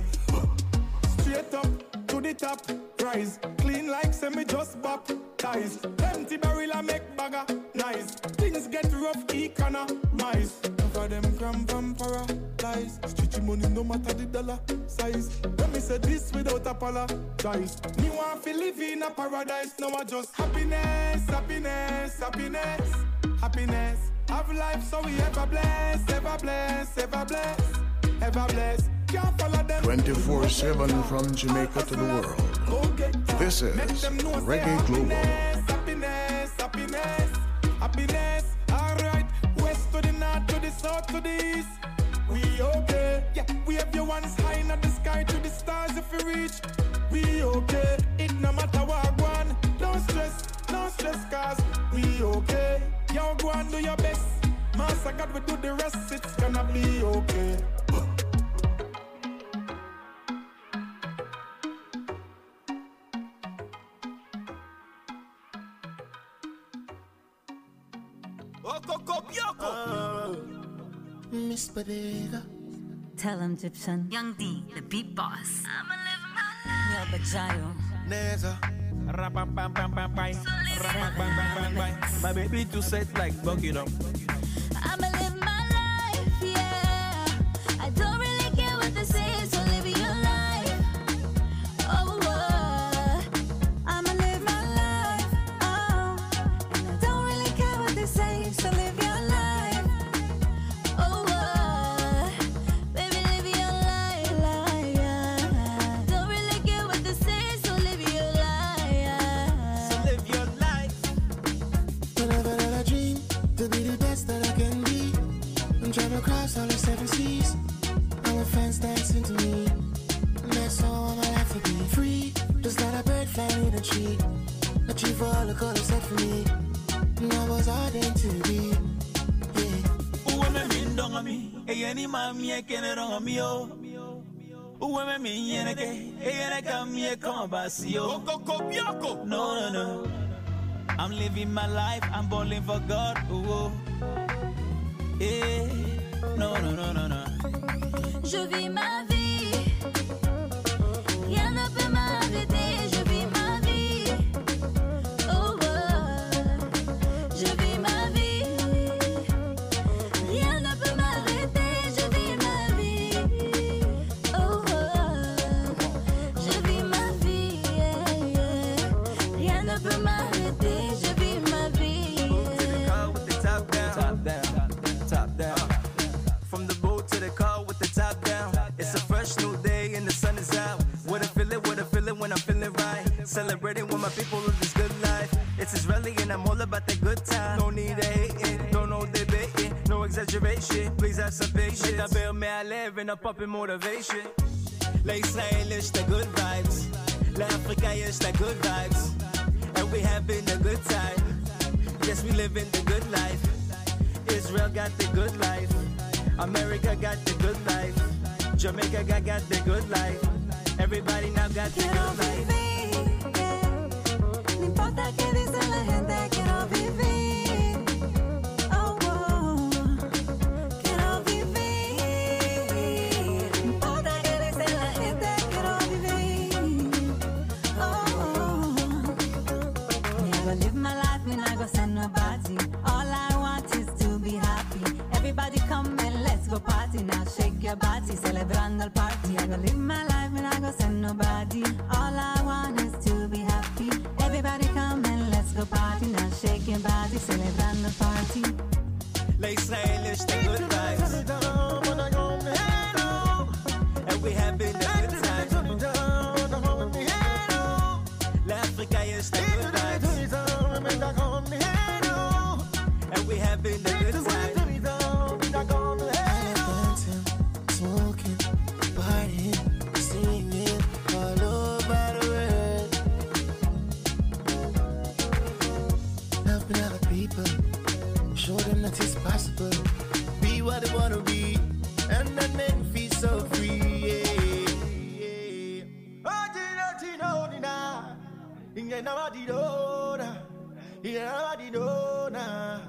Straight up to the top, rise. Clean like semi just baptized. Empty barrel I make bagger, nice. Things get rough, economize. For them cram from paradise. Stretchy money no matter the dollar size. Let me say this without apologize. Me want to live in a paradise. Now I just happiness, happiness, happiness, happiness. Have life so we ever bless, ever bless, ever bless, ever bless. Can't follow them. 24 7 from Jamaica to the world. This is Reggae Global. happiness, happiness, happiness. Alright, west to the north, to the south, to the east. We okay, yeah. We have your ones high in the sky to the stars if you reach. We okay, it no matter what go on. Don't stress, don't stress, cause we okay. Yo, go and do your best. Master God will do the rest, it's gonna be okay. Miss Bodega. Tell him, Egyptian. Young D, the beat boss. I'ma live my life. Yo, Bajayo. Neza. My baby too set like Buckingham. I'ma live my flying in tree. A tree for all the colors set for me. And I was ordained to be. Uwe me min donga mi, e yeni ma mi e kene ronga mi o. Uwe me min yene ke, e yene ka mi e kama basi o. No, no, no. I'm living my life, I'm balling for God. Ooh, oh. Eh, no, no, no, no, no. Je vis ma vie. Celebrating with my people of this good life. It's Israeli and I'm all about the good time. No need of hating, no no debating, no exaggeration. Please have some patience. מדבר מהלב and up up in motivation. לישראל יש את ה-good vibes. לאפריקה יש את ה-good vibes. And we having a good time. Yes, we living the good life. Israel got the good life. America got the good life. Jamaica got, got the good life. Everybody now got the good life. Importa qué dice la gente, quiero vivir. Oh, oh. Quiero vivir. No importa qué dice la gente, quiero vivir. Oh, oh. Me, I live my life, me not go send nobody. All I want is to be happy. Everybody come and let's go party now. Shake your body, celebrando el party. I go live my life, me not go send nobody. All I everybody celebrando the party. La Israel is the good vibes. And we happy Inge na madidona, inge na madidona.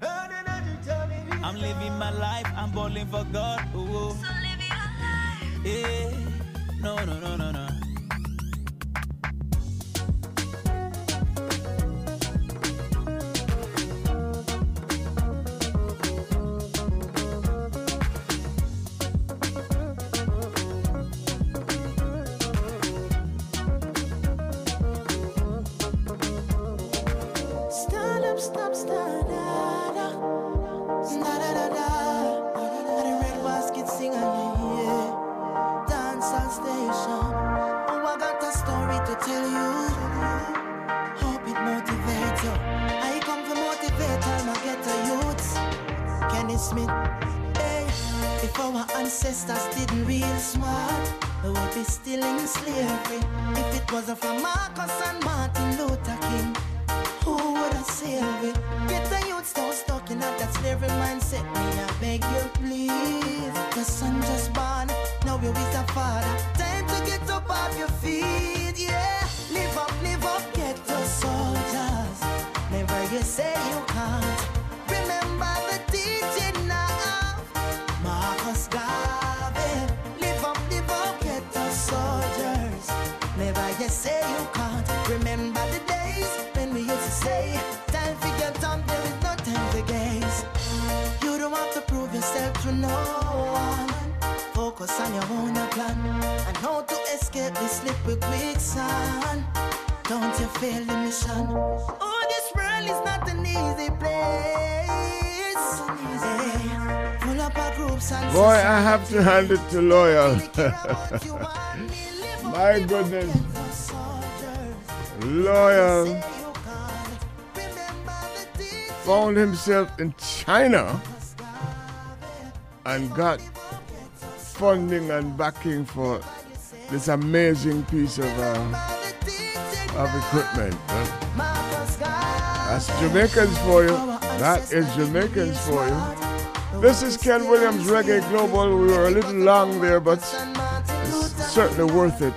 Tina, Tina, Tina. I'm living my life, I'm balling for God. Ooh. So live your life. Yeah. No, no, no, no, no. Hey, if our ancestors didn't real smart, we would be still in slavery. If it wasn't for Marcus and Martin Luther King. Who would have saved it? Get the youth so stuck in that slavery mindset. Me, I beg you, please. The son just born, now you is a father. Time to get up off your feet, plan and how to escape this slippery quicksand. Don't you fail the mission. Oh, this world is not an easy place. Full up of groups and Boy, I have to hand it to Loyal. My goodness. Loyal found himself in China and got funding and backing for this amazing piece of uh, of equipment. That's Jamaicans for you. That is Jamaicans for you. This is Ken Williams Reggae Global. We were a little long there, but it's certainly worth it.